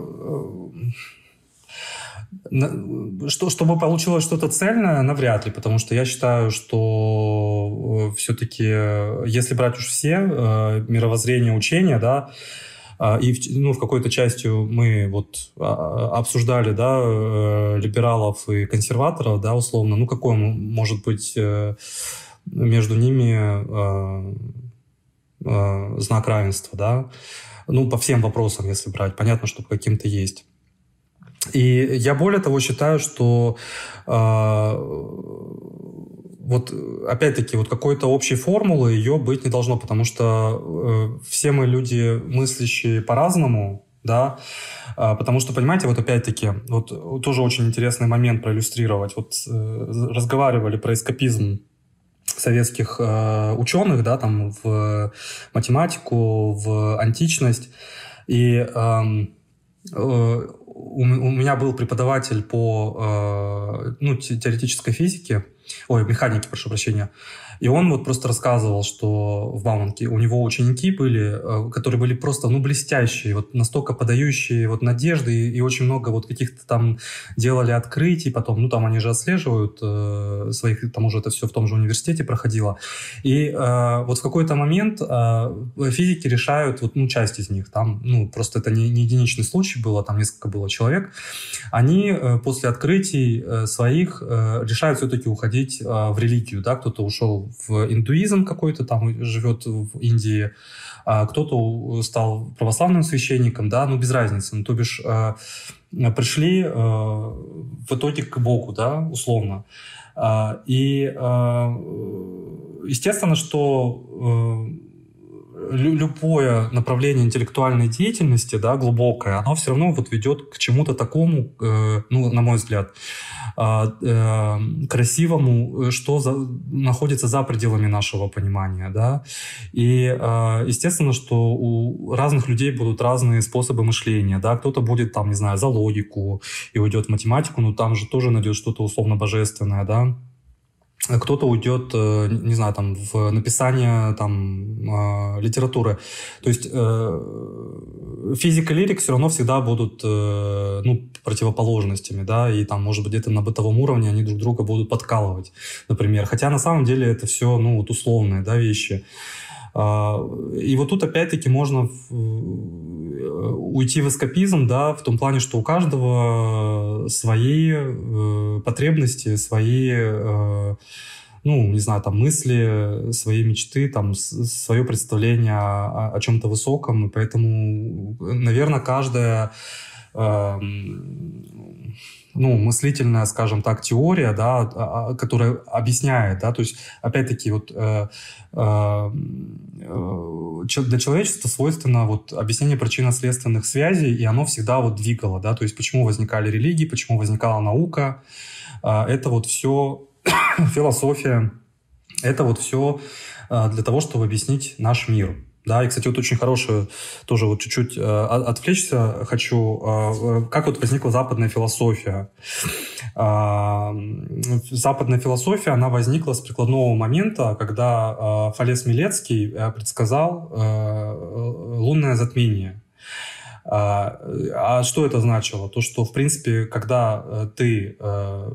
что, чтобы получилось что-то цельное, навряд ли, потому что я считаю, что э, все-таки, если брать уж все э, мировоззрение учения, да, а, и ну, в какой-то частью мы вот а, обсуждали да, э, либералов и консерваторов, да, условно. Ну, какой может быть э, между ними э, знак равенства, да? Ну, по всем вопросам, если брать. Понятно, что по каким-то есть. И я более того считаю, что вот опять-таки вот какой-то общей формулы ее быть не должно, потому что э, все мы люди мыслящие по-разному, да, э, потому что, понимаете, вот опять-таки, вот тоже очень интересный момент проиллюстрировать. Вот э, разговаривали про эскапизм советских э, ученых, да, там в математику, в античность, и эм, э, у, у меня был преподаватель по э, ну, теоретической физике, ой, механики, прошу прощения, и он вот просто рассказывал, что в Бауманке у него ученики были, э, которые были просто, ну, блестящие, вот настолько подающие вот надежды, и, и очень много вот каких-то там делали открытий, потом, ну, там они же отслеживают э, своих, там уже это все в том же университете проходило. И э, вот в какой-то момент э, физики решают, вот, ну, часть из них, там, ну, просто это не, не единичный случай было, там несколько было человек, они э, после открытий э, своих э, решают все-таки уходить э, в религию, да, кто-то ушел в индуизм какой-то, там живет в Индии, а кто-то стал православным священником, да, ну без разницы, ну то бишь э, пришли э, в итоге к Богу, да, условно. Э, и э, естественно, что любое направление интеллектуальной деятельности, да, глубокое, оно все равно вот ведет к чему-то такому, э, ну, на мой взгляд, а, э, красивому, э, что за, находится за пределами нашего понимания, да. И э, естественно, что у разных людей будут разные способы мышления, да. Кто-то будет там, не знаю, за логику и уйдет в математику, но там же тоже найдет что-то условно божественное, да кто-то уйдет, э, не знаю, там, в написание там, э, литературы. То есть э, физика и лирик все равно всегда будут ну, противоположностями, да, и там, может быть, где-то на бытовом уровне они друг друга будут подкалывать, например. Хотя на самом деле это все, ну, вот условные, да, вещи. И вот тут опять-таки можно уйти в эскапизм, да, в том плане, что у каждого свои э, потребности, свои, э, ну, не знаю, там, мысли, свои мечты, там, свое представление о, о чем-то высоком, и поэтому, наверное, каждая э, ну, мыслительная, скажем так, теория, да, а, а, которая объясняет, да, то есть, опять-таки, вот э, э, для человечества свойственно вот объяснение причинно-следственных связей, и оно всегда вот двигало, да, то есть, почему возникали религии, почему возникала наука, э, это вот все философия, это вот все э, для того, чтобы объяснить наш мир, Да, и, кстати, вот очень хорошую, тоже вот чуть-чуть э, отвлечься хочу. Э, как вот возникла западная философия? Э, западная философия, она возникла с прикладного момента, когда э, Фалес Милецкий э, предсказал э, лунное затмение. А, а что это значило? То, что, в принципе, когда э, ты э,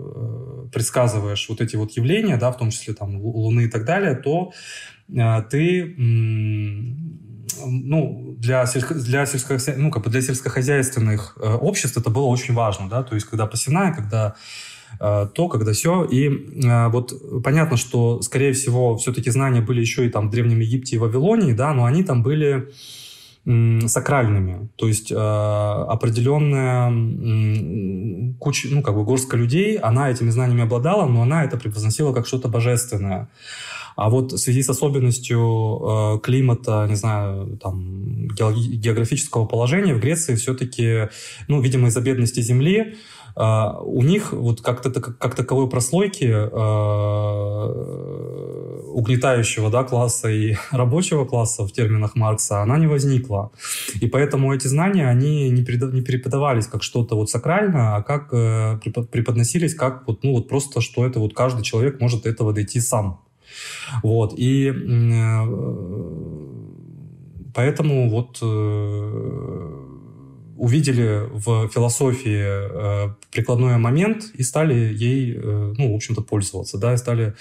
предсказываешь вот эти вот явления, да, в том числе там Луны и так далее, то э, ты ну, для, сельско, для, сельско, ну, как бы для сельскохозяйственных э, обществ это было очень важно, да, то есть когда посевная, когда э, то, когда все. И э, вот понятно, что, скорее всего, все-таки знания были еще и там в Древнем Египте и Вавилонии, да, но они там были сакральными. То есть э, определенная э, куча, ну, как бы горстка людей, она этими знаниями обладала, но она это превозносила как что-то божественное. А вот в связи с особенностью э, климата, не знаю, там, географического положения в Греции все-таки, ну, видимо, из-за бедности земли, Uh, у них вот как, -то, как таковой прослойки uh, угнетающего да, класса и рабочего класса в терминах Маркса, она не возникла. И поэтому эти знания, они не, не преподавались как что-то вот сакральное, а как uh, преподносились как вот, ну, вот просто, что это вот каждый человек может этого дойти сам. Вот. И э, поэтому вот э, увидели в философии э, прикладной момент и стали ей, ну, в общем-то, пользоваться, да, и стали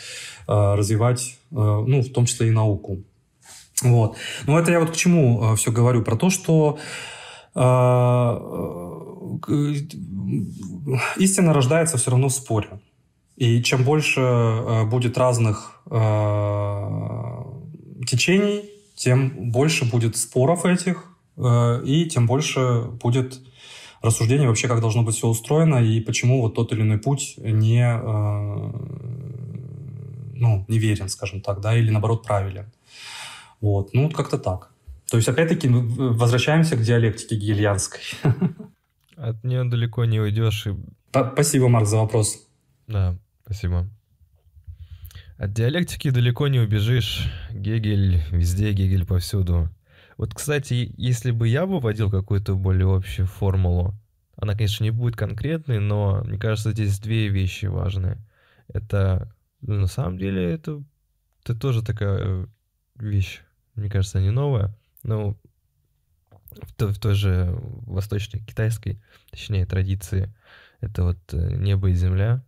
развивать, ну, в том числе и науку. Вот. Но это я вот к чему все говорю? Про то, что истина рождается все равно в споре. И чем больше э, будет разных э, течений, тем больше будет споров этих, э, и тем больше будет рассуждений вообще, как должно быть все устроено, и почему вот тот или иной путь не, ну, неверен, скажем так, да, или наоборот правилен. Вот, ну, вот как-то так. То есть, опять-таки, возвращаемся к диалектике гегельянской. От нее далеко не уйдешь. И... Спасибо, Марк, за вопрос. Да, спасибо. От диалектики далеко не убежишь. Гегель везде, Гегель повсюду. Вот, кстати, если бы я выводил какую-то более общую формулу, она, конечно, не будет конкретной, но мне кажется, здесь две вещи важные. Это, ну, на самом деле, это, это тоже такая вещь, мне кажется, не новая, но в той, в той же восточной китайской, точнее, традиции, это вот э, небо и земля,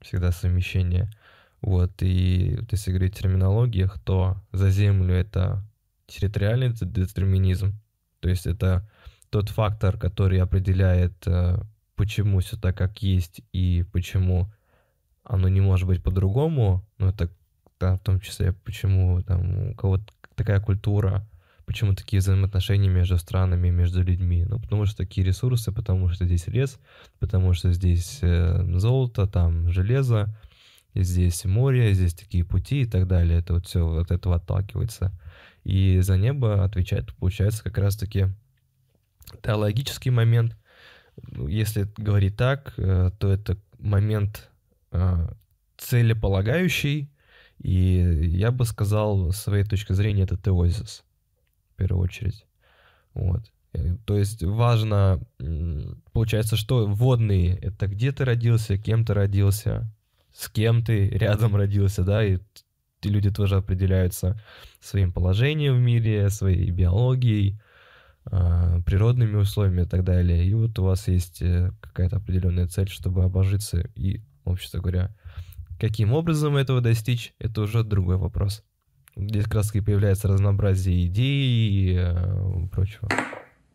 всегда совмещение. Вот, и вот если говорить о терминологиях, то за Землю это территориальный детерминизм, то есть это тот фактор, который определяет, э, почему все так, как есть, и почему оно не может быть по-другому, ну, это да, в том числе, почему там у кого-то такая культура, почему такие взаимоотношения между странами, между людьми. Ну, потому что такие ресурсы, потому что здесь лес, потому что здесь э, золото, там железо, здесь море, здесь такие пути и так далее. Это вот все от этого отталкивается. И за небо отвечает, получается, как раз-таки теологический момент. Ну, если говорить так, э, то это момент э, целеполагающий, и я бы сказал, с своей точки зрения, это теозис первую очередь. Вот. Э, то есть важно, получается, что водные — это где ты родился, кем ты родился, с кем ты рядом родился, да, и люди тоже определяются своим положением в мире, своей биологией, а, природными условиями и так далее. И вот у вас есть э, какая-то определенная цель, чтобы обожиться. И, общество говоря, каким образом этого достичь, это уже другой вопрос. Здесь как раз и появляется разнообразие идей и э, прочего.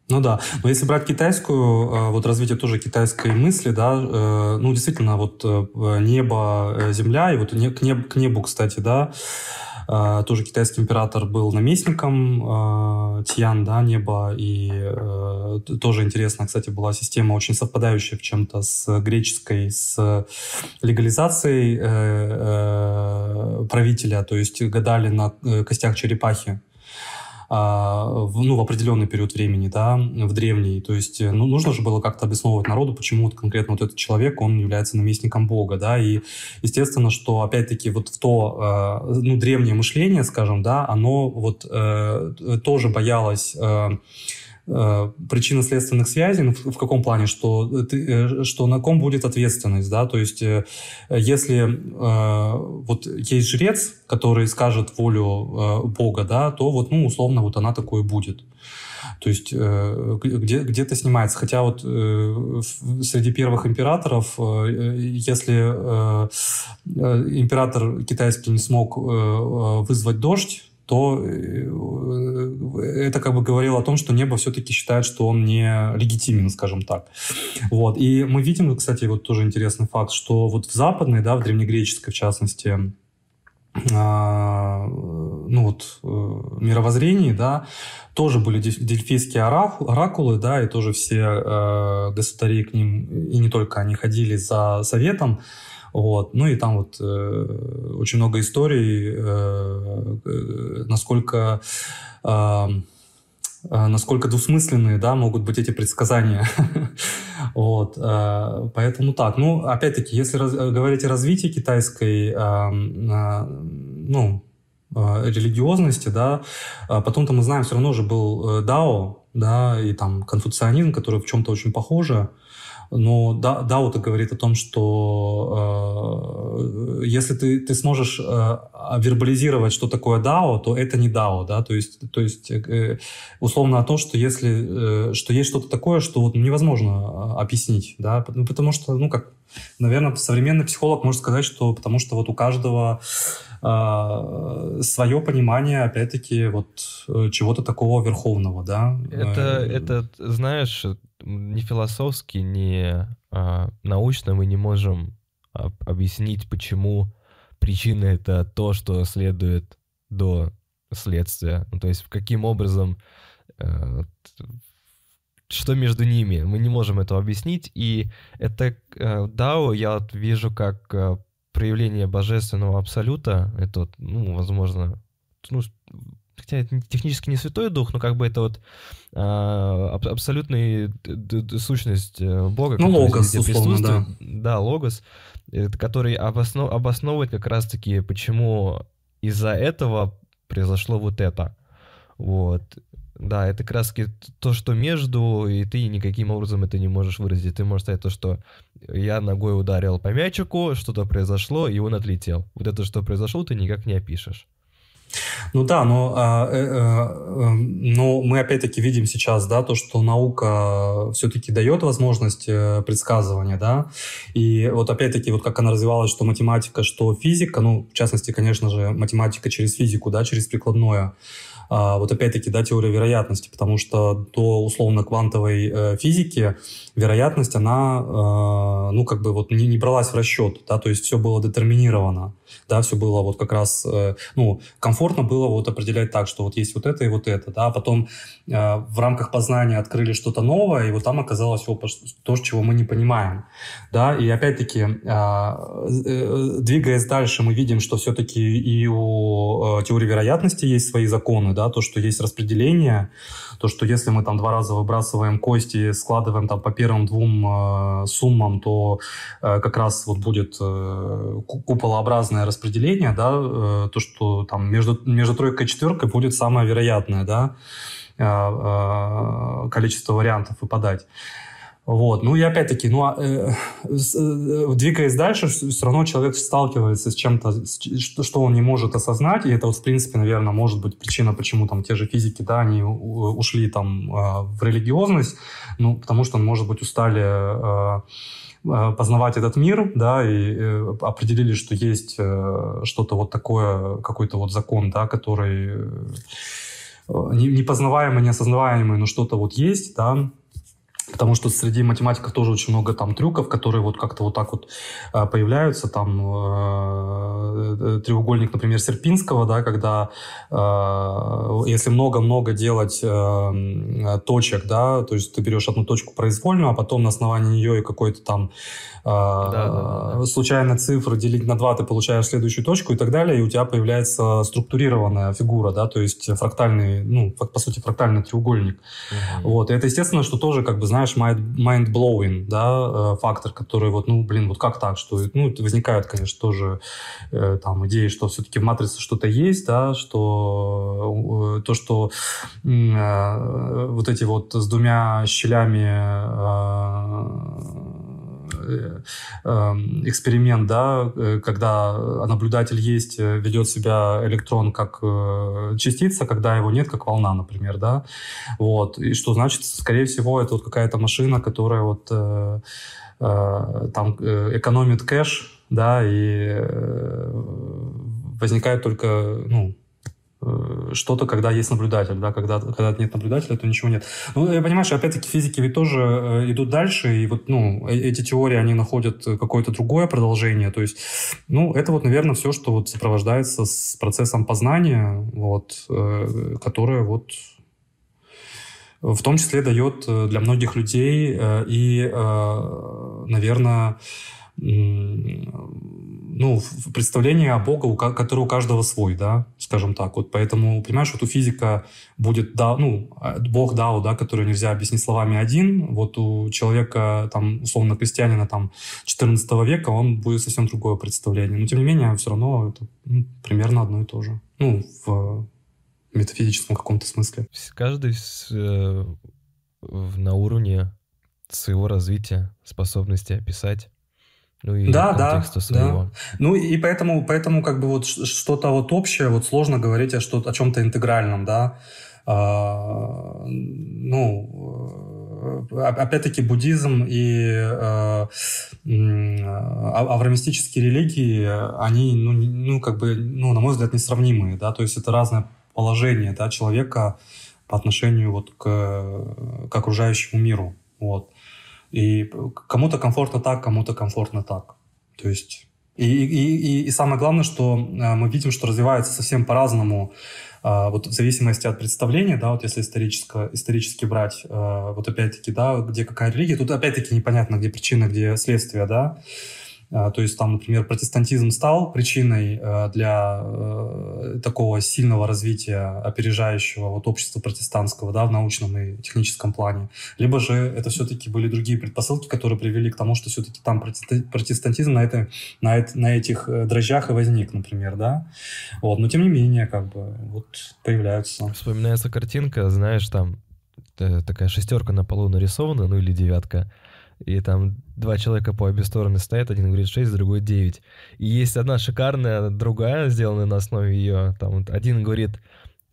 Ну да, но если брать китайскую, э, вот развитие тоже китайской мысли, да, э, ну действительно, вот небо, земля, и вот к небу, к небу кстати, да, Uh, тоже китайский император был наместником uh, Тьян, да, неба, и uh, тоже интересно, кстати, была система очень совпадающая в чем-то с греческой, с легализацией правителя, то есть гадали на костях черепахи. А, в, ну, в определенный период времени, да, в древний. То есть, э, ну, нужно же было как-то обосновывать народу, почему вот конкретно вот этот человек, он является наместником Бога, да, и естественно, что опять-таки вот в то, а, ну, древнее мышление, скажем, да, оно вот э, тоже боялось э, Э, причинно-следственных связей, ну, в, в каком плане, что, ты, э, что на ком будет ответственность, да, то есть э, если э, вот есть жрец, который скажет волю э, Бога, да, то вот, ну, условно, вот она такое будет. То есть э, где, где-то снимается. Хотя вот э, среди первых императоров, э, если э, император китайский не смог э, вызвать дождь, то э, это как бы говорило о том, что небо все-таки считает, что он не легитимен, скажем так. Вот. И мы видим, кстати, вот тоже интересный факт, что вот в западной, да, в древнегреческой, в частности, а, ну вот, э, мировоззрении, да, тоже были дельфийские оракулы, да, и тоже все э, государи к ним, и не только они ходили за советом, вот. Ну и там вот э, очень много историй, э, э, насколько э, э, насколько двусмысленные, да, могут быть эти предсказания. вот, э, поэтому так. Ну, опять-таки, если раз, говорить о развитии китайской, э, э, ну, э, религиозности, да, потом-то мы знаем, все равно же был Дао, да, и там конфуцианизм, который в чем-то очень похоже, но да, Дао это говорит о том, что э, если ты, ты сможешь э, вербализировать, что такое Дао, то это не Дао, да, то есть, то есть э, условно о том, что если, э, что есть что-то такое, что вот невозможно э, объяснить, да, ну, потому что, ну, как, наверное, современный психолог может сказать, что потому что вот у каждого э, свое понимание, опять-таки, вот э, чего-то такого верховного, да. Это, это, знаешь, не философски, не а, научно мы не можем об, объяснить, почему причина это то, что следует до следствия. Ну, то есть каким образом, э, что между ними, мы не можем этого объяснить. И это э, Дао я вижу как э, проявление божественного абсолюта. Это, ну, возможно, ну, хотя это технически не Святой Дух, но как бы это вот а, абсолютная сущность э, Бога. Ну, логос, условно, да. Да, логос, который обоснов, обосновывает как раз-таки, почему из-за этого произошло вот это. Вот. Да, это раз то, что между, и ты никаким образом это не можешь выразить. Ты можешь сказать то, что я ногой ударил по мячику, что-то произошло, и он отлетел. Вот это, что произошло, ты никак не опишешь. Ну да, но, а, э, э, но мы опять-таки видим сейчас, да, то, что наука все-таки дает возможность э, предсказывания, да, и вот опять-таки, вот как она развивалась, что математика, что физика, ну, в частности, конечно же, математика через физику, да, через прикладное, вот опять-таки, да, теория вероятности, потому что до условно-квантовой э, физики вероятность, она, э, ну, как бы вот не, не бралась в расчет, да, то есть все было детерминировано, да, все было вот как раз, э, ну, комфортно было вот определять так, что вот есть вот это и вот это, да, потом э, в рамках познания открыли что-то новое, и вот там оказалось о, то, чего мы не понимаем, да, и опять-таки, э, двигаясь дальше, мы видим, что все-таки и у теории вероятности есть свои законы, да, то, что есть распределение, то, что если мы там два раза выбрасываем кости, складываем там по первым двум э, суммам, то э, как раз вот будет э, куполообразное распределение, да, э, то, что там между, между тройкой и четверкой будет самое вероятное, да, э, э, количество вариантов выпадать. Вот. Ну и опять-таки, ну, а, э, э, двигаясь дальше, все равно человек сталкивается с чем-то, что, он не может осознать, и это вот, в принципе, наверное, может быть причина, почему там те же физики, да, они ушли там э, в религиозность, ну, потому что, может быть, устали э, э, познавать этот мир, да, и э, определили, что есть э, что-то вот такое, какой-то вот закон, да, который э, непознаваемый, неосознаваемый, но что-то вот есть, да, потому что среди математиков тоже очень много там трюков, которые вот как-то вот так вот а, появляются, там э, треугольник, например, Серпинского, да, когда э, если много-много делать э, точек, да, то есть ты берешь одну точку произвольную, а потом на основании нее и какой-то там да, да, да. случайной цифры делить на 2, ты получаешь следующую точку и так далее, и у тебя появляется структурированная фигура, да, то есть фрактальный, ну, по сути, фрактальный треугольник. Угу. Вот, и это естественно, что тоже, как бы, знаешь, mind-blowing, да, э, фактор, который вот, ну, блин, вот как так, что, ну, возникают, конечно, тоже э, там идеи, что все-таки в матрице что-то есть, да, что э, то, что вот эти вот с двумя щелями эксперимент, да, э, когда наблюдатель есть, э, ведет себя электрон как частица, когда его нет, как волна, например, да, вот, и что значит, скорее всего, это вот какая-то машина, которая вот там экономит кэш, да, и возникает только, ну, Э, что-то, когда есть наблюдатель, да, когда, когда нет наблюдателя, то ничего нет. Ну, я понимаешь, опять-таки физики ведь тоже э, идут дальше, и вот, ну, э, эти теории, они находят какое-то другое продолжение, то есть, ну, это вот, наверное, все, что вот сопровождается с процессом познания, вот, которое вот в том числе дает для многих людей и, наверное, ну, представление о Боге, которое у каждого свой, да, скажем так. Вот поэтому, понимаешь, вот у физика будет, да, ну, а, Бог Дао, да, который нельзя объяснить словами один, вот у человека, там, условно, крестьянина, там, 14 века, он будет совсем другое представление. Но, тем не менее, все равно это ну, примерно одно и то же. Ну, в метафизическом каком-то смысле. Каждый с, э, на уровне своего развития, способности описать ну и да, да, своего. Да. Ну и поэтому, поэтому как бы вот что-то вот общее, вот сложно говорить о, что, о чем-то интегральном, да. А, ну, э, опять-таки буддизм и э, аврамистические религии, они, ну, ну, как бы, ну, на мой взгляд, несравнимые, да, то есть это разное положение, да, человека по отношению вот к, к окружающему миру, вот. И кому-то комфортно так, кому-то комфортно так. То есть и, и, и, и самое главное, что э, мы видим, что развивается совсем по-разному, э, вот в зависимости от представления, да, вот если исторически, исторически брать, э, вот опять-таки, да, где какая религия, тут опять-таки непонятно, где причина, где следствие, да, то есть там, например, протестантизм стал причиной э, для э, такого сильного развития опережающего вот общества протестантского да, в научном и техническом плане. Либо же это все-таки были другие предпосылки, которые привели к тому, что все-таки там протестантизм на, это, на, это, на этих э, дрожжах и возник, например. Да? Вот. Но тем не менее, как бы, вот появляются. Вспоминается картинка, знаешь, там такая шестерка на полу нарисована, ну или девятка, и там два человека по обе стороны стоят, один говорит 6, другой 9. И есть одна шикарная, другая, сделанная на основе ее. Там один говорит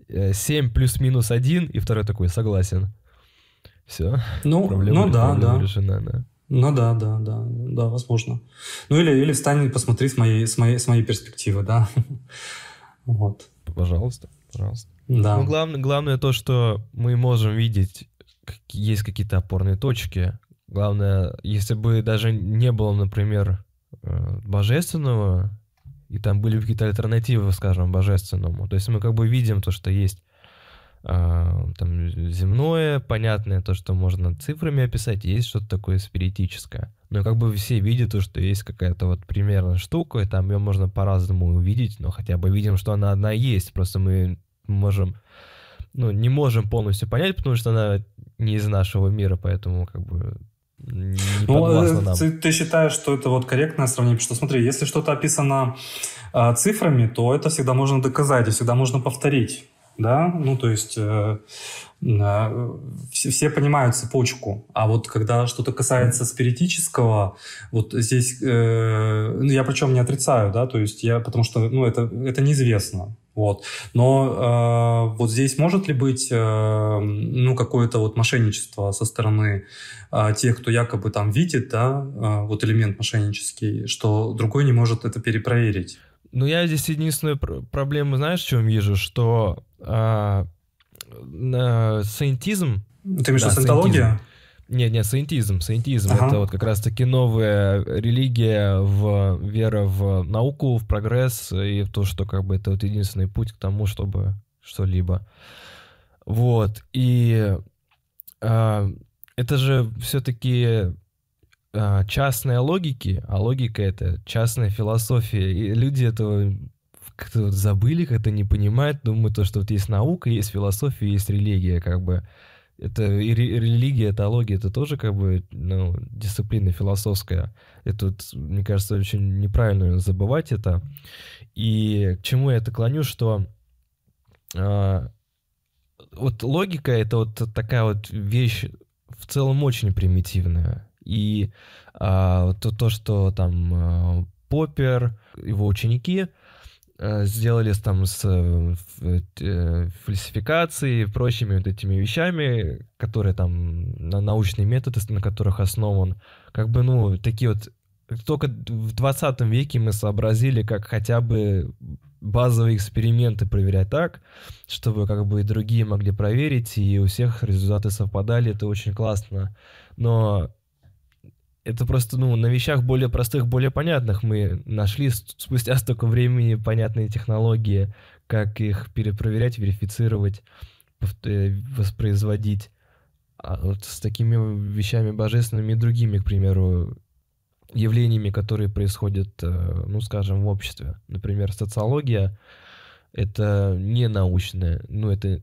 7 э, плюс-минус 1, и второй такой, согласен. Все. Ну, проблема, ну да, проблема да. решена, да. Ну да, да, да, да, возможно. Ну или, или встань и посмотри с моей, с моей, с моей перспективы, да. вот. Пожалуйста, пожалуйста. Да. Ну, главное, главное то, что мы можем видеть, есть какие-то опорные точки, Главное, если бы даже не было, например, э, божественного, и там были какие-то альтернативы, скажем, божественному, то есть мы как бы видим то, что есть э, там земное, понятное, то, что можно цифрами описать, есть что-то такое спиритическое. Но как бы все видят то, что есть какая-то вот примерная штука, и там ее можно по-разному увидеть, но хотя бы видим, что она одна есть, просто мы можем, ну, не можем полностью понять, потому что она не из нашего мира, поэтому как бы не ну, э, нам. Ты, ты считаешь, что это вот корректное сравнение? Потому что смотри, если что-то описано э, цифрами, то это всегда можно доказать, и всегда можно повторить. Да, ну то есть э, э, все, все понимают цепочку, а вот когда что-то касается спиритического, вот здесь э, ну, я причем не отрицаю, да, то есть я потому что ну это это неизвестно, вот. Но э, вот здесь может ли быть э, ну, какое-то вот мошенничество со стороны э, тех, кто якобы там видит, да, э, вот элемент мошеннический, что другой не может это перепроверить? Ну, я здесь единственную пр- проблему, знаешь, в чем вижу, что э, э, сcientism... Ты имеешь да, сcientologia? Нет, нет, саентизм. Саентизм ага. это вот как раз-таки новая религия, в вера в науку, в прогресс и в то, что как бы это вот единственный путь к тому, чтобы что-либо. Вот. И а, это же все-таки а, частные логики, а логика это частная философия. И люди этого как-то вот забыли, как-то не понимают, думают, то, что вот есть наука, есть философия, есть религия, как бы. Это и религия, это логия, это тоже как бы ну, дисциплина философская. Это, вот, мне кажется, очень неправильно забывать это. И к чему я это клоню, что а, вот логика это вот такая вот вещь в целом очень примитивная. И а, то, то, что там а, Поппер, его ученики сделали там с а, фальсификацией и прочими вот этими вещами, которые там на научные методы, на которых основан, как бы, ну, такие вот только в 20 веке мы сообразили, как хотя бы базовые эксперименты проверять так, чтобы как бы и другие могли проверить, и у всех результаты совпадали, это очень классно. Но это просто, ну, на вещах более простых, более понятных мы нашли спустя столько времени понятные технологии, как их перепроверять, верифицировать, э, воспроизводить. А вот с такими вещами божественными и другими, к примеру, явлениями, которые происходят, э, ну, скажем, в обществе. Например, социология — это не научная, ну, это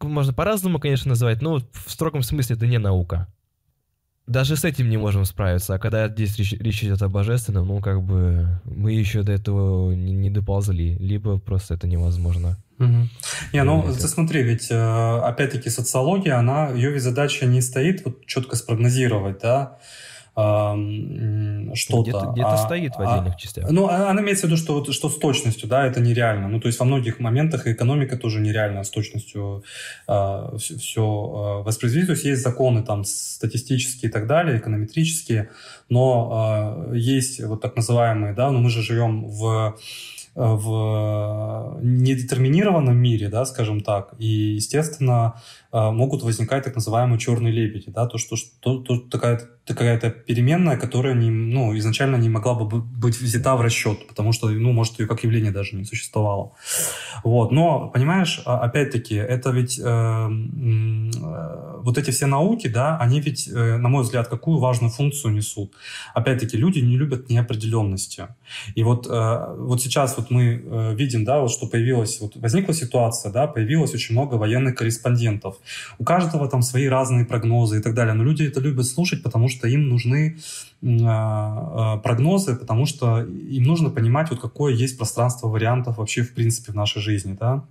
можно по-разному, конечно, называть, но в строгом смысле это не наука. Даже с этим не можем справиться, а когда здесь речь, речь идет о божественном, ну, как бы мы еще до этого не, не доползли, либо просто это невозможно. Угу. Не, ну ты смотри, ведь э, опять-таки социология, она, ее ведь задача не стоит вот четко спрогнозировать, да, что-то. Где-то, где а, стоит в отдельных а, частях. Ну, а, она имеется в виду, что, что с точностью, да, это нереально. Ну, то есть во многих моментах экономика тоже нереальна с точностью а, все, все а, воспроизвести. То есть есть законы там статистические и так далее, эконометрические, но а, есть вот так называемые, да, но ну, мы же живем в в недетерминированном мире, да, скажем так, и, естественно, могут возникать так называемые черные лебеди, да, то, что, что то, такая какая-то переменная, которая не, ну, изначально не могла бы быть взята в расчет, потому что, ну, может, ее как явление даже не существовало. Вот. Но, понимаешь, а, опять-таки, это ведь э, э, вот эти все науки, да, они ведь, э, на мой взгляд, какую важную функцию несут. Опять-таки, люди не любят неопределенности. И вот, э, вот сейчас вот мы э, видим, да, вот что появилась, вот возникла ситуация, да, появилось очень много военных корреспондентов. У каждого там свои разные прогнозы и так далее, но люди это любят слушать, потому что им нужны а, а, прогнозы, потому что им нужно понимать, вот какое есть пространство вариантов вообще в принципе в нашей жизни, да.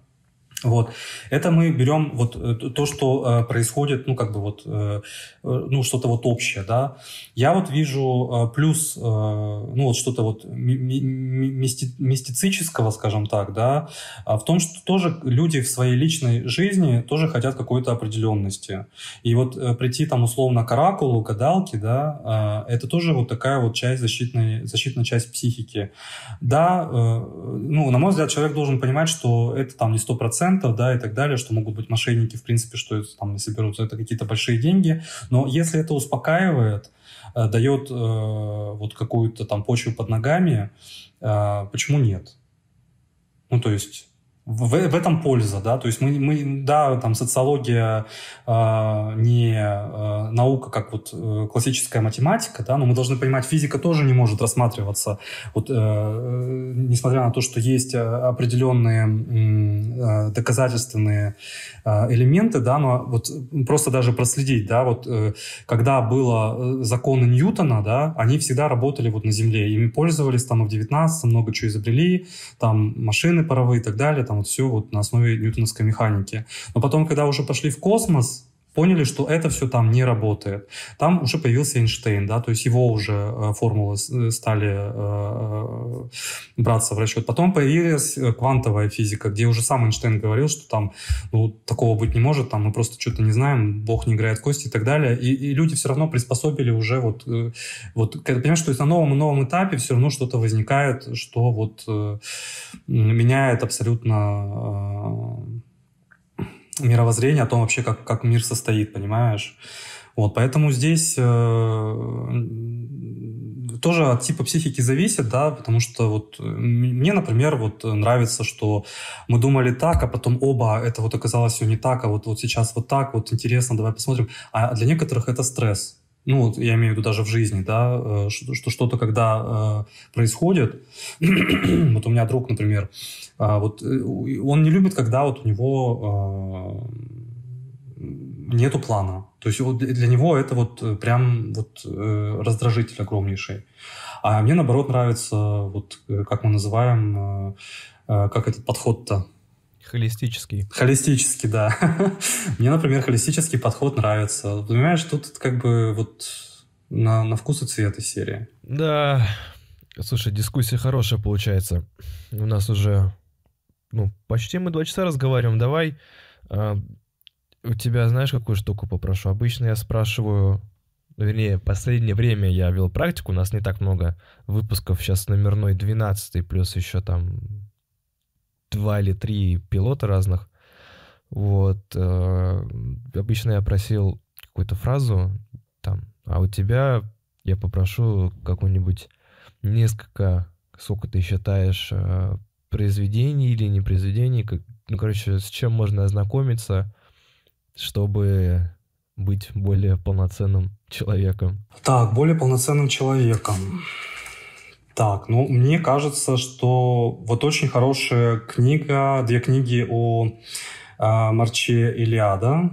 Вот. Это мы берем вот э, то, что э, происходит, ну, как бы вот, э, ну, что-то вот общее, да. Я вот вижу плюс, ну, вот что-то вот ми- мисти- мистицического, скажем так, да, а в том, что тоже люди в своей личной жизни тоже хотят какой-то определенности. И вот прийти там условно к оракулу, гадалке, да, это тоже вот такая вот часть защитной, защитная часть психики. Да, ну, на мой взгляд, человек должен понимать, что это там не сто процентов, да, и так далее, что могут быть мошенники, в принципе, что там, если берут это какие-то большие деньги. Но если это успокаивает, э, дает э, вот какую-то там почву под ногами, э, почему нет? Ну, то есть в, в этом польза, да, то есть мы, мы да, там социология э, не э, наука, как вот э, классическая математика, да, но мы должны понимать, физика тоже не может рассматриваться, вот, э, э несмотря на то, что есть определенные э, доказательственные э, элементы, да, но вот просто даже проследить, да, вот э, когда было э, законы Ньютона, да, они всегда работали вот на Земле, ими пользовались там в 19 много чего изобрели, там машины паровые и так далее, там вот все вот на основе ньютоновской механики. Но потом, когда уже пошли в космос, поняли, что это все там не работает. Там уже появился Эйнштейн, да, то есть его уже э, формулы э, стали э, браться в расчет. Потом появилась квантовая физика, где уже сам Эйнштейн говорил, что там ну, такого быть не может, там мы просто что-то не знаем, Бог не играет в кости и так далее. И, и люди все равно приспособили уже вот, вот понимаешь, что есть на новом новом этапе все равно что-то возникает, что вот меняет абсолютно мировоззрение, о том вообще, как, как мир состоит, понимаешь? Вот, поэтому здесь э, тоже от типа психики зависит, да, потому что вот мне, например, вот нравится, что мы думали так, а потом оба, это вот оказалось все не так, а вот, вот сейчас вот так, вот интересно, давай посмотрим. А для некоторых это стресс. Ну, вот я имею в виду даже в жизни, да, э, что, что что-то, когда э, происходит, вот у меня друг, например, э, вот э, он не любит, когда вот у него э, нету плана. То есть вот для него это вот прям вот раздражитель огромнейший. А мне, наоборот, нравится, вот как мы называем, как этот подход-то, Холистический. Холистический, да. Мне, например, холистический подход нравится. Понимаешь, тут как бы вот на, на вкус и цвет из серии. Да. Слушай, дискуссия хорошая получается. У нас уже, ну, почти мы два часа разговариваем. Давай э, у тебя, знаешь, какую штуку попрошу? Обычно я спрашиваю, вернее, последнее время я вел практику, у нас не так много выпусков, сейчас номерной 12, плюс еще там два или три пилота разных. Вот. Э, обычно я просил какую-то фразу там, а у тебя я попрошу какую-нибудь несколько, сколько ты считаешь, э, произведений или не произведений, как, ну, короче, с чем можно ознакомиться, чтобы быть более полноценным человеком. Так, более полноценным человеком. Так, ну, мне кажется, что вот очень хорошая книга, две книги о э, Марче Илиада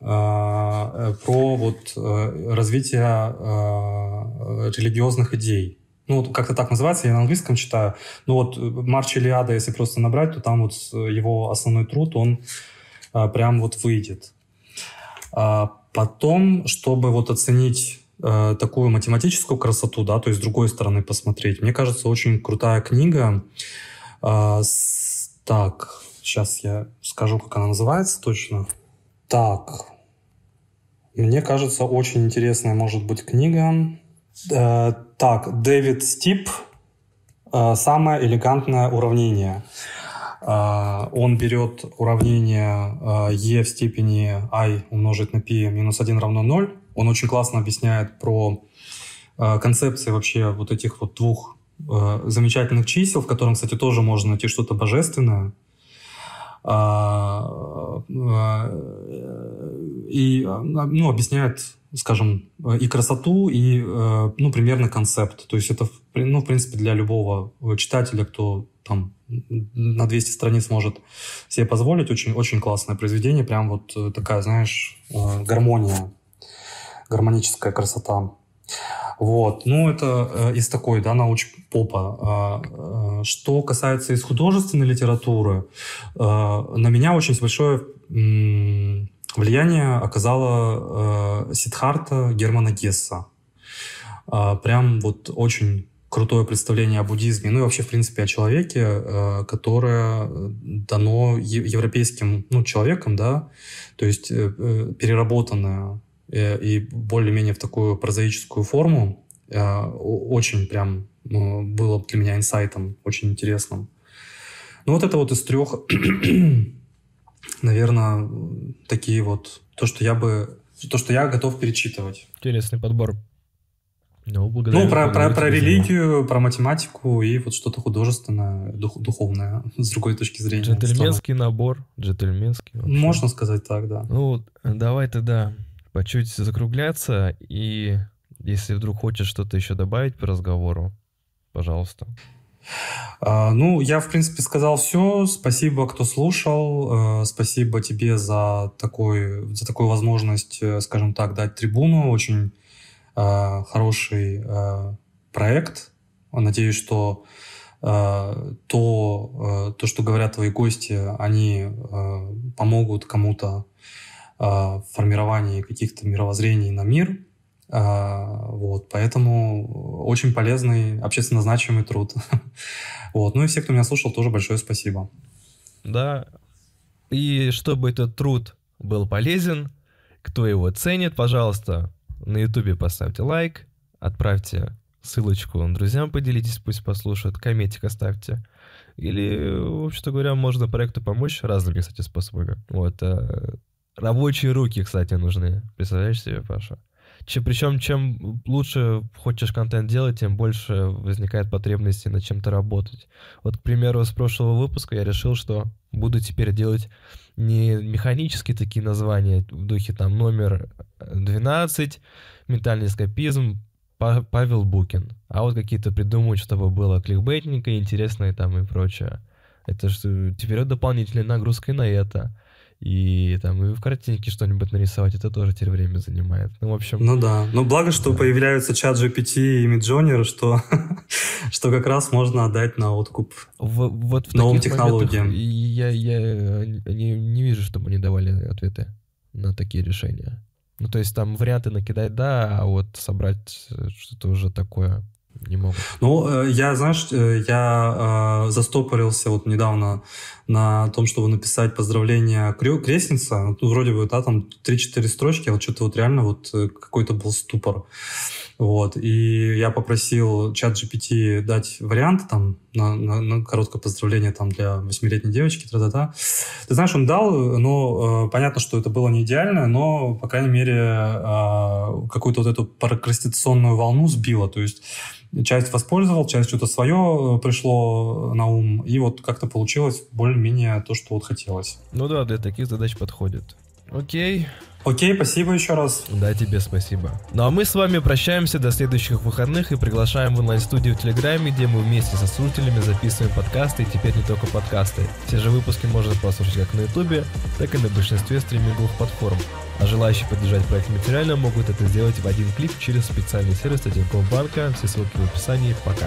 э, про вот э, развитие э, религиозных идей. Ну, вот как-то так называется, я на английском читаю. Ну, вот Марч Илиада, если просто набрать, то там вот его основной труд, он э, прям вот выйдет. А потом, чтобы вот оценить э, такую математическую красоту, да, то есть с другой стороны посмотреть. Мне кажется, очень крутая книга. Э, с, так, сейчас я скажу, как она называется точно. Так, мне кажется, очень интересная может быть книга. Э, так, Дэвид Стип э, «Самое элегантное уравнение». Uh, он берет уравнение e в степени i умножить на p минус 1 равно 0, он очень классно объясняет про э, концепции вообще вот этих вот двух э, замечательных чисел, в котором, кстати, тоже можно найти что-то божественное. А, э, и ну, объясняет, скажем, и красоту, и ну, примерно концепт. То есть это, ну, в принципе, для любого читателя, кто там на 200 страниц может себе позволить, очень, очень классное произведение, прям вот такая, знаешь, гармония гармоническая красота. Вот, ну это э, из такой, да, науч-попа. А, э, что касается из художественной литературы, э, на меня очень большое м, влияние оказала э, Сидхарта Германа Гесса. Э, прям вот очень крутое представление о буддизме, ну и вообще, в принципе, о человеке, э, которое дано европейским ну, человеком, да, то есть э, э, переработанное Э, и более-менее в такую прозаическую форму. Э, очень прям ну, было для меня инсайтом, очень интересным. Ну вот это вот из трех, наверное, такие вот, то, что я бы, то, что я готов перечитывать. Интересный подбор. Ну, ну про, про, про религию, про математику и вот что-то художественное, дух, духовное, с другой точки зрения. Джентльменский набор, джентльменский. Вообще. Можно сказать так, да. Ну, давай тогда по чуть закругляться, и если вдруг хочешь что-то еще добавить по разговору, пожалуйста. А, ну, я, в принципе, сказал все. Спасибо, кто слушал. А, спасибо тебе за, такой, за такую возможность, э, скажем так, дать трибуну. Очень а, хороший проект. Надеюсь, что то, то, что говорят твои гости, они помогут кому-то в формировании каких-то мировоззрений на мир. А, вот, поэтому очень полезный, общественно значимый труд. вот. Ну и все, кто меня слушал, тоже большое спасибо. Да. И чтобы этот труд был полезен, кто его ценит, пожалуйста, на ютубе поставьте лайк, отправьте ссылочку друзьям, поделитесь, пусть послушают, комментик оставьте. Или, в общем-то говоря, можно проекту помочь разными, кстати, способами. Вот, э, Рабочие руки, кстати, нужны. Представляешь себе, Паша? Че, причем, чем лучше хочешь контент делать, тем больше возникает потребности над чем-то работать. Вот, к примеру, с прошлого выпуска я решил, что буду теперь делать не механические такие названия в духе там номер 12, ментальный эскапизм, Павел Букин, а вот какие-то придумать, чтобы было кликбейтненько, интересное там и прочее. Это же теперь дополнительной нагрузкой на это и там и в картинке что-нибудь нарисовать, это тоже теперь время занимает. Ну, в общем... Ну да. Ну, благо, что да. появляются чат GPT и Midjourney, что, что как раз можно отдать на откуп в, вот в новым технологиям. Я, я не, не вижу, чтобы они давали ответы на такие решения. Ну, то есть там варианты накидать, да, а вот собрать что-то уже такое не могут. Ну, э, я, знаешь, э, я э, застопорился вот недавно на том, чтобы написать поздравление крестница. Ну, вроде бы, да, там 3-4 строчки, а вот что-то вот реально вот какой-то был ступор. Вот. И я попросил чат GPT дать вариант там на, на, на короткое поздравление там для восьмилетней девочки. -та. Ты знаешь, он дал, но э, понятно, что это было не идеально, но, по крайней мере, э, какую-то вот эту прокрастинационную волну сбило. То есть часть воспользовал, часть что-то свое пришло на ум, и вот как-то получилось более-менее то, что вот хотелось. Ну да, для таких задач подходит. Окей. Окей, спасибо еще раз. Да, тебе спасибо. Ну а мы с вами прощаемся до следующих выходных и приглашаем в онлайн-студию в Телеграме, где мы вместе со слушателями записываем подкасты и теперь не только подкасты. Все же выпуски можно послушать как на Ютубе, так и на большинстве стриминговых платформ. А желающие поддержать проект материально могут это сделать в один клик через специальный сервис Тинькофф банка. Все ссылки в описании. Пока.